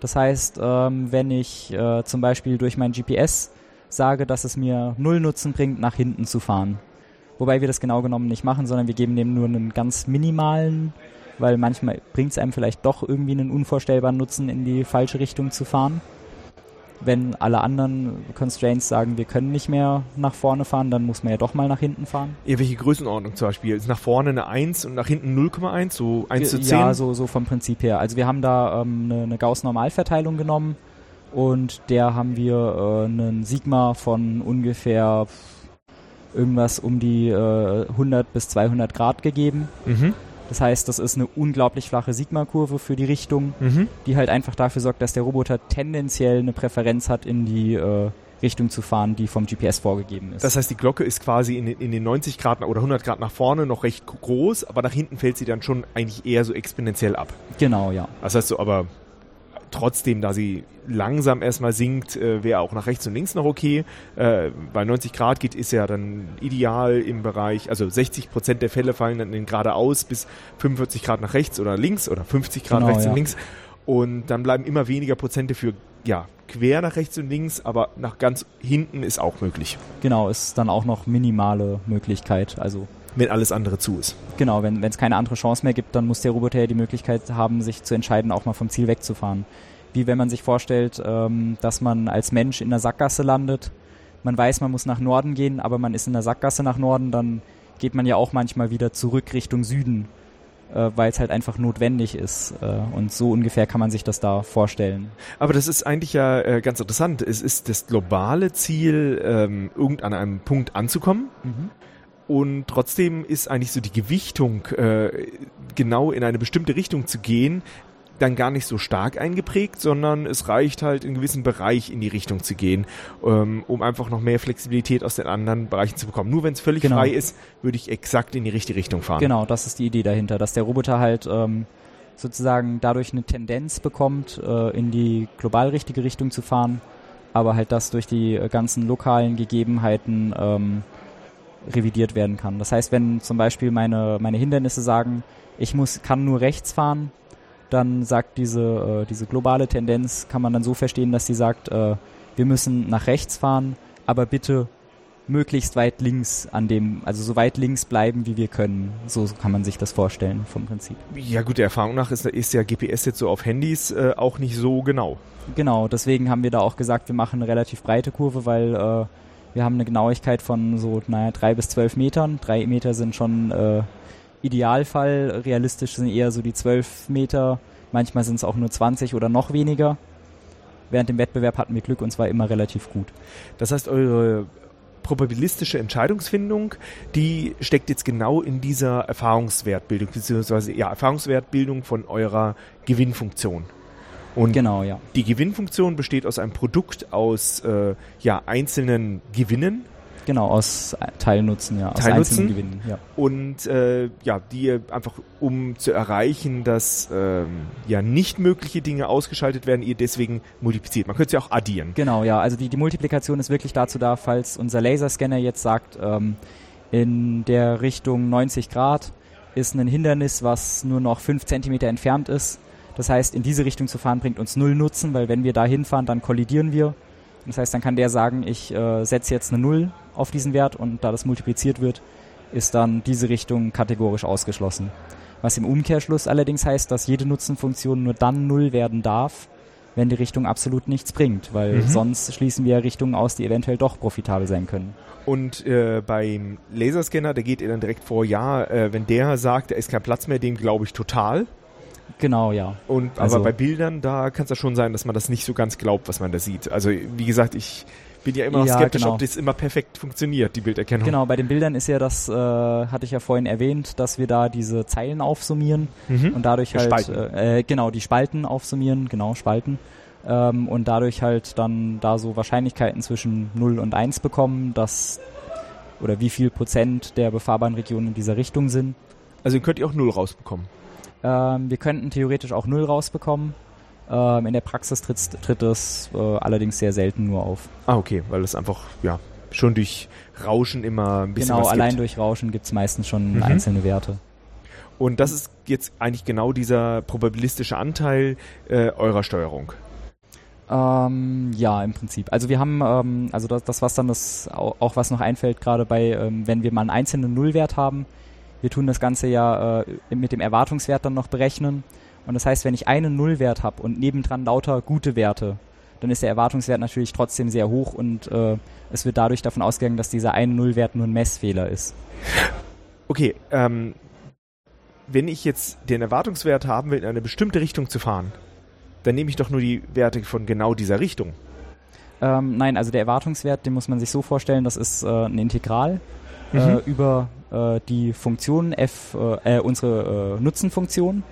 Das heißt, ähm, wenn ich äh, zum Beispiel durch mein GPS sage, dass es mir null Nutzen bringt, nach hinten zu fahren, Wobei wir das genau genommen nicht machen, sondern wir geben dem nur einen ganz minimalen, weil manchmal bringt es einem vielleicht doch irgendwie einen unvorstellbaren Nutzen, in die falsche Richtung zu fahren. Wenn alle anderen Constraints sagen, wir können nicht mehr nach vorne fahren, dann muss man ja doch mal nach hinten fahren. Ja, welche Größenordnung zum Beispiel? Ist nach vorne eine 1 und nach hinten 0,1, so 1 zu 10? Ja, so, so vom Prinzip her. Also wir haben da ähm, eine, eine Gauss-Normalverteilung genommen und der haben wir äh, einen Sigma von ungefähr irgendwas um die äh, 100 bis 200 Grad gegeben. Mhm. Das heißt, das ist eine unglaublich flache Sigma-Kurve für die Richtung, mhm. die halt einfach dafür sorgt, dass der Roboter tendenziell eine Präferenz hat, in die äh, Richtung zu fahren, die vom GPS vorgegeben ist. Das heißt, die Glocke ist quasi in den, in den 90 Grad oder 100 Grad nach vorne noch recht groß, aber nach hinten fällt sie dann schon eigentlich eher so exponentiell ab. Genau, ja. Das heißt so, aber trotzdem, da sie langsam erstmal sinkt, äh, wäre auch nach rechts und links noch okay. Äh, bei 90 Grad geht, ist ja dann ideal im Bereich, also 60 Prozent der Fälle fallen dann geradeaus bis 45 Grad nach rechts oder links oder 50 Grad genau, rechts ja. und links. Und dann bleiben immer weniger Prozente für, ja, quer nach rechts und links, aber nach ganz hinten ist auch möglich. Genau, ist dann auch noch minimale Möglichkeit, also wenn alles andere zu ist. Genau, wenn es keine andere Chance mehr gibt, dann muss der Roboter ja die Möglichkeit haben, sich zu entscheiden, auch mal vom Ziel wegzufahren. Wie wenn man sich vorstellt, ähm, dass man als Mensch in der Sackgasse landet. Man weiß, man muss nach Norden gehen, aber man ist in der Sackgasse nach Norden, dann geht man ja auch manchmal wieder zurück Richtung Süden, äh, weil es halt einfach notwendig ist. Äh, und so ungefähr kann man sich das da vorstellen. Aber das ist eigentlich ja äh, ganz interessant. Es ist das globale Ziel, ähm, irgend an einem Punkt anzukommen. Mhm. Und trotzdem ist eigentlich so die Gewichtung, äh, genau in eine bestimmte Richtung zu gehen, dann gar nicht so stark eingeprägt, sondern es reicht halt in gewissen Bereich in die Richtung zu gehen, ähm, um einfach noch mehr Flexibilität aus den anderen Bereichen zu bekommen. Nur wenn es völlig genau. frei ist, würde ich exakt in die richtige Richtung fahren. Genau, das ist die Idee dahinter, dass der Roboter halt ähm, sozusagen dadurch eine Tendenz bekommt, äh, in die global richtige Richtung zu fahren, aber halt das durch die äh, ganzen lokalen Gegebenheiten ähm, revidiert werden kann. Das heißt, wenn zum Beispiel meine, meine Hindernisse sagen, ich muss, kann nur rechts fahren, dann sagt diese, äh, diese globale Tendenz, kann man dann so verstehen, dass sie sagt, äh, wir müssen nach rechts fahren, aber bitte möglichst weit links an dem, also so weit links bleiben, wie wir können. So kann man sich das vorstellen vom Prinzip. Ja gut, der Erfahrung nach ist, ist ja GPS jetzt so auf Handys äh, auch nicht so genau. Genau, deswegen haben wir da auch gesagt, wir machen eine relativ breite Kurve, weil äh, wir haben eine Genauigkeit von so, naja, drei bis zwölf Metern. Drei Meter sind schon äh, Idealfall. Realistisch sind eher so die zwölf Meter. Manchmal sind es auch nur 20 oder noch weniger. Während dem Wettbewerb hatten wir Glück und zwar immer relativ gut. Das heißt, eure probabilistische Entscheidungsfindung, die steckt jetzt genau in dieser Erfahrungswertbildung, beziehungsweise ja, Erfahrungswertbildung von eurer Gewinnfunktion. Und genau, ja. Die Gewinnfunktion besteht aus einem Produkt aus äh, ja, einzelnen Gewinnen. Genau, aus Teilnutzen, ja. Aus Teilnutzen. Gewinnen, ja. Und äh, ja, die einfach, um zu erreichen, dass ähm, ja nicht mögliche Dinge ausgeschaltet werden, ihr deswegen multipliziert. Man könnte sie auch addieren. Genau, ja. Also die, die Multiplikation ist wirklich dazu da, falls unser Laserscanner jetzt sagt, ähm, in der Richtung 90 Grad ist ein Hindernis, was nur noch 5 Zentimeter entfernt ist, Das heißt, in diese Richtung zu fahren bringt uns null Nutzen, weil wenn wir da hinfahren, dann kollidieren wir. Das heißt, dann kann der sagen, ich äh, setze jetzt eine Null auf diesen Wert und da das multipliziert wird, ist dann diese Richtung kategorisch ausgeschlossen. Was im Umkehrschluss allerdings heißt, dass jede Nutzenfunktion nur dann Null werden darf, wenn die Richtung absolut nichts bringt, weil mhm. sonst schließen wir Richtungen aus, die eventuell doch profitabel sein können. Und äh, beim Laserscanner, der geht ihr dann direkt vor, ja, äh, wenn der sagt, da ist kein Platz mehr, dem glaube ich total. Genau, ja. Und also, aber bei Bildern, da kann es ja schon sein, dass man das nicht so ganz glaubt, was man da sieht. Also wie gesagt, ich bin ja immer noch ja, skeptisch, genau. ob das immer perfekt funktioniert, die Bilderkennung. Genau, bei den Bildern ist ja das, äh, hatte ich ja vorhin erwähnt, dass wir da diese Zeilen aufsummieren mhm. und dadurch halt, äh, genau, die Spalten aufsummieren, genau, Spalten. Ähm, und dadurch halt dann da so Wahrscheinlichkeiten zwischen 0 und 1 bekommen, dass oder wie viel Prozent der befahrbaren Regionen in dieser Richtung sind. Also könnt ihr auch 0 rausbekommen? Ähm, wir könnten theoretisch auch 0 rausbekommen. Ähm, in der Praxis tritt, tritt es äh, allerdings sehr selten nur auf. Ah, okay, weil es einfach, ja, schon durch Rauschen immer ein bisschen Genau, allein gibt. durch Rauschen gibt es meistens schon mhm. einzelne Werte. Und das ist jetzt eigentlich genau dieser probabilistische Anteil äh, eurer Steuerung. Ähm, ja, im Prinzip. Also wir haben, ähm, also das, das, was dann das auch, auch was noch einfällt, gerade bei, ähm, wenn wir mal einen einzelnen Nullwert haben, wir tun das Ganze ja äh, mit dem Erwartungswert dann noch berechnen. Und das heißt, wenn ich einen Nullwert habe und nebendran lauter gute Werte, dann ist der Erwartungswert natürlich trotzdem sehr hoch und äh, es wird dadurch davon ausgegangen, dass dieser eine Nullwert nur ein Messfehler ist. Okay, ähm, wenn ich jetzt den Erwartungswert haben will, in eine bestimmte Richtung zu fahren, dann nehme ich doch nur die Werte von genau dieser Richtung. Ähm, nein, also der Erwartungswert, den muss man sich so vorstellen, das ist äh, ein Integral äh, mhm. äh, über äh, die Funktion f, äh, äh, unsere Nutzenfunktion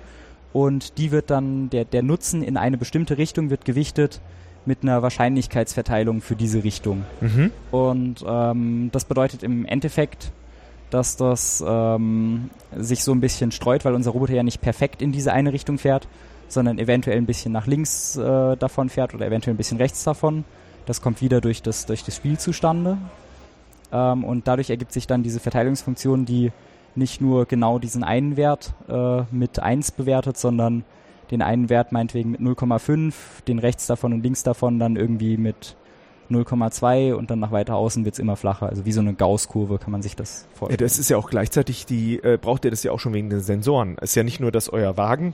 und die wird dann, der, der Nutzen in eine bestimmte Richtung wird gewichtet mit einer Wahrscheinlichkeitsverteilung für diese Richtung. Mhm. Und ähm, das bedeutet im Endeffekt, dass das ähm, sich so ein bisschen streut, weil unser Roboter ja nicht perfekt in diese eine Richtung fährt, sondern eventuell ein bisschen nach links äh, davon fährt oder eventuell ein bisschen rechts davon. Das kommt wieder durch das, durch das Spiel zustande. Ähm, und dadurch ergibt sich dann diese Verteilungsfunktion, die nicht nur genau diesen einen Wert äh, mit 1 bewertet, sondern den einen Wert meinetwegen mit 0,5, den rechts davon und links davon dann irgendwie mit 0,2 und dann nach weiter außen wird es immer flacher. Also wie so eine Gauss-Kurve kann man sich das vorstellen. Ja, das ist ja auch gleichzeitig die, äh, braucht ihr das ja auch schon wegen den Sensoren. Es ist ja nicht nur, dass euer Wagen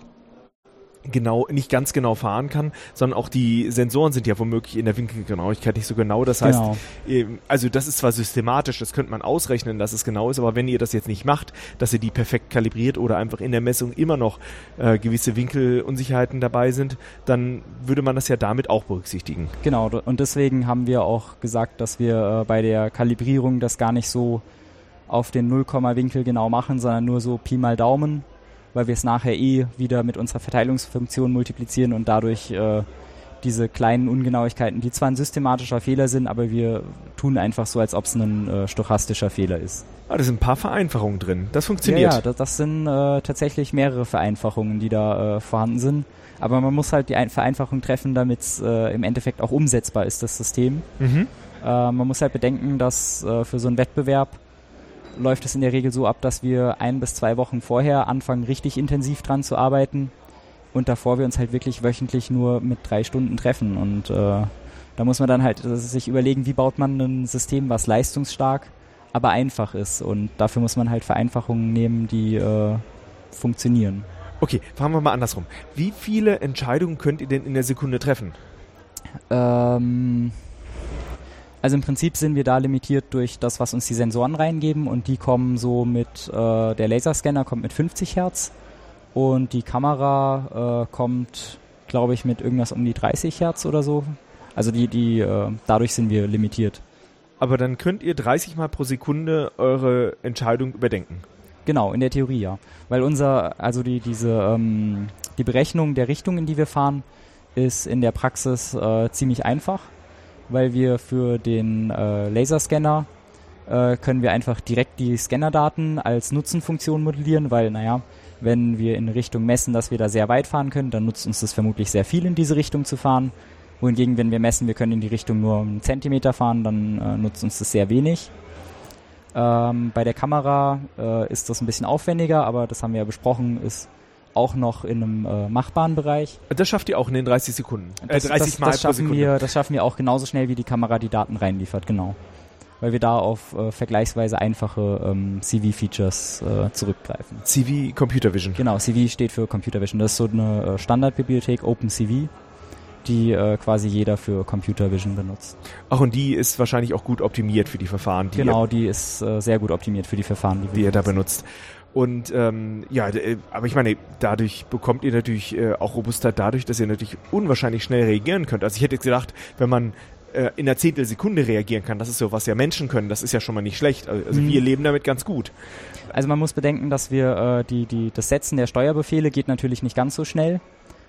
genau, nicht ganz genau fahren kann, sondern auch die Sensoren sind ja womöglich in der Winkelgenauigkeit nicht so genau. Das heißt, genau. also das ist zwar systematisch, das könnte man ausrechnen, dass es genau ist, aber wenn ihr das jetzt nicht macht, dass ihr die perfekt kalibriert oder einfach in der Messung immer noch äh, gewisse Winkelunsicherheiten dabei sind, dann würde man das ja damit auch berücksichtigen. Genau, und deswegen haben wir auch gesagt, dass wir äh, bei der Kalibrierung das gar nicht so auf den Nullkomma-Winkel genau machen, sondern nur so Pi mal Daumen weil wir es nachher eh wieder mit unserer Verteilungsfunktion multiplizieren und dadurch äh, diese kleinen Ungenauigkeiten, die zwar ein systematischer Fehler sind, aber wir tun einfach so, als ob es ein äh, stochastischer Fehler ist. Ah, da sind ein paar Vereinfachungen drin. Das funktioniert. Ja, ja das, das sind äh, tatsächlich mehrere Vereinfachungen, die da äh, vorhanden sind. Aber man muss halt die Ein Vereinfachung treffen, damit es äh, im Endeffekt auch umsetzbar ist, das System. Mhm. Äh, man muss halt bedenken, dass äh, für so einen Wettbewerb läuft es in der Regel so ab, dass wir ein bis zwei Wochen vorher anfangen, richtig intensiv dran zu arbeiten und davor wir uns halt wirklich wöchentlich nur mit drei Stunden treffen und äh, da muss man dann halt sich überlegen, wie baut man ein System, was leistungsstark, aber einfach ist und dafür muss man halt Vereinfachungen nehmen, die äh, funktionieren. Okay, fragen wir mal andersrum. Wie viele Entscheidungen könnt ihr denn in der Sekunde treffen? Ähm, also im Prinzip sind wir da limitiert durch das, was uns die Sensoren reingeben und die kommen so mit, äh, der Laserscanner kommt mit 50 Hertz und die Kamera äh, kommt, glaube ich, mit irgendwas um die 30 Hertz oder so. Also die, die, äh, dadurch sind wir limitiert. Aber dann könnt ihr 30 Mal pro Sekunde eure Entscheidung überdenken. Genau, in der Theorie ja. Weil unser, also die, diese, ähm, die Berechnung der Richtung, in die wir fahren, ist in der Praxis äh, ziemlich einfach weil wir für den äh, Laserscanner äh, können wir einfach direkt die Scannerdaten als Nutzenfunktion modellieren, weil, naja, wenn wir in Richtung messen, dass wir da sehr weit fahren können, dann nutzt uns das vermutlich sehr viel, in diese Richtung zu fahren. Wohingegen, wenn wir messen, wir können in die Richtung nur einen Zentimeter fahren, dann äh, nutzt uns das sehr wenig. Ähm, bei der Kamera äh, ist das ein bisschen aufwendiger, aber das haben wir ja besprochen, ist auch noch in einem äh, machbaren Bereich. Das schafft ihr auch in den 30 Sekunden. Das, äh, 30 das, Mal das schaffen Sekunde. Wir, das schaffen wir auch genauso schnell, wie die Kamera die Daten reinliefert, genau. Weil wir da auf äh, vergleichsweise einfache ähm, CV-Features äh, zurückgreifen. CV Computer Vision. Genau, CV steht für Computer Vision. Das ist so eine äh, Standardbibliothek, OpenCV die äh, quasi jeder für Computer Vision benutzt. Ach, und die ist wahrscheinlich auch gut optimiert für die Verfahren, die Genau, ihr, die ist äh, sehr gut optimiert für die Verfahren, die, die ihr da benutzt. Und ähm, ja, äh, aber ich meine, dadurch bekommt ihr natürlich äh, auch Robustheit dadurch, dass ihr natürlich unwahrscheinlich schnell reagieren könnt. Also ich hätte jetzt gedacht, wenn man äh, in einer Zehntelsekunde reagieren kann, das ist so, was ja Menschen können, das ist ja schon mal nicht schlecht. Also, also mhm. wir leben damit ganz gut. Also man muss bedenken, dass wir äh, die, die, das Setzen der Steuerbefehle geht natürlich nicht ganz so schnell.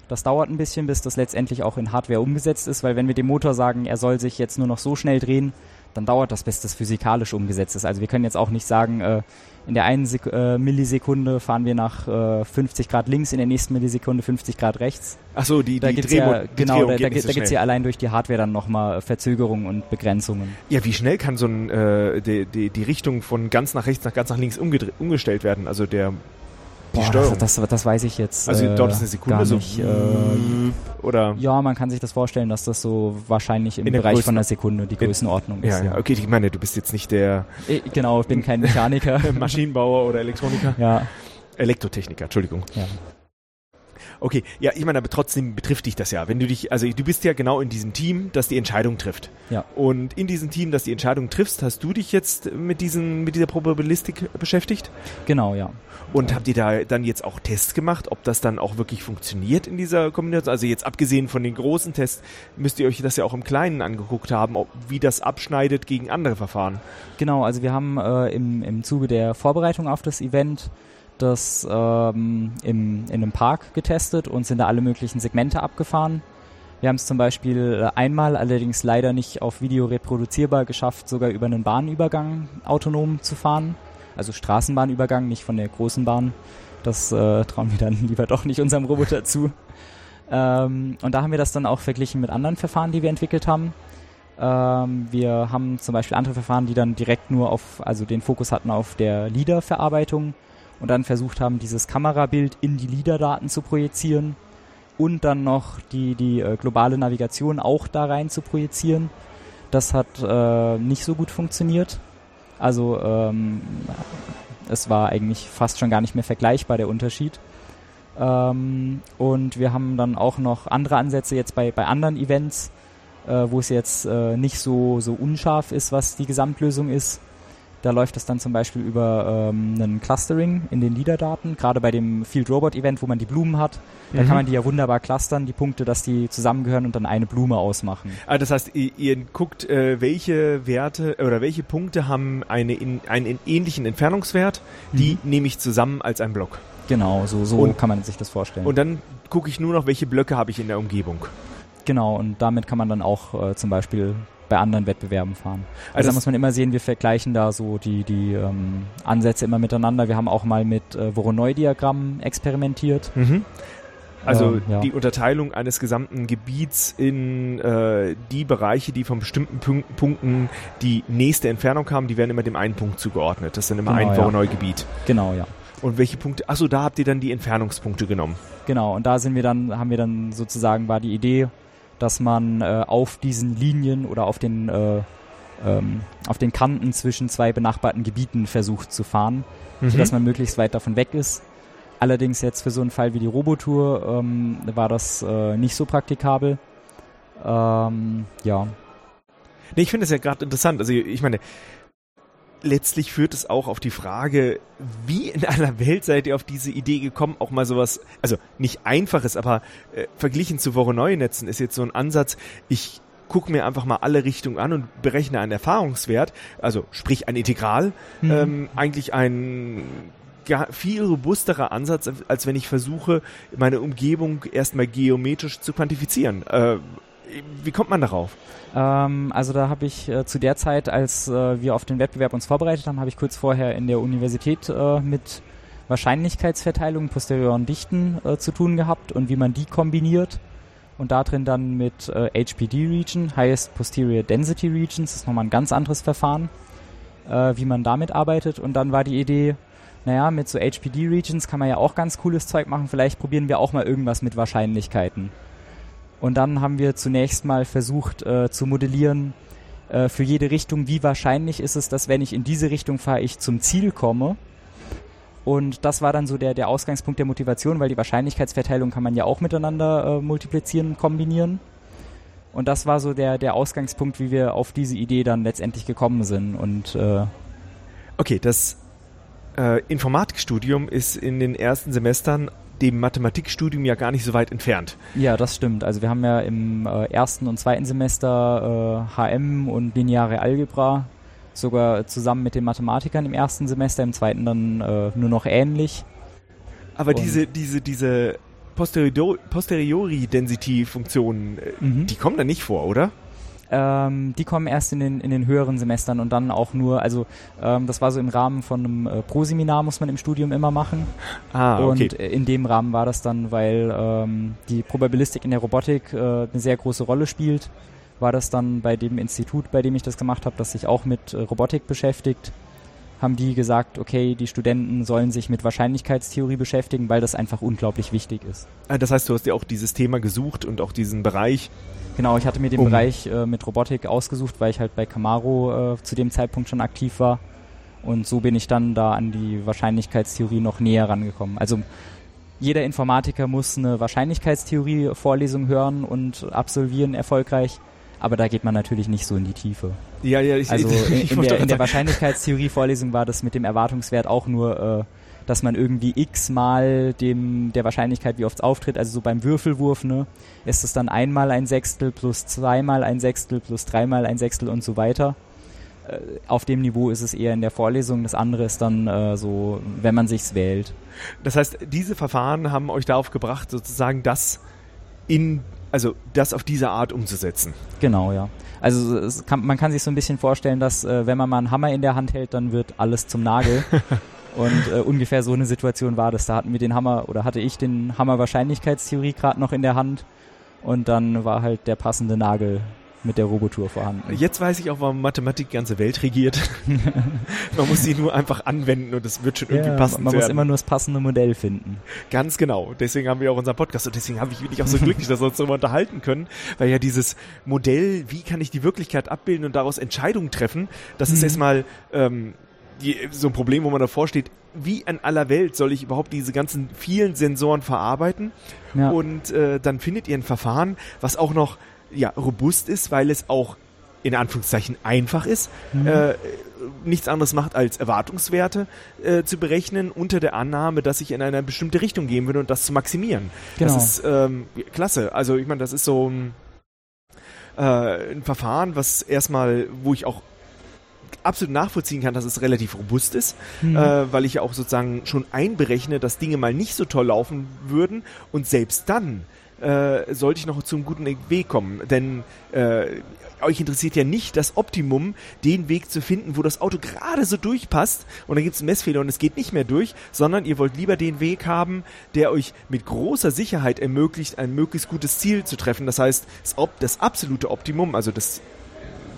Das dauert ein bisschen, bis das letztendlich auch in Hardware umgesetzt ist, weil wenn wir dem Motor sagen, er soll sich jetzt nur noch so schnell drehen, dann dauert das, bis das physikalisch umgesetzt ist. Also wir können jetzt auch nicht sagen, äh, in der einen Sek äh, Millisekunde fahren wir nach äh, 50 Grad links, in der nächsten Millisekunde 50 Grad rechts. Ach so, die, da die gibt's ja, Genau, da, da, da so gibt es ja allein durch die Hardware dann nochmal Verzögerungen und Begrenzungen. Ja, wie schnell kann so ein, äh, die, die, die Richtung von ganz nach rechts nach ganz nach links umgestellt werden? Also der Boah, Steuerung. Das, das, das, weiß ich jetzt. Also äh, dauert das eine Sekunde so? Nicht, äh, oder? Ja, man kann sich das vorstellen, dass das so wahrscheinlich im Bereich Größen von einer Sekunde die Größenordnung ist. Ja, ja, okay, ich meine, du bist jetzt nicht der. Ich, genau, ich bin kein Mechaniker. Maschinenbauer oder Elektroniker. Ja. Elektrotechniker, Entschuldigung. Ja. Okay, ja, ich meine, aber trotzdem betrifft dich das ja. Wenn du dich, also du bist ja genau in diesem Team, das die Entscheidung trifft. Ja. Und in diesem Team, das die Entscheidung triffst, hast du dich jetzt mit diesen, mit dieser Probabilistik beschäftigt? Genau, ja. Und habt ihr da dann jetzt auch Tests gemacht, ob das dann auch wirklich funktioniert in dieser Kombination? Also jetzt abgesehen von den großen Tests, müsst ihr euch das ja auch im Kleinen angeguckt haben, ob, wie das abschneidet gegen andere Verfahren. Genau, also wir haben äh, im, im Zuge der Vorbereitung auf das Event das ähm, im, in einem Park getestet und sind da alle möglichen Segmente abgefahren. Wir haben es zum Beispiel äh, einmal, allerdings leider nicht auf Video reproduzierbar geschafft, sogar über einen Bahnübergang autonom zu fahren. Also Straßenbahnübergang, nicht von der großen Bahn. Das äh, trauen wir dann lieber doch nicht unserem Roboter zu. Ähm, und da haben wir das dann auch verglichen mit anderen Verfahren, die wir entwickelt haben. Ähm, wir haben zum Beispiel andere Verfahren, die dann direkt nur auf, also den Fokus hatten auf der LIDAR-Verarbeitung und dann versucht haben, dieses Kamerabild in die LIDAR-Daten zu projizieren und dann noch die, die äh, globale Navigation auch da rein zu projizieren. Das hat äh, nicht so gut funktioniert. Also ähm, es war eigentlich fast schon gar nicht mehr vergleichbar, der Unterschied. Ähm, und wir haben dann auch noch andere Ansätze jetzt bei, bei anderen Events, äh, wo es jetzt äh, nicht so, so unscharf ist, was die Gesamtlösung ist. Da läuft das dann zum Beispiel über ähm, einen Clustering in den LIDAR-Daten. Gerade bei dem Field Robot Event, wo man die Blumen hat, da mhm. kann man die ja wunderbar clustern, die Punkte, dass die zusammengehören und dann eine Blume ausmachen. Ah, das heißt, ihr, ihr guckt, äh, welche Werte oder welche Punkte haben eine in, einen ähnlichen Entfernungswert, die mhm. nehme ich zusammen als ein Block. Genau, so, so und, kann man sich das vorstellen. Und dann gucke ich nur noch, welche Blöcke habe ich in der Umgebung. Genau, und damit kann man dann auch äh, zum Beispiel bei anderen Wettbewerben fahren. Also, also da muss man immer sehen, wir vergleichen da so die, die ähm, Ansätze immer miteinander. Wir haben auch mal mit äh, Voronoi-Diagrammen experimentiert. Mhm. Also ähm, ja. die Unterteilung eines gesamten Gebiets in äh, die Bereiche, die von bestimmten Punk Punkten die nächste Entfernung haben, die werden immer dem einen Punkt zugeordnet. Das ist dann immer genau, ein Voronoi-Gebiet. Genau, ja. Und welche Punkte? Achso, da habt ihr dann die Entfernungspunkte genommen. Genau, und da sind wir dann, haben wir dann sozusagen war die Idee, dass man äh, auf diesen Linien oder auf den, äh, ähm, auf den Kanten zwischen zwei benachbarten Gebieten versucht zu fahren, mhm. sodass man möglichst weit davon weg ist. Allerdings jetzt für so einen Fall wie die Robotour ähm, war das äh, nicht so praktikabel. Ähm, ja. Nee, ich finde es ja gerade interessant. Also ich meine, letztlich führt es auch auf die Frage, wie in aller Welt seid ihr auf diese Idee gekommen, auch mal sowas, also nicht einfaches, aber äh, verglichen zu Voronoi-Netzen ist jetzt so ein Ansatz, ich gucke mir einfach mal alle Richtungen an und berechne einen Erfahrungswert, also sprich ein Integral, mhm. ähm, eigentlich ein viel robusterer Ansatz, als wenn ich versuche, meine Umgebung erstmal geometrisch zu quantifizieren. Äh, wie kommt man darauf? Ähm, also da habe ich äh, zu der Zeit, als äh, wir auf den Wettbewerb uns vorbereitet haben, habe ich kurz vorher in der Universität äh, mit Wahrscheinlichkeitsverteilung, posterioren Dichten äh, zu tun gehabt und wie man die kombiniert. Und da drin dann mit HPD äh, Region, Highest Posterior Density Regions, das ist nochmal ein ganz anderes Verfahren, äh, wie man damit arbeitet. Und dann war die Idee, naja, mit so HPD-Regions kann man ja auch ganz cooles Zeug machen, vielleicht probieren wir auch mal irgendwas mit Wahrscheinlichkeiten. Und dann haben wir zunächst mal versucht äh, zu modellieren, äh, für jede Richtung, wie wahrscheinlich ist es, dass wenn ich in diese Richtung fahre, ich zum Ziel komme. Und das war dann so der, der Ausgangspunkt der Motivation, weil die Wahrscheinlichkeitsverteilung kann man ja auch miteinander äh, multiplizieren, kombinieren. Und das war so der, der Ausgangspunkt, wie wir auf diese Idee dann letztendlich gekommen sind. Und äh, okay, das äh, Informatikstudium ist in den ersten Semestern dem Mathematikstudium ja gar nicht so weit entfernt. Ja, das stimmt. Also wir haben ja im äh, ersten und zweiten Semester äh, HM und lineare Algebra sogar zusammen mit den Mathematikern im ersten Semester, im zweiten dann äh, nur noch ähnlich. Aber und diese, diese, diese Posteriori-Density-Funktionen, äh, mhm. die kommen da nicht vor, oder? Ähm, die kommen erst in den, in den höheren Semestern und dann auch nur, also ähm, das war so im Rahmen von einem äh, Proseminar, muss man im Studium immer machen. Ah, okay. Und in dem Rahmen war das dann, weil ähm, die Probabilistik in der Robotik äh, eine sehr große Rolle spielt, war das dann bei dem Institut, bei dem ich das gemacht habe, das sich auch mit äh, Robotik beschäftigt, haben die gesagt, okay, die Studenten sollen sich mit Wahrscheinlichkeitstheorie beschäftigen, weil das einfach unglaublich wichtig ist. Ah, das heißt, du hast dir auch dieses Thema gesucht und auch diesen Bereich. Genau, ich hatte mir den um. Bereich äh, mit Robotik ausgesucht, weil ich halt bei Camaro äh, zu dem Zeitpunkt schon aktiv war. Und so bin ich dann da an die Wahrscheinlichkeitstheorie noch näher rangekommen. Also jeder Informatiker muss eine Wahrscheinlichkeitstheorie-Vorlesung hören und absolvieren erfolgreich aber da geht man natürlich nicht so in die Tiefe. Ja, ja, ich, also ich, in, der, in der Wahrscheinlichkeitstheorie-Vorlesung war das mit dem Erwartungswert auch nur, äh, dass man irgendwie x mal dem der Wahrscheinlichkeit, wie oft es auftritt, also so beim Würfelwurf, ne, ist es dann einmal ein Sechstel plus zweimal ein Sechstel plus dreimal ein Sechstel und so weiter. Äh, auf dem Niveau ist es eher in der Vorlesung, das andere ist dann äh, so, wenn man sich's wählt. Das heißt, diese Verfahren haben euch darauf gebracht, sozusagen das in also das auf diese Art umzusetzen. Genau, ja. Also kann, man kann sich so ein bisschen vorstellen, dass äh, wenn man mal einen Hammer in der Hand hält, dann wird alles zum Nagel. Und äh, ungefähr so eine Situation war das. Da hatten wir den Hammer oder hatte ich den Hammer Wahrscheinlichkeitstheorie gerade noch in der Hand und dann war halt der passende Nagel mit der Robotour vorhanden. Jetzt weiß ich auch, warum Mathematik die ganze Welt regiert. man muss sie nur einfach anwenden und es wird schon irgendwie ja, passen. Man muss immer nur das passende Modell finden. Ganz genau. Deswegen haben wir auch unseren Podcast und deswegen habe ich bin ich auch so glücklich, dass wir uns darüber unterhalten können, weil ja dieses Modell, wie kann ich die Wirklichkeit abbilden und daraus Entscheidungen treffen, das mhm. ist erstmal ähm, die, so ein Problem, wo man davor steht, wie an aller Welt soll ich überhaupt diese ganzen vielen Sensoren verarbeiten? Ja. Und äh, dann findet ihr ein Verfahren, was auch noch ja, robust ist, weil es auch in Anführungszeichen einfach ist, mhm. äh, nichts anderes macht als Erwartungswerte äh, zu berechnen unter der Annahme, dass ich in eine bestimmte Richtung gehen würde und das zu maximieren. Genau. Das ist ähm, klasse. Also ich meine, das ist so ein, äh, ein Verfahren, was erstmal, wo ich auch absolut nachvollziehen kann, dass es relativ robust ist, mhm. äh, weil ich ja auch sozusagen schon einberechne, dass Dinge mal nicht so toll laufen würden und selbst dann äh, sollte ich noch zum guten Weg kommen. Denn äh, euch interessiert ja nicht das Optimum, den Weg zu finden, wo das Auto gerade so durchpasst und dann gibt es einen Messfehler und es geht nicht mehr durch, sondern ihr wollt lieber den Weg haben, der euch mit großer Sicherheit ermöglicht, ein möglichst gutes Ziel zu treffen. Das heißt, das, das absolute Optimum, also das,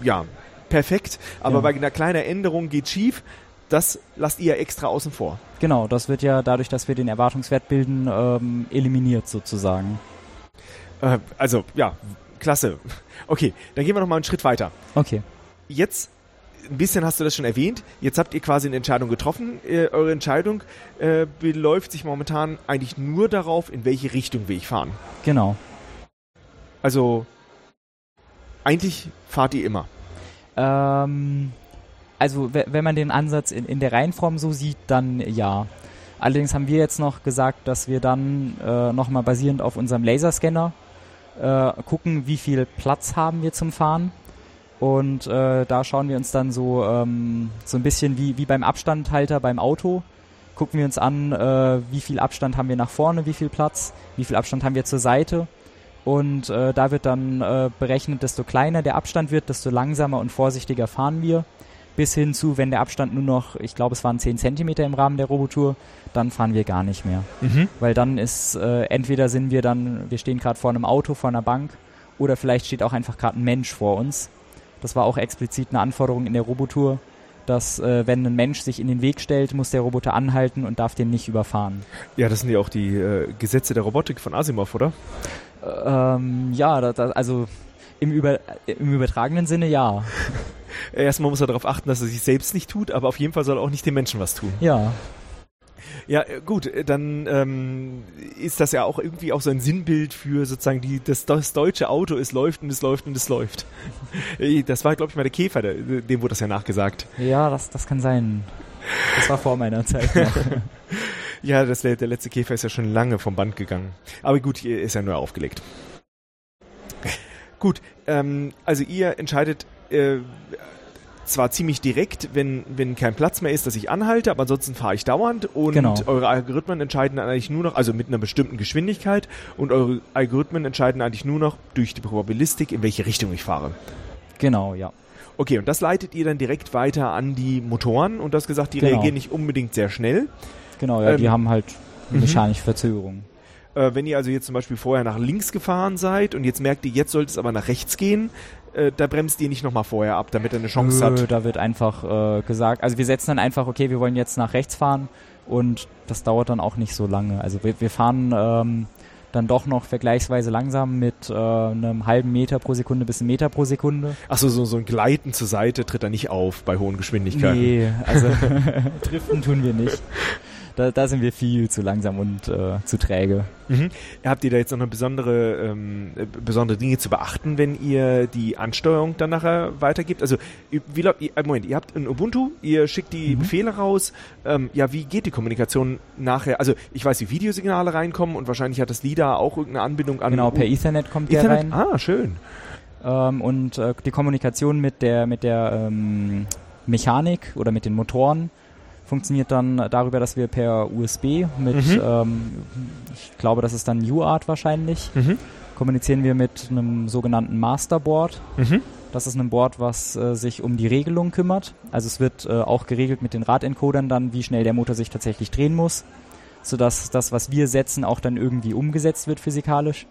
ja, perfekt, aber ja. bei einer kleinen Änderung geht schief, das lasst ihr extra außen vor. Genau, das wird ja dadurch, dass wir den Erwartungswert bilden, ähm, eliminiert sozusagen. Äh, also, ja, klasse. Okay, dann gehen wir noch mal einen Schritt weiter. Okay. Jetzt ein bisschen hast du das schon erwähnt. Jetzt habt ihr quasi eine Entscheidung getroffen. Äh, eure Entscheidung äh, beläuft sich momentan eigentlich nur darauf, in welche Richtung wir ich fahren. Genau. Also eigentlich fahrt ihr immer. Ähm, also wenn man den Ansatz in, in der Reihenform so sieht, dann ja. Allerdings haben wir jetzt noch gesagt, dass wir dann äh, nochmal basierend auf unserem Laserscanner äh, gucken, wie viel Platz haben wir zum Fahren. Und äh, da schauen wir uns dann so, ähm, so ein bisschen wie, wie beim Abstandhalter beim Auto. Gucken wir uns an, äh, wie viel Abstand haben wir nach vorne, wie viel Platz, wie viel Abstand haben wir zur Seite. Und äh, da wird dann äh, berechnet, desto kleiner der Abstand wird, desto langsamer und vorsichtiger fahren wir bis hin zu, wenn der Abstand nur noch, ich glaube, es waren 10 Zentimeter im Rahmen der Robotour, dann fahren wir gar nicht mehr. Mhm. Weil dann ist, äh, entweder sind wir dann, wir stehen gerade vor einem Auto, vor einer Bank, oder vielleicht steht auch einfach gerade ein Mensch vor uns. Das war auch explizit eine Anforderung in der Robotour, dass äh, wenn ein Mensch sich in den Weg stellt, muss der Roboter anhalten und darf den nicht überfahren. Ja, das sind ja auch die äh, Gesetze der Robotik von Asimov, oder? Ähm, ja, da, da, also im, über, im übertragenen Sinne ja. Erstmal muss er darauf achten, dass er sich selbst nicht tut, aber auf jeden Fall soll er auch nicht den Menschen was tun. Ja. Ja, äh, gut, äh, dann ähm, ist das ja auch irgendwie auch so ein Sinnbild für sozusagen die, das, das deutsche Auto, es läuft und es läuft und es läuft. Äh, das war, glaube ich, mal der Käfer, der, dem wurde das ja nachgesagt. Ja, das, das kann sein. Das war vor meiner Zeit noch. ja, das, der letzte Käfer ist ja schon lange vom Band gegangen. Aber gut, hier ist ja nur aufgelegt. Gut, ähm, also ihr entscheidet äh, zwar ziemlich direkt, wenn, wenn kein Platz mehr ist, dass ich anhalte, aber ansonsten fahre ich dauernd und Genau. eure Algorithmen entscheiden eigentlich nur noch, also mit einer bestimmten Geschwindigkeit und eure Algorithmen entscheiden eigentlich nur noch durch die Probabilistik, in welche Richtung ich fahre. genau, ja. Okay, und das leitet ihr dann direkt weiter an die Motoren und du hast gesagt, die Genau. reagieren nicht unbedingt sehr schnell. Genau, ja, die Ähm, haben halt mhm. mechanische Verzögerung. Äh, wenn ihr also jetzt zum Beispiel vorher nach links gefahren seid und jetzt merkt ihr, jetzt sollte es aber nach rechts gehen, äh, da bremst ihr nicht nochmal vorher ab, damit er eine Chance Nö, hat. Da wird einfach äh, gesagt, also wir setzen dann einfach, okay, wir wollen jetzt nach rechts fahren und das dauert dann auch nicht so lange. Also wir, wir fahren ähm, dann doch noch vergleichsweise langsam mit äh, einem halben Meter pro Sekunde bis einem Meter pro Sekunde. Achso, so, so ein Gleiten zur Seite tritt da nicht auf bei hohen Geschwindigkeiten. Nee, also driften tun wir nicht. Da, da sind wir viel zu langsam und äh, zu träge. Mhm. Habt ihr da jetzt noch eine besondere, ähm, äh, besondere Dinge zu beachten, wenn ihr die Ansteuerung dann nachher weitergibt? Also, wie glaubt ihr, äh, Moment, ihr habt ein Ubuntu, ihr schickt die Mhm. Befehle raus. Ähm, ja, wie geht die Kommunikation nachher? Also, ich weiß, wie Videosignale reinkommen und wahrscheinlich hat das LIDAR auch irgendeine Anbindung an Genau, per Ethernet kommt der Ethernet. rein. Ah, schön. Ähm, und äh, die Kommunikation mit der, mit der ähm, Mechanik oder mit den Motoren funktioniert dann darüber, dass wir per USB mit, Mhm. ähm, ich glaube, das ist dann UART wahrscheinlich, Mhm. kommunizieren wir mit einem sogenannten Masterboard. Mhm. Das ist ein Board, was äh, sich um die Regelung kümmert. Also es wird äh, auch geregelt mit den Radencodern dann, wie schnell der Motor sich tatsächlich drehen muss, sodass das, was wir setzen, auch dann irgendwie umgesetzt wird physikalisch.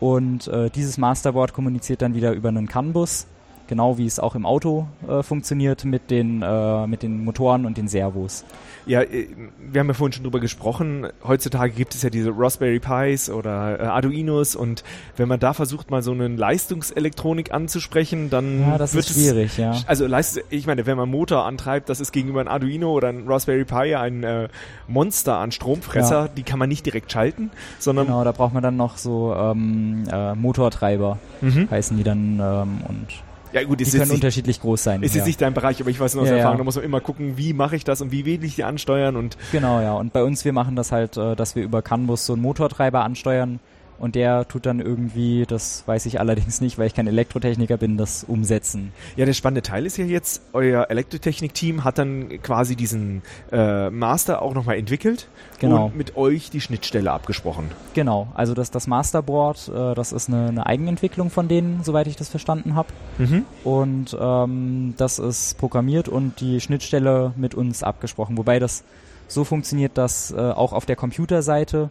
Und äh, dieses Masterboard kommuniziert dann wieder über einen CAN-Bus, genau wie es auch im Auto äh, funktioniert mit den, äh, mit den Motoren und den Servos. Ja, äh, wir haben ja vorhin schon drüber gesprochen. Heutzutage gibt es ja diese Raspberry Pis oder äh, Arduinos und wenn man da versucht, mal so eine Leistungselektronik anzusprechen, dann Ja, das wird ist schwierig, ja. es. Also Leist ich meine, wenn man einen Motor antreibt, das ist gegenüber ein Arduino oder ein Raspberry Pi ein äh, Monster an Stromfresser, die kann man nicht direkt schalten, sondern Genau, da braucht man dann noch so ähm, äh, Motortreiber, Mhm. heißen die dann, ähm, und ja gut, die können nicht, unterschiedlich groß sein. ist ja. jetzt nicht dein Bereich, aber ich weiß nur aus Ja, Erfahrung, ja. da muss man immer gucken, wie mache ich das und wie will ich die ansteuern und Genau, ja. Und bei uns, wir machen das halt, äh, dass wir über CAN-Bus so einen Motortreiber ansteuern und der tut dann irgendwie, das weiß ich allerdings nicht, weil ich kein Elektrotechniker bin, das umsetzen. Ja, der spannende Teil ist ja jetzt, euer Elektrotechnik-Team hat dann quasi diesen äh, Master auch nochmal entwickelt Genau. und mit euch die Schnittstelle abgesprochen. Genau, also das, das Masterboard, äh, das ist eine, eine Eigenentwicklung von denen, soweit ich das verstanden habe. Mhm. Und ähm, das ist programmiert und die Schnittstelle mit uns abgesprochen. Wobei das so funktioniert, dass äh, auch auf der Computerseite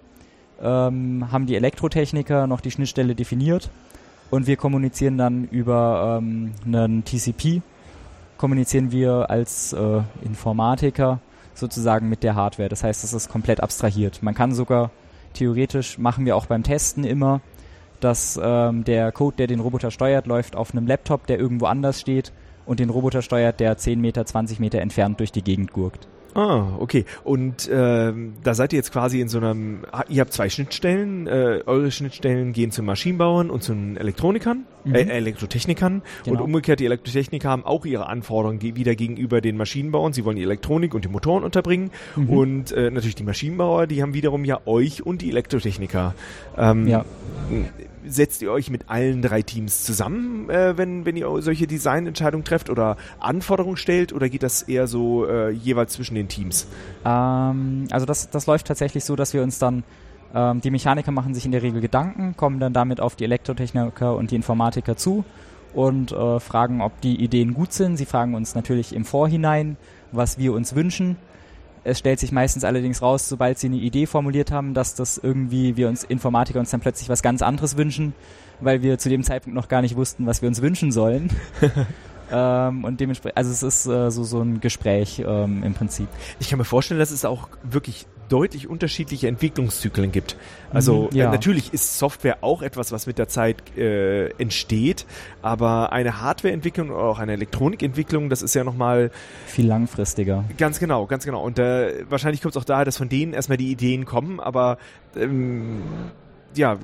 ähm, haben die Elektrotechniker noch die Schnittstelle definiert und wir kommunizieren dann über ähm, einen TCP, kommunizieren wir als äh, Informatiker sozusagen mit der Hardware. Das heißt, es ist komplett abstrahiert. Man kann sogar theoretisch, machen wir auch beim Testen immer, dass ähm, der Code, der den Roboter steuert, läuft auf einem Laptop, der irgendwo anders steht und den Roboter steuert, der 10 Meter, 20 Meter entfernt durch die Gegend gurkt. Ah, okay. Und ähm, da seid ihr jetzt quasi in so einem, ah, ihr habt zwei Schnittstellen, äh, eure Schnittstellen gehen zu Maschinenbauern und zu Elektronikern, Mhm. äh, Elektrotechnikern Genau. und umgekehrt die Elektrotechniker haben auch ihre Anforderungen ge wieder gegenüber den Maschinenbauern. Sie wollen die Elektronik und die Motoren unterbringen Mhm. und äh, natürlich die Maschinenbauer, die haben wiederum ja euch und die Elektrotechniker. Ähm, Ja. Setzt ihr euch mit allen drei Teams zusammen, äh, wenn, wenn ihr solche Designentscheidungen trefft oder Anforderungen stellt oder geht das eher so äh, jeweils zwischen den Teams? Ähm, also das, das läuft tatsächlich so, dass wir uns dann, ähm, die Mechaniker machen sich in der Regel Gedanken, kommen dann damit auf die Elektrotechniker und die Informatiker zu und äh, fragen, ob die Ideen gut sind. Sie fragen uns natürlich im Vorhinein, was wir uns wünschen. Es stellt sich meistens allerdings raus, sobald sie eine Idee formuliert haben, dass das irgendwie wir uns Informatiker uns dann plötzlich was ganz anderes wünschen, weil wir zu dem Zeitpunkt noch gar nicht wussten, was wir uns wünschen sollen. Ähm, und dementsprechend, also es ist äh, so, so ein Gespräch ähm, im Prinzip. Ich kann mir vorstellen, dass es auch wirklich deutlich unterschiedliche Entwicklungszyklen gibt. Also Mhm, ja. äh, natürlich ist Software auch etwas, was mit der Zeit äh, entsteht, aber eine Hardwareentwicklung oder auch eine Elektronikentwicklung, das ist ja nochmal Viel langfristiger. ganz genau, ganz genau. Und äh, wahrscheinlich kommt es auch daher, dass von denen erstmal die Ideen kommen, aber ähm, ja,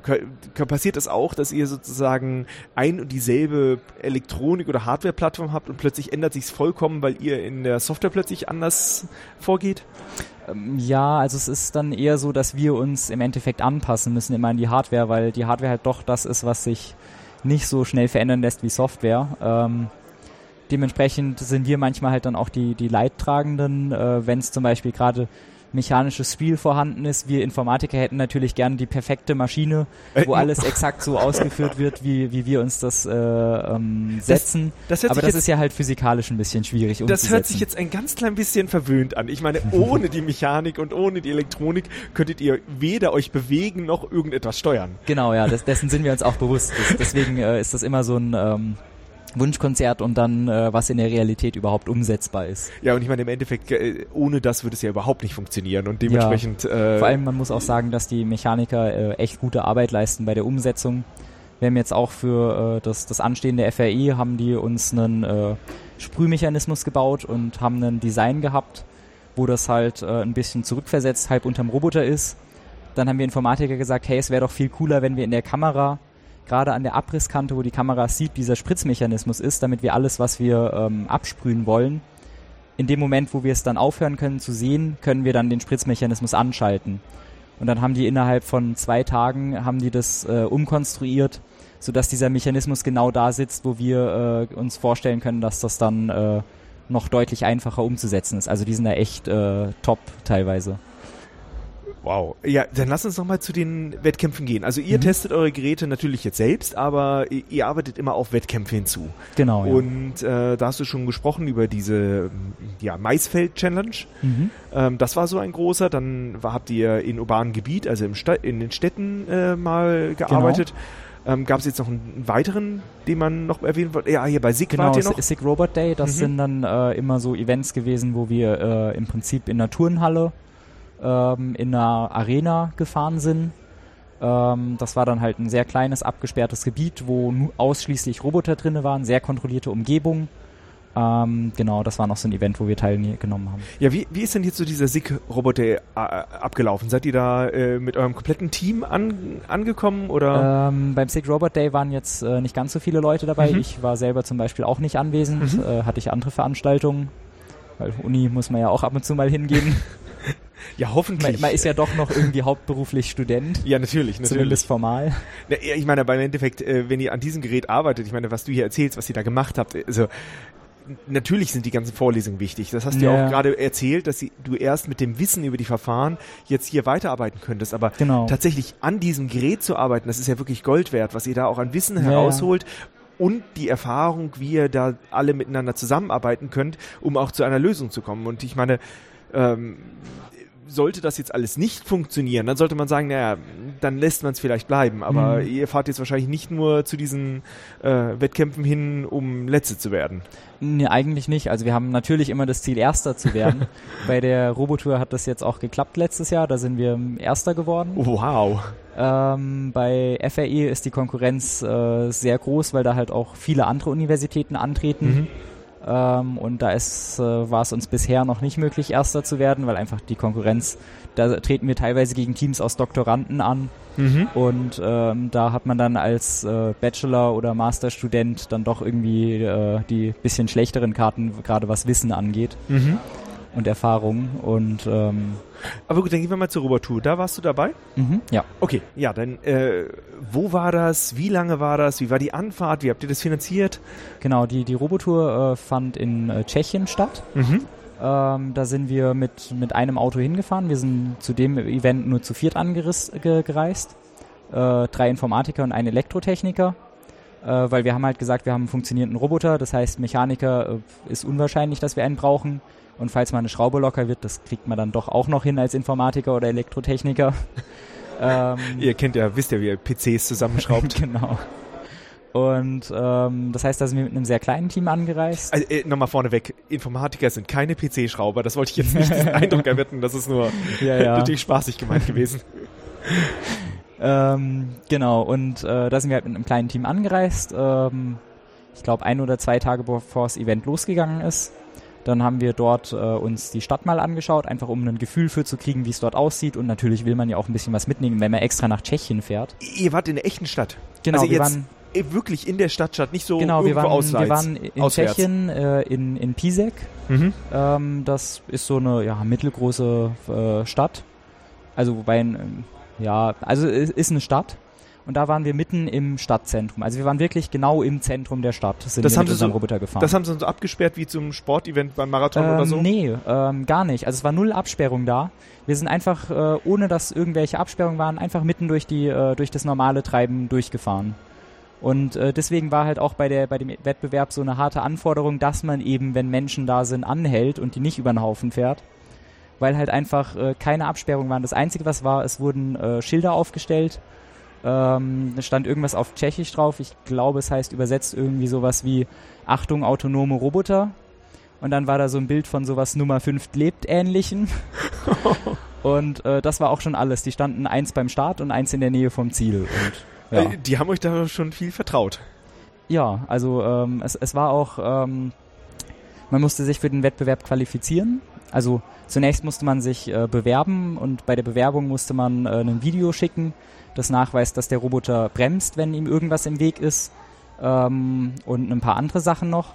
passiert es auch, dass ihr sozusagen ein und dieselbe Elektronik- oder Hardware-Plattform habt und plötzlich ändert sich's vollkommen, weil ihr in der Software plötzlich anders vorgeht? Ähm, Ja, also es ist dann eher so, dass wir uns im Endeffekt anpassen müssen immer an die Hardware, weil die Hardware halt doch das ist, was sich nicht so schnell verändern lässt wie Software. Ähm, dementsprechend sind wir manchmal halt dann auch die, die Leidtragenden, äh, wenn es zum Beispiel gerade mechanisches Spiel vorhanden ist. Wir Informatiker hätten natürlich gerne die perfekte Maschine, wo Äh, alles exakt so ausgeführt wird, wie, wie wir uns das äh, ähm, setzen. das hört Aber das ist ja halt physikalisch ein bisschen schwierig Das hört sich jetzt ein ganz klein bisschen verwöhnt an. Ich meine, ohne die Mechanik und ohne die Elektronik könntet ihr weder euch bewegen noch irgendetwas steuern. Genau, ja, das, dessen sind wir uns auch bewusst. Das, deswegen äh, ist das immer so ein ähm, Wunschkonzert und dann, äh, was in der Realität überhaupt umsetzbar ist. Ja, und ich meine, im Endeffekt, äh, ohne das würde es ja überhaupt nicht funktionieren und dementsprechend. Äh, Vor allem, man muss auch sagen, dass die Mechaniker äh, echt gute Arbeit leisten bei der Umsetzung. Wir haben jetzt auch für äh, das, das anstehende FRI, haben die uns einen äh, Sprühmechanismus gebaut und haben ein Design gehabt, wo das halt äh, ein bisschen zurückversetzt, halb unterm Roboter ist. Dann haben wir Informatiker gesagt, hey, es wäre doch viel cooler, wenn wir in der Kamera, gerade an der Abrisskante, wo die Kamera sieht, dieser Spritzmechanismus ist, damit wir alles, was wir ähm, absprühen wollen, in dem Moment, wo wir es dann aufhören können zu sehen, können wir dann den Spritzmechanismus anschalten. Und dann haben die innerhalb von zwei Tagen haben die das äh, umkonstruiert, sodass dieser Mechanismus genau da sitzt, wo wir äh, uns vorstellen können, dass das dann äh, noch deutlich einfacher umzusetzen ist. Also die sind da echt äh, top teilweise. Wow. Ja, dann lass uns noch mal zu den Wettkämpfen gehen. Also ihr Mhm. testet eure Geräte natürlich jetzt selbst, aber ihr, ihr arbeitet immer auf Wettkämpfe hinzu. Genau. Ja. Und äh, da hast du schon gesprochen über diese ja, Maisfeld-Challenge. Mhm. Ähm, das war so ein großer. Dann war, habt ihr in urbanen Gebiet, also im Sta in den Städten äh, mal gearbeitet. Ähm, Gab es jetzt noch einen weiteren, den man noch erwähnen wollte? Ja, hier bei SIG Genau, wart ihr noch. Sick Robot Day, das Mhm. sind dann äh, immer so Events gewesen, wo wir äh, im Prinzip in einer Turnhalle ähm, in einer Arena gefahren sind. Ähm, das war dann halt ein sehr kleines, abgesperrtes Gebiet, wo ausschließlich Roboter drinne waren, sehr kontrollierte Umgebung. Ähm, genau, das war noch so ein Event, wo wir teilgenommen haben. Ja, wie, wie ist denn jetzt so dieser SIG-Roboter äh, abgelaufen? Seid ihr da äh, mit eurem kompletten Team an, angekommen oder? Ähm, beim Sick Robot Day waren jetzt äh, nicht ganz so viele Leute dabei. Mhm. Ich war selber zum Beispiel auch nicht anwesend, Mhm. äh, hatte ich andere Veranstaltungen. Weil Uni muss man ja auch ab und zu mal hingehen. ja, Man, hoffentlich. man ist ja doch noch irgendwie hauptberuflich Student, ja, natürlich, natürlich. zumindest formal. Ja, ich meine, aber im Endeffekt, äh, wenn ihr an diesem Gerät arbeitet, ich meine, was du hier erzählst, was ihr da gemacht habt, also n- natürlich sind die ganzen Vorlesungen wichtig. Das hast du ja Ja. auch gerade erzählt, dass du erst mit dem Wissen über die Verfahren jetzt hier weiterarbeiten könntest. Aber Genau. tatsächlich an diesem Gerät zu arbeiten, das ist ja wirklich Gold wert, was ihr da auch an Wissen Ja, herausholt. Und die Erfahrung, wie ihr da alle miteinander zusammenarbeiten könnt, um auch zu einer Lösung zu kommen. Und ich meine, ähm, sollte das jetzt alles nicht funktionieren, dann sollte man sagen, naja, dann lässt man es vielleicht bleiben. Aber Mhm. ihr fahrt jetzt wahrscheinlich nicht nur zu diesen äh, Wettkämpfen hin, um Letzte zu werden. Nee, eigentlich nicht. Also wir haben natürlich immer das Ziel, Erster zu werden. Bei der Robotour hat das jetzt auch geklappt letztes Jahr. Da sind wir Erster geworden. Wow. Ähm, bei FRE ist die Konkurrenz äh, sehr groß, weil da halt auch viele andere Universitäten antreten. Mhm. Ähm, und da ist, äh, war es uns bisher noch nicht möglich, Erster zu werden, weil einfach die Konkurrenz, da treten wir teilweise gegen Teams aus Doktoranden an. Mhm. Und ähm, da hat man dann als äh, Bachelor- oder Masterstudent dann doch irgendwie äh, die bisschen schlechteren Karten, gerade was Wissen angeht Mhm. Und Erfahrung. Und ähm, Aber gut, dann gehen wir mal zur Robotour. Da warst du dabei? mhm, ja. Okay, ja, dann äh, wo war das? Wie lange war das? Wie war die Anfahrt? Wie habt ihr das finanziert? Genau, die, die Robotour äh, fand in äh, Tschechien statt. Mhm. Ähm, da sind wir mit, mit einem Auto hingefahren. Wir sind zu dem Event nur zu viert angeriss, ge, gereist. Äh, drei Informatiker und ein Elektrotechniker. Äh, weil wir haben halt gesagt, wir haben einen funktionierenden Roboter. Das heißt, Mechaniker äh, ist unwahrscheinlich, dass wir einen brauchen. Und falls mal eine Schraube locker wird, das kriegt man dann doch auch noch hin als Informatiker oder Elektrotechniker. ähm, Ihr kennt ja, wisst ja, wie ihr PCs zusammenschraubt. genau. Und ähm, das heißt, da sind wir mit einem sehr kleinen Team angereist. Also, äh, nochmal vorneweg, Informatiker sind keine PC-Schrauber. Das wollte ich jetzt nicht diesen Eindruck erwecken. Das ist nur Ja, ja. natürlich spaßig gemeint gewesen. Ähm, genau, und äh, da sind wir halt mit einem kleinen Team angereist. Ähm, ich glaube, ein oder zwei Tage bevor das Event losgegangen ist. Dann haben wir dort äh, uns die Stadt mal angeschaut, einfach um ein Gefühl für zu kriegen, wie es dort aussieht. Und natürlich will man ja auch ein bisschen was mitnehmen, wenn man extra nach Tschechien fährt. Ihr wart in der echten Stadt. Genau, also wir jetzt waren, wirklich in der Stadt statt, nicht so genau, wir waren, auswärts. wir waren in auswärts. Tschechien, äh, in, in Pisek. Mhm. Ähm, das ist so eine ja, mittelgroße äh, Stadt. Also wobei, ähm, ja, also ist eine Stadt. Und da waren wir mitten im Stadtzentrum. Also wir waren wirklich genau im Zentrum der Stadt, sind Das wir haben mit Sie unserem so- Roboter gefahren. Das haben sie so abgesperrt wie zum Sportevent beim Marathon oder ähm, so? Nee, ähm, gar nicht. Also es war null Absperrung da. Wir sind einfach, äh, ohne dass irgendwelche Absperrungen waren, einfach mitten durch die, äh, durch das normale Treiben durchgefahren. Und äh, deswegen war halt auch bei der, bei dem Wettbewerb so eine harte Anforderung, dass man eben, wenn Menschen da sind, anhält und die nicht über den Haufen fährt. Weil halt einfach äh, keine Absperrungen waren. Das Einzige, was war, es wurden äh, Schilder aufgestellt. Ähm, stand irgendwas auf Tschechisch drauf. Ich glaube, es heißt übersetzt irgendwie sowas wie Achtung, autonome Roboter. Und dann war da so ein Bild von sowas Nummer 5 lebt ähnlichen. und äh, das war auch schon alles. Die standen eins beim Start und eins in der Nähe vom Ziel. Und ja, Äh, Die haben euch da schon viel vertraut. ja also ähm, es, es war auch, ähm, man musste sich für den Wettbewerb qualifizieren. Also zunächst musste man sich äh, bewerben und bei der Bewerbung musste man äh, ein Video schicken, das nachweist, dass der Roboter bremst, wenn ihm irgendwas im Weg ist ähm, und ein paar andere Sachen noch.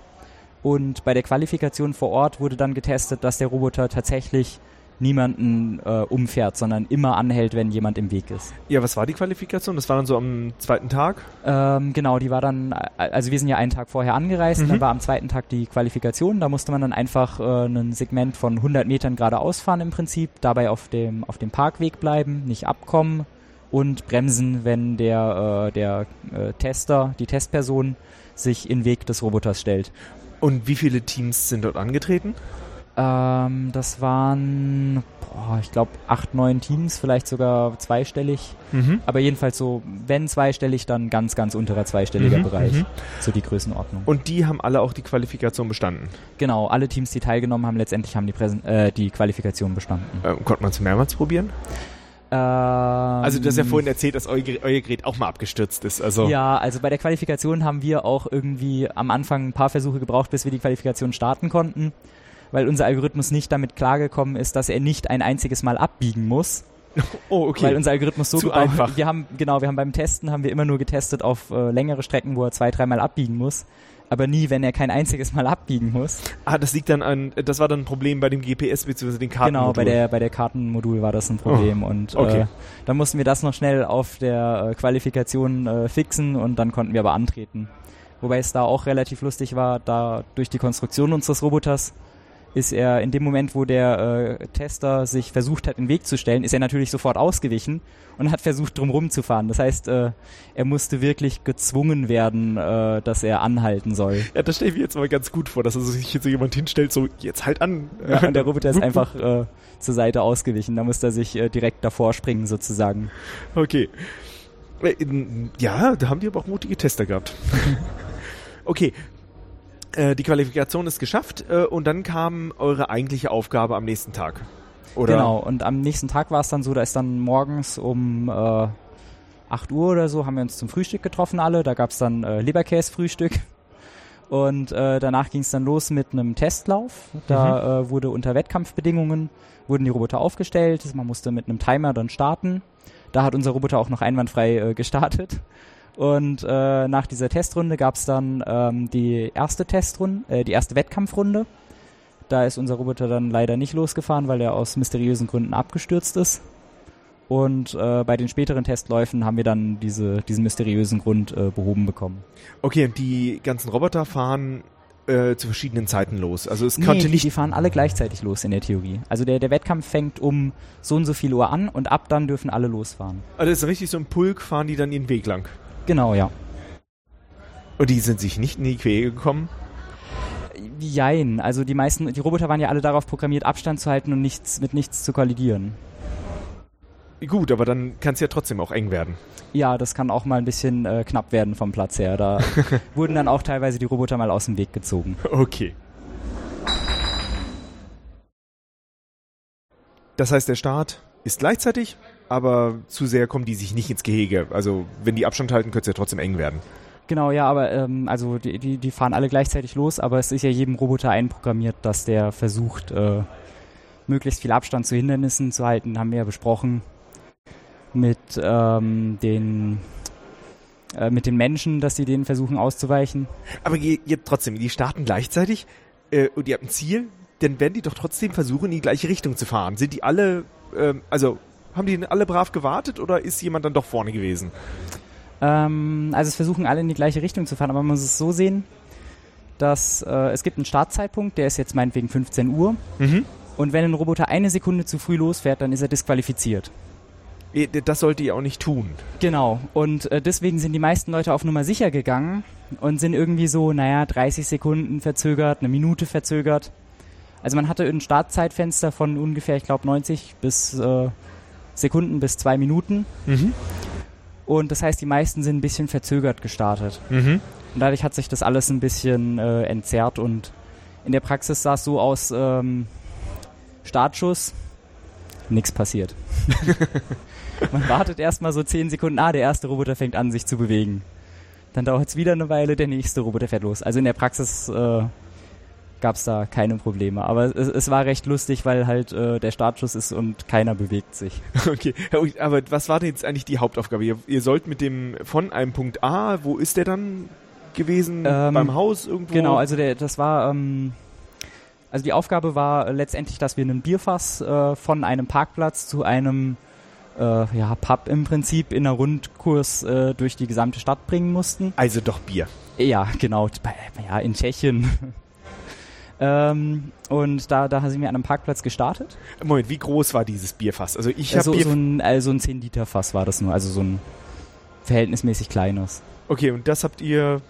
Und bei der Qualifikation vor Ort wurde dann getestet, dass der Roboter tatsächlich niemanden äh, umfährt, sondern immer anhält, wenn jemand im Weg ist. Ja, was war die Qualifikation? Das war dann so am zweiten Tag? Ähm, genau, die war dann, äh, also wir sind ja einen Tag vorher angereist, Mhm. dann war am zweiten Tag die Qualifikation. Da musste man dann einfach äh, ein Segment von 100 Metern geradeaus fahren im Prinzip, dabei auf dem, auf dem Parkweg bleiben, nicht abkommen und bremsen, wenn der, äh, der äh, Tester, die Testperson sich in den Weg des Roboters stellt. Und wie viele Teams sind dort angetreten? Ähm, das waren, boah, ich glaube, acht, neun Teams, vielleicht sogar zweistellig. Mhm. Aber jedenfalls so, wenn zweistellig, dann ganz, ganz unterer zweistelliger Mhm, Bereich. mhm. So die Größenordnung. Und die haben alle auch die Qualifikation bestanden. Genau, alle Teams, die teilgenommen haben, letztendlich haben die, Präsen äh, die Qualifikation bestanden. Ähm, konnte man es mehrmals probieren? Ähm, Also du hast ja vorhin erzählt, dass euer, Gerät- euer Gerät auch mal abgestürzt ist. Also Ja, also bei der Qualifikation haben wir auch irgendwie am Anfang ein paar Versuche gebraucht, bis wir die Qualifikation starten konnten, weil unser Algorithmus nicht damit klargekommen ist, dass er nicht ein einziges Mal abbiegen muss. oh, okay. Weil unser Algorithmus so Zu gebaut einfach. Wir haben, genau, wir haben beim Testen haben wir immer nur getestet auf äh, längere Strecken, wo er zwei, dreimal abbiegen muss. Aber nie, wenn er kein einziges Mal abbiegen muss. ah, das liegt dann an, das war dann ein Problem bei dem GPS bzw. den Karten. Genau, bei der, bei der Kartenmodul war das ein Problem. und okay. äh, dann mussten wir das noch schnell auf der äh, Qualifikation äh, fixen und dann konnten wir aber antreten. Wobei es da auch relativ lustig war, da durch die Konstruktion unseres Roboters ist er in dem Moment, wo der äh, Tester sich versucht hat, den Weg zu stellen, ist er natürlich sofort ausgewichen und hat versucht, drumherum zu fahren. Das heißt, äh, er musste wirklich gezwungen werden, äh, dass er anhalten soll. Ja, das stelle ich mir jetzt mal ganz gut vor, dass also sich jetzt so jemand hinstellt, so jetzt halt an. Ja, und der Roboter ist einfach äh, zur Seite ausgewichen. Da musste er sich äh, direkt davor springen, sozusagen. Okay. Äh, Ja, da haben die aber auch mutige Tester gehabt. okay. Äh, die Qualifikation ist geschafft äh, und dann kam eure eigentliche Aufgabe am nächsten Tag. Oder? Genau, und am nächsten Tag war es dann so, da ist dann morgens um äh, 8 Uhr oder so, haben wir uns zum Frühstück getroffen alle. Da gab es dann äh, Leberkäse-Frühstück. Und äh, danach ging es dann los mit einem Testlauf. Da äh, wurde unter Wettkampfbedingungen, wurden die Roboter aufgestellt. Man musste mit einem Timer dann starten. Da hat unser Roboter auch noch einwandfrei äh, gestartet. Und äh, nach dieser Testrunde gab es dann ähm, die erste Testrunde, äh, die erste Wettkampfrunde. Da ist unser Roboter dann leider nicht losgefahren, weil er aus mysteriösen Gründen abgestürzt ist. Und äh, bei den späteren Testläufen haben wir dann diese, diesen mysteriösen Grund äh, behoben bekommen. Okay, und die ganzen Roboter fahren äh, zu verschiedenen Zeiten los. Also es Nee, konnte die, nicht die fahren alle gleichzeitig los in der Theorie. Also der, der Wettkampf fängt um so und so viel Uhr an und ab dann dürfen alle losfahren. Also das ist richtig so ein Pulk, fahren die dann ihren Weg lang. Genau, ja. Und die sind sich nicht in die Quere gekommen. Jein, also die meisten, die Roboter waren ja alle darauf programmiert, Abstand zu halten und nichts mit nichts zu kollidieren. Gut, aber dann kann es ja trotzdem auch eng werden. Ja, das kann auch mal ein bisschen äh, knapp werden vom Platz her. Da wurden dann auch teilweise die Roboter mal aus dem Weg gezogen. Okay. Das heißt, der Start ist gleichzeitig, aber zu sehr kommen die sich nicht ins Gehege. Also wenn die Abstand halten, könnte es ja trotzdem eng werden. Genau, ja, aber ähm, also die, die, die fahren alle gleichzeitig los, aber es ist ja jedem Roboter einprogrammiert, dass der versucht, äh, möglichst viel Abstand zu Hindernissen zu halten, haben wir ja besprochen mit ähm, den äh, mit den Menschen, dass sie denen versuchen auszuweichen. Aber ihr, ihr trotzdem, die starten gleichzeitig äh, und ihr habt ein Ziel, dann werden die doch trotzdem versuchen, in die gleiche Richtung zu fahren. Sind die alle, ähm, also haben die alle brav gewartet oder ist jemand dann doch vorne gewesen? Ähm, also es versuchen alle in die gleiche Richtung zu fahren, aber man muss es so sehen, dass äh, es gibt einen Startzeitpunkt, der ist jetzt meinetwegen 15 Uhr. Mhm. Und wenn ein Roboter eine Sekunde zu früh losfährt, dann ist er disqualifiziert. Eh, Das sollte ihr auch nicht tun. Genau. Und äh, deswegen sind die meisten Leute auf Nummer sicher gegangen und sind irgendwie so, naja, 30 Sekunden verzögert, eine Minute verzögert. Also man hatte ein Startzeitfenster von ungefähr, ich glaube, 90 bis äh, Sekunden bis zwei Minuten. Mhm. Und das heißt, die meisten sind ein bisschen verzögert gestartet. Mhm. Und dadurch hat sich das alles ein bisschen äh, entzerrt und in der Praxis sah es so aus, ähm, Startschuss, nichts passiert. Man wartet erstmal so 10 Sekunden, ah, der erste Roboter fängt an, sich zu bewegen. Dann dauert es wieder eine Weile, der nächste Roboter fährt los. Also in der Praxis äh, gab es da keine Probleme. Aber es, es war recht lustig, weil halt äh, der Startschuss ist und keiner bewegt sich. Okay, aber was war denn jetzt eigentlich die Hauptaufgabe? Ihr, ihr sollt mit dem von einem Punkt A, wo ist der dann gewesen? Ähm, Beim Haus irgendwo? Genau, also der, das war, ähm, also die Aufgabe war letztendlich, dass wir ein Bierfass äh, von einem Parkplatz zu einem äh, ja, Pub im Prinzip in einer Rundkurs äh, durch die gesamte Stadt bringen mussten. Also doch Bier. Ja, genau, ja, in Tschechien. ähm, und da, da sind wir an einem Parkplatz gestartet. Moment, wie groß war dieses Bierfass? Also ich Also habe Bier... so ein, also ein 10-Liter-Fass war das nur, also so ein verhältnismäßig kleines. okay, und das habt ihr...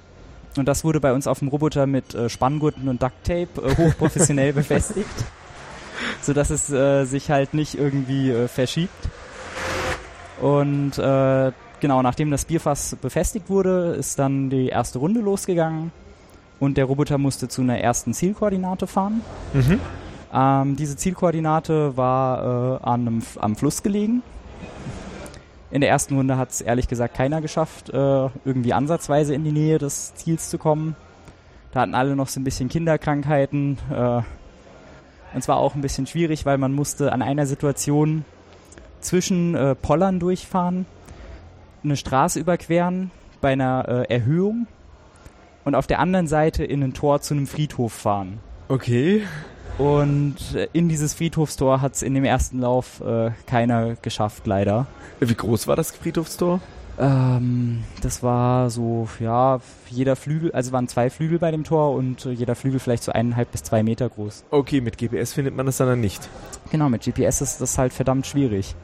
Und das wurde bei uns auf dem Roboter mit äh, Spanngurten und Ducktape äh, hochprofessionell befestigt, sodass es äh, sich halt nicht irgendwie äh, verschiebt. Und äh, genau, nachdem das Bierfass befestigt wurde, ist dann die erste Runde losgegangen und der Roboter musste zu einer ersten Zielkoordinate fahren. Mhm. Ähm, diese Zielkoordinate war äh, an einem, am Fluss gelegen. In der ersten Runde hat es ehrlich gesagt keiner geschafft, äh, irgendwie ansatzweise in die Nähe des Ziels zu kommen. Da hatten alle noch so ein bisschen Kinderkrankheiten. Äh, und zwar auch ein bisschen schwierig, weil man musste an einer Situation zwischen äh, Pollern durchfahren, eine Straße überqueren bei einer äh, Erhöhung und auf der anderen Seite in ein Tor zu einem Friedhof fahren. Okay. Und äh, in dieses Friedhofstor hat es in dem ersten Lauf äh, keiner geschafft, leider. Wie groß war das Friedhofstor? Ähm, das war so, ja, jeder Flügel, also waren zwei Flügel bei dem Tor und äh, jeder Flügel vielleicht so eineinhalb bis zwei Meter groß. Okay, mit GPS findet man das dann nicht. Genau, mit GPS ist das halt verdammt schwierig.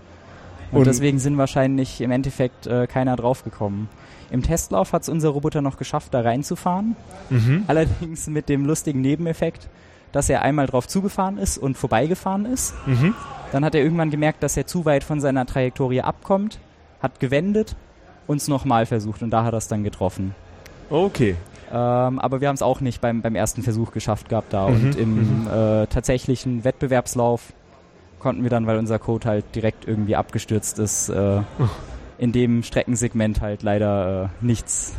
Und, Und- deswegen sind wahrscheinlich im Endeffekt äh, keiner draufgekommen. Im Testlauf hat es unser Roboter noch geschafft, da reinzufahren. Mhm. Allerdings mit dem lustigen Nebeneffekt, dass er einmal drauf zugefahren ist und vorbeigefahren ist. Mhm. Dann hat er irgendwann gemerkt, dass er zu weit von seiner Trajektorie abkommt, hat gewendet und es nochmal versucht und da hat er es dann getroffen. Okay. Ähm, aber wir haben es auch nicht beim, beim ersten Versuch geschafft gehabt da. Mhm, Und im äh, tatsächlichen Wettbewerbslauf konnten wir dann, weil unser Code halt direkt irgendwie abgestürzt ist, äh, in dem Streckensegment halt leider äh, nichts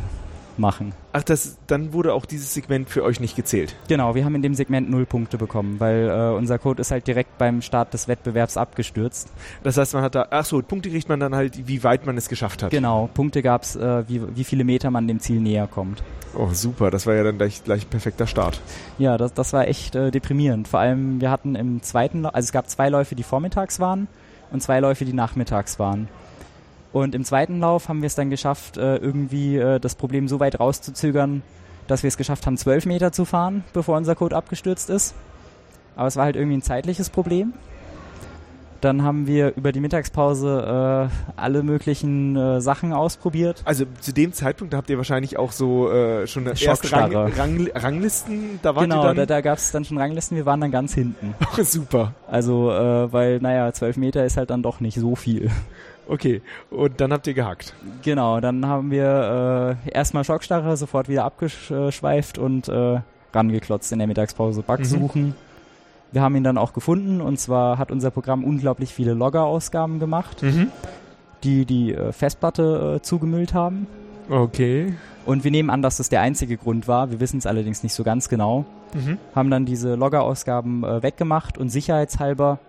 machen. Ach, das, dann wurde auch dieses Segment für euch nicht gezählt. Genau, wir haben in dem Segment null Punkte bekommen, weil äh, unser Code ist halt direkt beim Start des Wettbewerbs abgestürzt. Das heißt, man hat da, ach so, Punkte kriegt man dann halt, wie weit man es geschafft hat. Genau, Punkte gab's, äh, wie, wie viele Meter man dem Ziel näher kommt. Oh, super, das war ja dann gleich, gleich ein perfekter Start. Ja, das, das war echt äh, deprimierend. Vor allem, wir hatten im zweiten, also es gab zwei Läufe, die vormittags waren und zwei Läufe, die nachmittags waren. Und im zweiten Lauf haben wir es dann geschafft, äh, irgendwie äh, das Problem so weit rauszuzögern, dass wir es geschafft haben, zwölf Meter zu fahren, bevor unser Code abgestürzt ist. Aber es war halt irgendwie ein zeitliches Problem. Dann haben wir über die Mittagspause äh, alle möglichen äh, Sachen ausprobiert. Also zu dem Zeitpunkt habt ihr wahrscheinlich auch so äh, schon erste Rang, Rang, Ranglisten. Da wart genau, dann da, da gab es dann schon Ranglisten. Wir waren dann ganz hinten. Super. Also äh, weil naja, zwölf Meter ist halt dann doch nicht so viel. Okay, und dann habt ihr gehackt. Genau, dann haben wir äh, erstmal Schockstarre, sofort wieder abgeschweift und äh, rangeklotzt in der Mittagspause. Bug mhm. suchen. Wir haben ihn dann auch gefunden und zwar hat unser Programm unglaublich viele Logger-Ausgaben gemacht, mhm. die die äh, Festplatte äh, zugemüllt haben. Okay. Und wir nehmen an, dass das der einzige Grund war. Wir wissen es allerdings nicht so ganz genau. Mhm. Haben dann diese Logger-Ausgaben äh, weggemacht und sicherheitshalber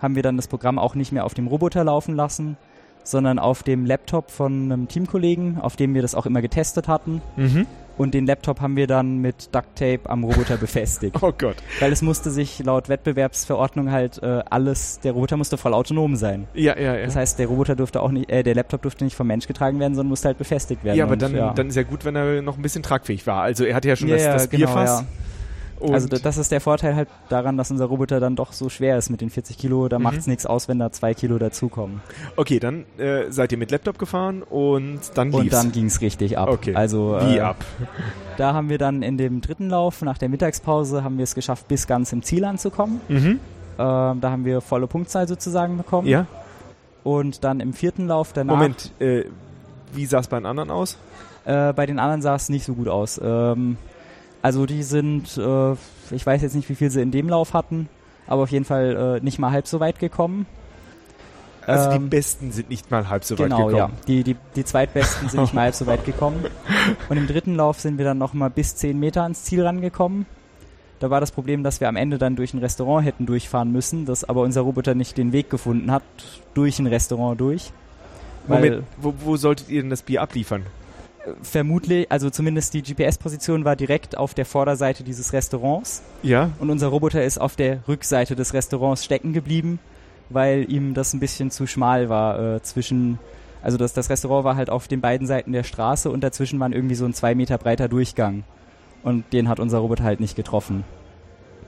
haben wir dann das Programm auch nicht mehr auf dem Roboter laufen lassen, sondern auf dem Laptop von einem Teamkollegen, auf dem wir das auch immer getestet hatten. Mhm. Und den Laptop haben wir dann mit Duct Tape am Roboter befestigt. Oh Gott. Weil es musste sich laut Wettbewerbsverordnung halt äh, alles, der Roboter musste voll autonom sein. Ja, ja, ja. Das heißt, der Roboter durfte auch nicht, äh, der Laptop durfte nicht vom Mensch getragen werden, sondern musste halt befestigt werden. Ja, aber und, dann, ja. dann ist ja gut, wenn er noch ein bisschen tragfähig war. Also er hatte ja schon ja, das, das genau, Bierfass. Ja. Und also das ist der Vorteil halt daran, dass unser Roboter dann doch so schwer ist mit den 40 Kilo. Da mhm. macht es nichts aus, wenn da zwei Kilo dazukommen. Okay, dann äh, seid ihr mit Laptop gefahren und dann lief's. Und dann ging es richtig ab. Okay. Also wie äh, ab? Da haben wir dann in dem dritten Lauf nach der Mittagspause haben wir es geschafft, bis ganz im Ziel anzukommen. Mhm. Ähm, da haben wir volle Punktzahl sozusagen bekommen. Ja. Und dann im vierten Lauf danach. Moment, äh, wie sah es bei den anderen aus? Äh, bei den anderen sah es nicht so gut aus. Ähm, also die sind, äh, ich weiß jetzt nicht, wie viel sie in dem Lauf hatten, aber auf jeden Fall äh, nicht mal halb so weit gekommen. Also ähm, die Besten sind nicht mal halb so genau, weit gekommen. Genau, ja. Die, die, die Zweitbesten sind nicht mal halb so weit gekommen. Und im dritten Lauf sind wir dann nochmal bis 10 Meter ans Ziel rangekommen. Da war das Problem, dass wir am Ende dann durch ein Restaurant hätten durchfahren müssen, dass aber unser Roboter nicht den Weg gefunden hat, durch ein Restaurant durch. Moment, wo, wo solltet ihr denn das Bier abliefern? Vermutlich, also zumindest die GPS-Position war direkt auf der Vorderseite dieses Restaurants. Ja. Und unser Roboter ist auf der Rückseite des Restaurants stecken geblieben, weil ihm das ein bisschen zu schmal war äh, zwischen, also das, das Restaurant war halt auf den beiden Seiten der Straße und dazwischen waren irgendwie so ein zwei Meter breiter Durchgang. Und den hat unser Roboter halt nicht getroffen.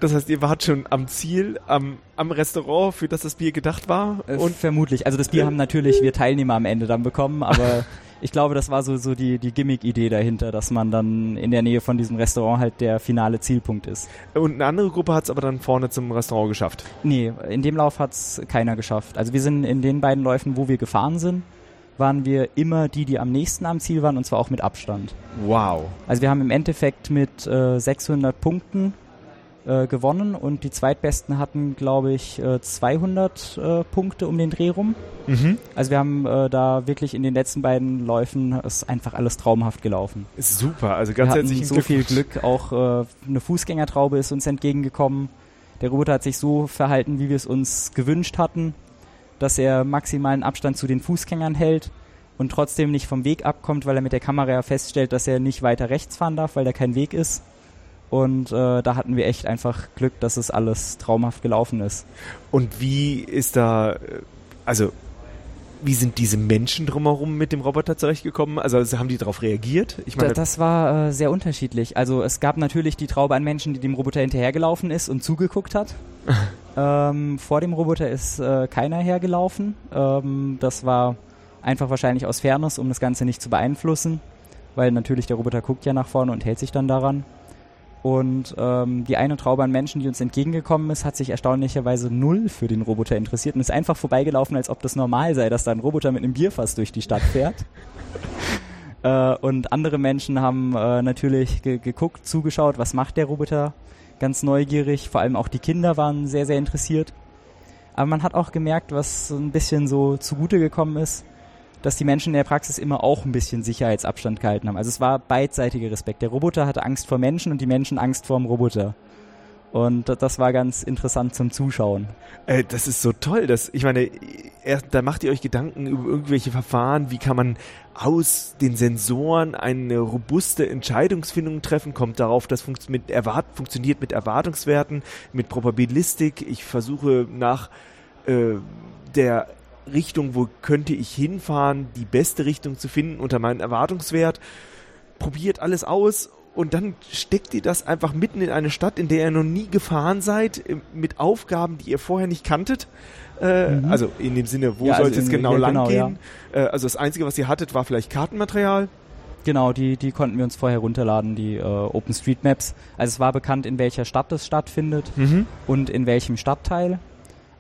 Das heißt, ihr wart schon am Ziel, am, am Restaurant, für das das Bier gedacht war? Äh, und vermutlich. Also das Bier äh, haben natürlich wir Teilnehmer am Ende dann bekommen, aber ich glaube, das war so, so die, die Gimmick-Idee dahinter, dass man dann in der Nähe von diesem Restaurant halt der finale Zielpunkt ist. Und eine andere Gruppe hat es aber dann vorne zum Restaurant geschafft? Nee, in dem Lauf hat es keiner geschafft. Also wir sind in den beiden Läufen, wo wir gefahren sind, waren wir immer die, die am nächsten am Ziel waren und zwar auch mit Abstand. Wow. Also wir haben im Endeffekt mit äh, 600 Punkten äh, gewonnen und die Zweitbesten hatten, glaube ich, äh, 200 äh, Punkte um den Dreh rum. Mhm. Also wir haben äh, da wirklich in den letzten beiden Läufen ist einfach alles traumhaft gelaufen. Ist super, also ganz wir herzlichen so viel Glück. Auch äh, eine Fußgängertraube ist uns entgegengekommen. Der Roboter hat sich so verhalten, wie wir es uns gewünscht hatten, dass er maximalen Abstand zu den Fußgängern hält und trotzdem nicht vom Weg abkommt, weil er mit der Kamera feststellt, dass er nicht weiter rechts fahren darf, weil da kein Weg ist. Und äh, da hatten wir echt einfach Glück, dass es alles traumhaft gelaufen ist. Und wie ist da, äh, also wie sind diese Menschen drumherum mit dem Roboter zurechtgekommen? Also, also haben die darauf reagiert? Ich meine, das war äh, sehr unterschiedlich. Also es gab natürlich die Traube an Menschen, die dem Roboter hinterhergelaufen ist und zugeguckt hat. ähm, vor dem Roboter ist äh, keiner hergelaufen. Ähm, das war einfach wahrscheinlich aus Fairness, um das Ganze nicht zu beeinflussen, weil natürlich der Roboter guckt ja nach vorne und hält sich dann daran. Und ähm, die eine Traube an Menschen, die uns entgegengekommen ist, hat sich erstaunlicherweise null für den Roboter interessiert und ist einfach vorbeigelaufen, als ob das normal sei, dass da ein Roboter mit einem Bierfass durch die Stadt fährt. äh, und andere Menschen haben äh, natürlich ge geguckt, zugeschaut, was macht der Roboter, ganz neugierig. Vor allem auch die Kinder waren sehr, sehr interessiert. Aber man hat auch gemerkt, was so ein bisschen so zugute gekommen ist, dass die Menschen in der Praxis immer auch ein bisschen Sicherheitsabstand gehalten haben. Also es war beidseitiger Respekt. Der Roboter hatte Angst vor Menschen und die Menschen Angst vor dem Roboter. Und das war ganz interessant zum Zuschauen. Äh, das ist so toll. Dass, ich meine, erst, da macht ihr euch Gedanken über irgendwelche Verfahren. Wie kann man aus den Sensoren eine robuste Entscheidungsfindung treffen? Kommt darauf, das funkt mit Erwart funktioniert mit Erwartungswerten, mit Probabilistik. Ich versuche nach äh, der Richtung, wo könnte ich hinfahren, die beste Richtung zu finden unter meinem Erwartungswert. Probiert alles aus und dann steckt ihr das einfach mitten in eine Stadt, in der ihr noch nie gefahren seid, mit Aufgaben, die ihr vorher nicht kanntet. Äh, mhm. Also in dem Sinne, wo ja, soll es also jetzt genau lang genau, gehen? Ja. Äh, also das Einzige, was ihr hattet, war vielleicht Kartenmaterial. Genau, die, die konnten wir uns vorher runterladen, die äh, OpenStreetMaps. Also es war bekannt, in welcher Stadt es stattfindet mhm. und in welchem Stadtteil.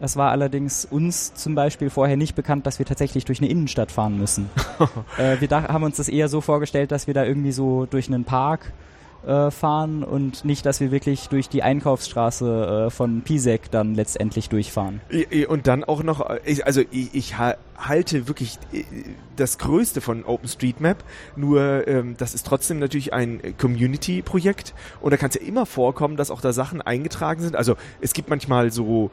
Es war allerdings uns zum Beispiel vorher nicht bekannt, dass wir tatsächlich durch eine Innenstadt fahren müssen. äh, wir haben uns das eher so vorgestellt, dass wir da irgendwie so durch einen Park äh, fahren und nicht, dass wir wirklich durch die Einkaufsstraße äh, von Pisek dann letztendlich durchfahren. Und dann auch noch, äh, also ich, ich halte wirklich das Größte von OpenStreetMap, nur ähm, das ist trotzdem natürlich ein Community-Projekt und da kann es ja immer vorkommen, dass auch da Sachen eingetragen sind. Also es gibt manchmal so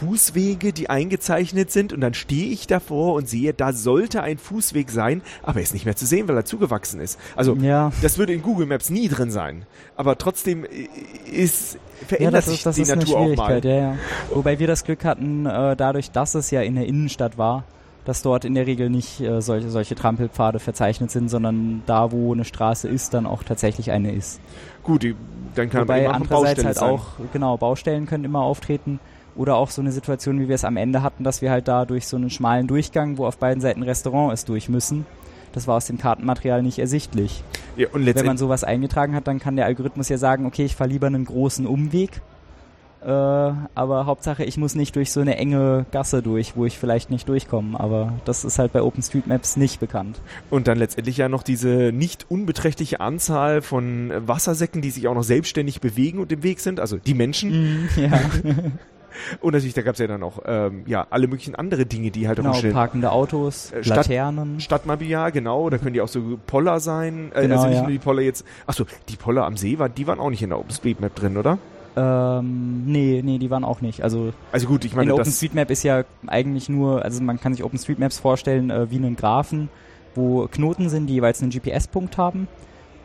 Fußwege, die eingezeichnet sind und dann stehe ich davor und sehe, da sollte ein Fußweg sein, aber er ist nicht mehr zu sehen, weil er zugewachsen ist. Also ja. das würde in Google Maps nie drin sein. Aber trotzdem äh, ist verändert ja, sich ist, die Natur auch mal. Ja, ja. Wobei wir das Glück hatten, äh, dadurch, dass es ja in der Innenstadt war, dass dort in der Regel nicht äh, solche, solche Trampelpfade verzeichnet sind, sondern da, wo eine Straße ist, dann auch tatsächlich eine ist. Gut, die, dann kann Wobei man andererseits halt sein. auch, genau, Baustellen können immer auftreten. Oder auch so eine Situation, wie wir es am Ende hatten, dass wir halt da durch so einen schmalen Durchgang, wo auf beiden Seiten Restaurant ist, durch müssen. Das war aus dem Kartenmaterial nicht ersichtlich. Ja, und Wenn man sowas eingetragen hat, dann kann der Algorithmus ja sagen, okay, ich fahre lieber einen großen Umweg. Äh, aber Hauptsache, ich muss nicht durch so eine enge Gasse durch, wo ich vielleicht nicht durchkomme. Aber das ist halt bei OpenStreetMaps nicht bekannt. Und dann letztendlich ja noch diese nicht unbeträchtliche Anzahl von Wassersäcken, die sich auch noch selbstständig bewegen und im Weg sind, also die Menschen. Mm, ja. Und natürlich, da gab es ja dann auch ähm, ja, alle möglichen andere Dinge, die halt genau, auch parkende Autos, äh, Stadt, Laternen. Stadtmobiliar, genau, da können die auch so Poller sein. Äh, genau, also nicht ja. nur die Poller jetzt, achso, die Poller am See, war, die waren auch nicht in der OpenStreetMap drin, oder? Ähm, nee, nee, die waren auch nicht. Also, also gut, ich meine, in OpenStreetMap ist ja eigentlich nur, also man kann sich OpenStreetMaps vorstellen äh, wie einen Graphen, wo Knoten sind, die jeweils einen GPS-Punkt haben.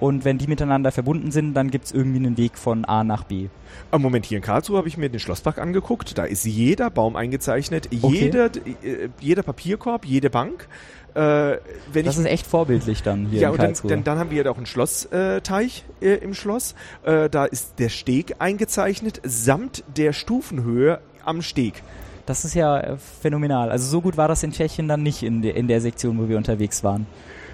Und wenn die miteinander verbunden sind, dann gibt es irgendwie einen Weg von A nach B. Am Moment, hier in Karlsruhe habe ich mir den Schlosspark angeguckt. Da ist jeder Baum eingezeichnet, okay. jeder, äh, jeder Papierkorb, jede Bank. Äh, das ist echt vorbildlich dann hier ja, in Karlsruhe. Dann, dann, dann haben wir ja auch einen Schlossteich äh, im Schloss. Äh, da ist der Steg eingezeichnet, samt der Stufenhöhe am Steg. Das ist ja äh, phänomenal. Also so gut war das in Tschechien dann nicht in, de, in der Sektion, wo wir unterwegs waren.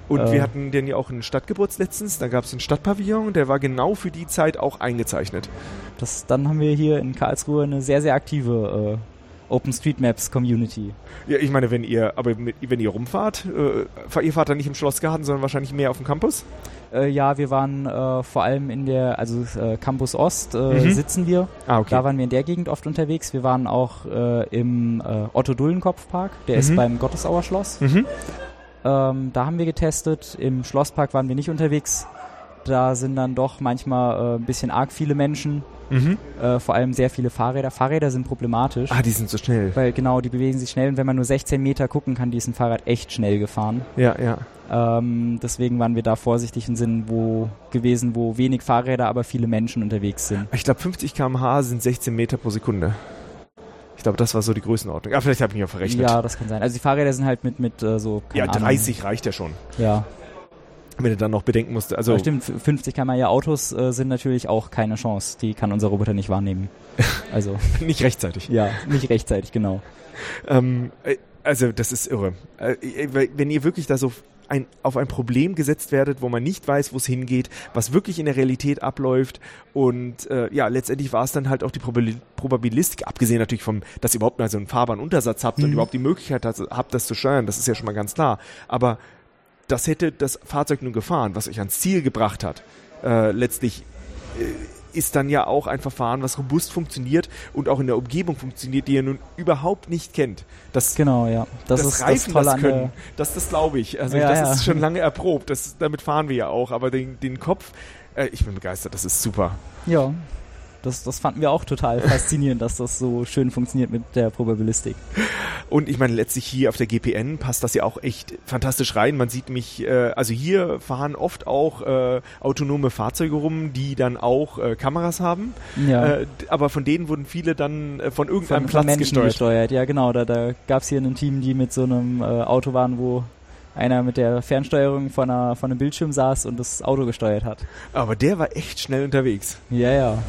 Und äh, wir hatten den ja auch einen Stadtgeburts letztens, da gab es einen Stadtpavillon, der war genau für die Zeit auch eingezeichnet. Das, dann haben wir hier in Karlsruhe eine sehr, sehr aktive äh, OpenStreetMaps Community. Ja, ich meine, wenn ihr, aber mit, wenn ihr rumfahrt, äh, ihr fahrt dann nicht im Schlossgarten, sondern wahrscheinlich mehr auf dem Campus? Äh, ja, wir waren äh, vor allem in der, also äh, Campus Ost äh, mhm. sitzen wir. Ah, okay. Da waren wir in der Gegend oft unterwegs. Wir waren auch äh, im äh, Otto-Dullenkopf-Park, der mhm. ist beim Gottesauer Schloss. Mhm. Ähm, da haben wir getestet. Im Schlosspark waren wir nicht unterwegs. Da sind dann doch manchmal äh, ein bisschen arg viele Menschen. Mhm. Äh, vor allem sehr viele Fahrräder. Fahrräder sind problematisch. Ah, die sind so schnell. Weil genau, die bewegen sich schnell und wenn man nur 16 Meter gucken kann, die ist ein Fahrrad echt schnell gefahren. Ja, ja. Ähm, deswegen waren wir da vorsichtig und sind wo gewesen, wo wenig Fahrräder, aber viele Menschen unterwegs sind. Ich glaube 50 km/h sind 16 Meter pro Sekunde. Glaube, das war so die Größenordnung. Ja, vielleicht habe ich mich ja verrechnet. Ja, das kann sein. Also die Fahrräder sind halt mit, mit äh, so. Ja, 30 Ahnung. reicht ja schon. Ja. Wenn du dann noch bedenken musst. Also ja, stimmt, 50 km ja Autos äh, sind natürlich auch keine Chance. Die kann unser Roboter nicht wahrnehmen. Also. nicht rechtzeitig. Ja, nicht rechtzeitig, genau. ähm, äh, also das ist irre. Äh, wenn ihr wirklich da so ein, auf ein Problem gesetzt werdet, wo man nicht weiß, wo es hingeht, was wirklich in der Realität abläuft. Und äh, ja, letztendlich war es dann halt auch die Probabilistik, abgesehen natürlich vom, dass ihr überhaupt mal so einen Fahrbahnuntersatz habt mhm. und überhaupt die Möglichkeit habt, das zu steuern, das ist ja schon mal ganz klar. Aber das hätte das Fahrzeug nun gefahren, was euch ans Ziel gebracht hat, äh, letztlich äh, ist dann ja auch ein Verfahren, was robust funktioniert und auch in der Umgebung funktioniert, die ihr nun überhaupt nicht kennt. Das, genau, ja. Das, das ist Reifen das, das können, das, das glaube ich. Also ja, das ja. ist schon lange erprobt. Das, damit fahren wir ja auch. Aber den, den Kopf, äh, ich bin begeistert. Das ist super. Ja. Das, das fanden wir auch total faszinierend, dass das so schön funktioniert mit der Probabilistik. Und ich meine, letztlich hier auf der GPN passt das ja auch echt fantastisch rein. Man sieht mich, äh, also hier fahren oft auch äh, autonome Fahrzeuge rum, die dann auch äh, Kameras haben. Ja. Äh, aber von denen wurden viele dann äh, von irgendeinem von, Platz von gesteuert. gesteuert. Ja, genau. Da, da gab es hier ein Team, die mit so einem äh, Auto waren, wo einer mit der Fernsteuerung von, einer, von einem Bildschirm saß und das Auto gesteuert hat. Aber der war echt schnell unterwegs. Ja, ja.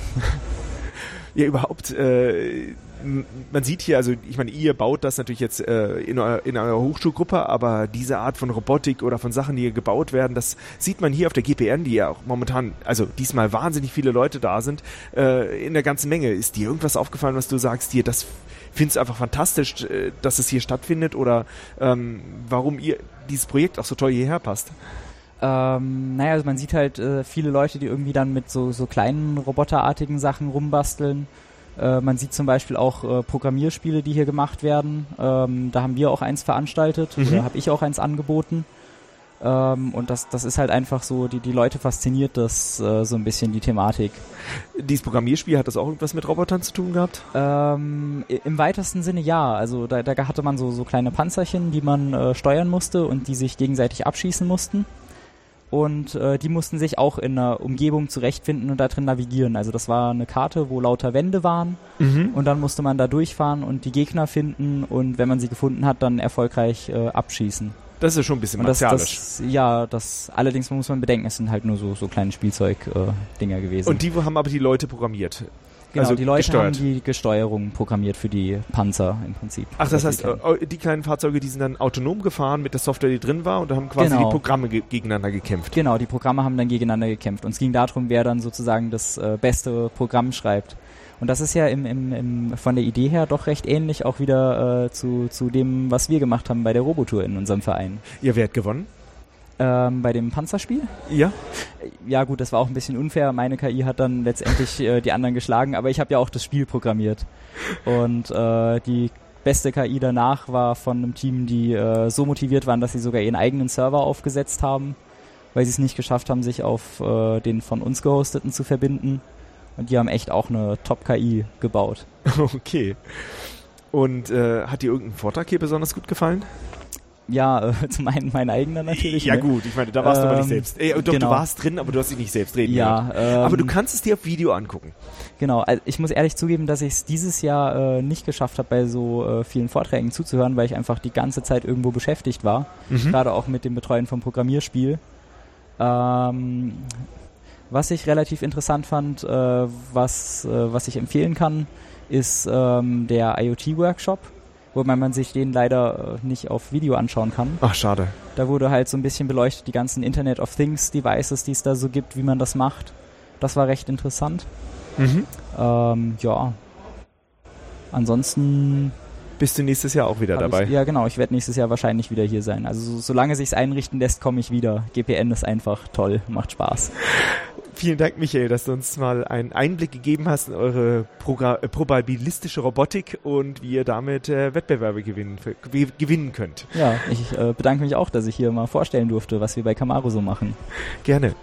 ja, überhaupt, äh, man sieht hier, also ich meine, ihr baut das natürlich jetzt äh, in, in eurer Hochschulgruppe, aber diese Art von Robotik oder von Sachen, die hier gebaut werden, das sieht man hier auf der GPN, die ja auch momentan, also diesmal wahnsinnig viele Leute da sind, äh, in der ganzen Menge. Ist dir irgendwas aufgefallen, was du sagst, dir, das findest du einfach fantastisch, äh, dass es hier stattfindet oder ähm, warum ihr dieses Projekt auch so toll hierher passt? Ähm, naja, also man sieht halt äh, viele Leute, die irgendwie dann mit so, so kleinen roboterartigen Sachen rumbasteln. Äh, man sieht zum Beispiel auch äh, Programmierspiele, die hier gemacht werden. Ähm, da haben wir auch eins veranstaltet mhm. oder habe ich auch eins angeboten. Ähm, und das, das ist halt einfach so, die, die Leute fasziniert das äh, so ein bisschen, die Thematik. Dieses Programmierspiel, hat das auch irgendwas mit Robotern zu tun gehabt? Ähm, Im weitesten Sinne ja. Also da, da hatte man so, so kleine Panzerchen, die man äh, steuern musste und die sich gegenseitig abschießen mussten und äh, die mussten sich auch in einer Umgebung zurechtfinden und da drin navigieren. Also das war eine Karte, wo lauter Wände waren mhm. und dann musste man da durchfahren und die Gegner finden und wenn man sie gefunden hat, dann erfolgreich äh, abschießen. Das ist schon ein bisschen martialisch. Das, das, ja, das allerdings muss man bedenken, es sind halt nur so, so kleine Spielzeug-Dinger äh, gewesen. Und die haben aber die Leute programmiert. Genau, also die Leute gesteuert. haben die Gesteuerung programmiert für die Panzer im Prinzip. Ach, das heißt, äh, die kleinen Fahrzeuge, die sind dann autonom gefahren mit der Software, die drin war und haben quasi genau. die Programme ge gegeneinander gekämpft. Genau, die Programme haben dann gegeneinander gekämpft. Und es ging darum, wer dann sozusagen das äh, beste Programm schreibt. Und das ist ja im, im, im, von der Idee her doch recht ähnlich auch wieder äh, zu, zu dem, was wir gemacht haben bei der Robotour in unserem Verein. Ja, wer hat gewonnen? Ähm, bei dem Panzerspiel? Ja. Ja gut, das war auch ein bisschen unfair. Meine KI hat dann letztendlich äh, die anderen geschlagen, aber ich habe ja auch das Spiel programmiert. Und äh, die beste KI danach war von einem Team, die äh, so motiviert waren, dass sie sogar ihren eigenen Server aufgesetzt haben, weil sie es nicht geschafft haben, sich auf äh, den von uns gehosteten zu verbinden. Und die haben echt auch eine Top-KI gebaut. Okay. Und äh, hat dir irgendein Vortrag hier besonders gut gefallen? Ja, äh, zum einen mein eigener natürlich. Ja ne? gut, ich meine, da warst ähm, du aber nicht ähm, selbst. Ey, doch, genau. du warst drin, aber du hast dich nicht selbst reden Ja. Ähm, aber du kannst es dir auf Video angucken. Genau, also ich muss ehrlich zugeben, dass ich es dieses Jahr äh, nicht geschafft habe, bei so äh, vielen Vorträgen zuzuhören, weil ich einfach die ganze Zeit irgendwo beschäftigt war. Mhm. Gerade auch mit dem Betreuen vom Programmierspiel. Ähm, was ich relativ interessant fand, äh, was, äh, was ich empfehlen kann, ist ähm, der IoT-Workshop wobei man sich den leider äh, nicht auf Video anschauen kann. Ach, schade. Da wurde halt so ein bisschen beleuchtet, die ganzen Internet of Things Devices, die es da so gibt, wie man das macht. Das war recht interessant. Mhm. Ähm, ja. Ansonsten bist du nächstes Jahr auch wieder dabei? Ich, ja, genau. Ich werde nächstes Jahr wahrscheinlich wieder hier sein. Also so, solange sich's einrichten lässt, komme ich wieder. GPN ist einfach toll, macht Spaß. Vielen Dank, Michael, dass du uns mal einen Einblick gegeben hast in eure Progra äh, probabilistische Robotik und wie ihr damit äh, Wettbewerbe gewinnen, gewinnen könnt. Ja, ich äh, bedanke mich auch, dass ich hier mal vorstellen durfte, was wir bei Camaro so machen. Gerne.